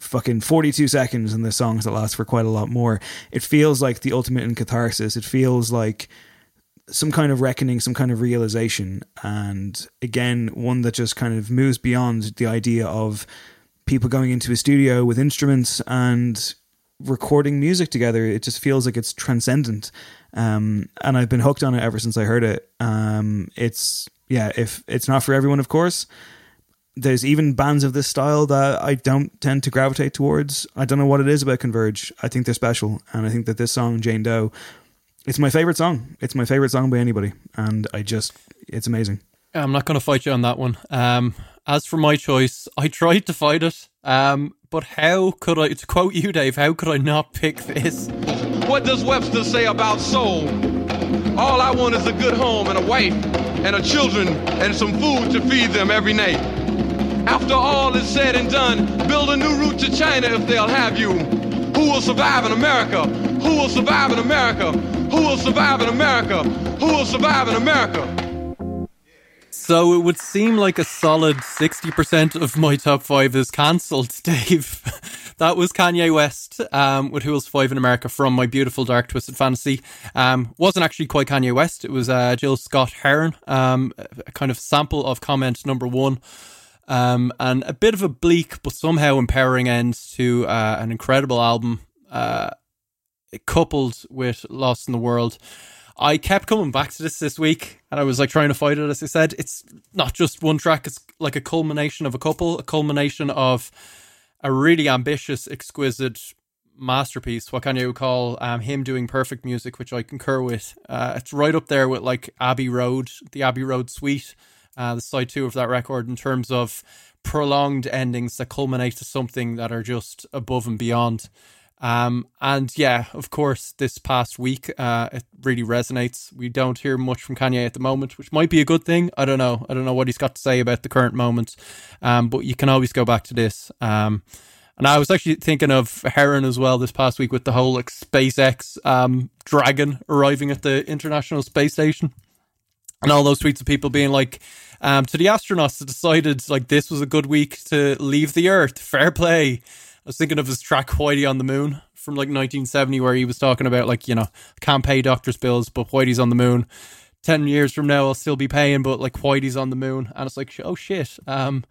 fucking 42 seconds and there's songs that last for quite a lot more. It feels like the ultimate in catharsis. It feels like some kind of reckoning, some kind of realization. And again, one that just kind of moves beyond the idea of people going into a studio with instruments and recording music together. It just feels like it's transcendent. Um, and I've been hooked on it ever since I heard it. Um, it's, yeah, if it's not for everyone, of course, there's even bands of this style that I don't tend to gravitate towards. I don't know what it is about Converge. I think they're special, and I think that this song, Jane Doe, it's my favorite song. It's my favorite song by anybody, and I just, it's amazing. I'm not going to fight you on that one. Um, as for my choice, I tried to fight it, um, but how could I? To quote you, Dave, how could I not pick this? What does Webster say about soul? All I want is a good home and a wife and a children and some food to feed them every night. After all is said and done, build a new route to China if they'll have you. Who will survive in America? Who will survive in America? Who will survive in America? Who will survive in America? So it would seem like a solid 60% of my top five is cancelled, Dave. that was Kanye West um, with Who Will Survive in America from My Beautiful Dark Twisted Fantasy. Um, wasn't actually quite Kanye West, it was uh, Gil Scott-Heron, um, a kind of sample of comment number one. Um, and a bit of a bleak but somehow empowering end to uh, an incredible album, uh, coupled with Lost in the World. I kept coming back to this this week, and I was like trying to fight it. As I said, it's not just one track; it's like a culmination of a couple, a culmination of a really ambitious, exquisite masterpiece. What can you call um, him doing perfect music, which I concur with. Uh, it's right up there with like Abbey Road, the Abbey Road Suite uh, the side two of that record in terms of prolonged endings that culminate to something that are just above and beyond. Um, and yeah, of course, this past week, uh, it really resonates. We don't hear much from Kanye at the moment, which might be a good thing. I don't know. I don't know what he's got to say about the current moment. Um, but you can always go back to this. Um, and I was actually thinking of Heron as well this past week with the whole like SpaceX um, Dragon arriving at the International Space Station, and all those tweets of people being like, um, to the astronauts that decided like this was a good week to leave the Earth. Fair play. I was thinking of his track Whitey on the Moon from like 1970, where he was talking about like you know can't pay doctors' bills, but Whitey's on the moon. Ten years from now, I'll still be paying, but like Whitey's on the moon, and it's like oh shit. Um,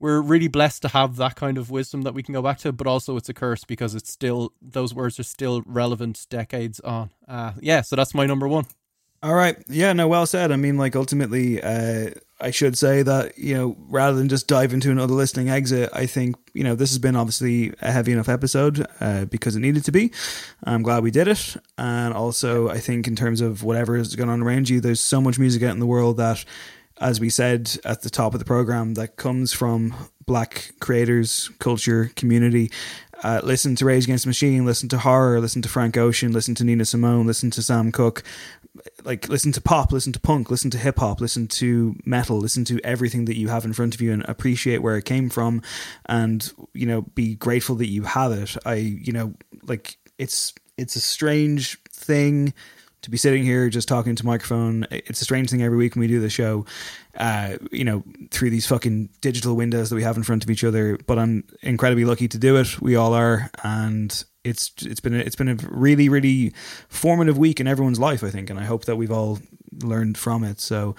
we're really blessed to have that kind of wisdom that we can go back to, but also it's a curse because it's still those words are still relevant decades on. Uh, yeah, so that's my number one. All right. Yeah, no, well said. I mean, like, ultimately, uh, I should say that, you know, rather than just dive into another listening exit, I think, you know, this has been obviously a heavy enough episode uh, because it needed to be. I'm glad we did it. And also, I think, in terms of whatever is going on around you, there's so much music out in the world that as we said at the top of the program, that comes from black creators, culture, community. Uh, listen to Rage Against the Machine, listen to horror, listen to Frank Ocean, listen to Nina Simone, listen to Sam Cooke, like listen to pop, listen to punk, listen to hip hop, listen to metal, listen to everything that you have in front of you and appreciate where it came from and you know be grateful that you have it. I you know like it's it's a strange thing to be sitting here just talking to microphone. It's a strange thing every week when we do the show, uh, you know, through these fucking digital windows that we have in front of each other. But I'm incredibly lucky to do it. We all are, and it's it's been a, it's been a really really formative week in everyone's life, I think, and I hope that we've all learned from it. So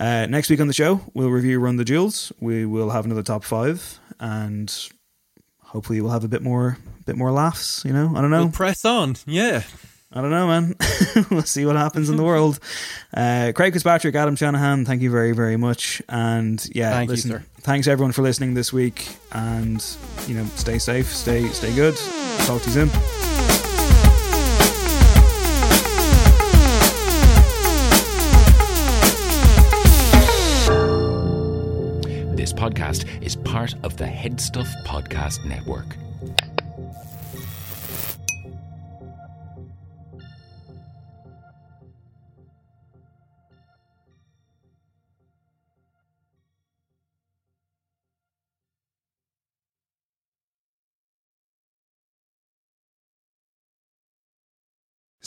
uh, next week on the show, we'll review Run the Jewels. We will have another top five, and hopefully we'll have a bit more bit more laughs. You know, I don't know. We'll press on, yeah. I don't know, man. we'll see what happens in the world. Uh, Craig Fitzpatrick, Adam Shanahan, thank you very, very much. And yeah, thank listen, you, sir. thanks everyone for listening this week. And you know, stay safe, stay stay good. Talk to you soon. This podcast is part of the HeadStuff Podcast Network.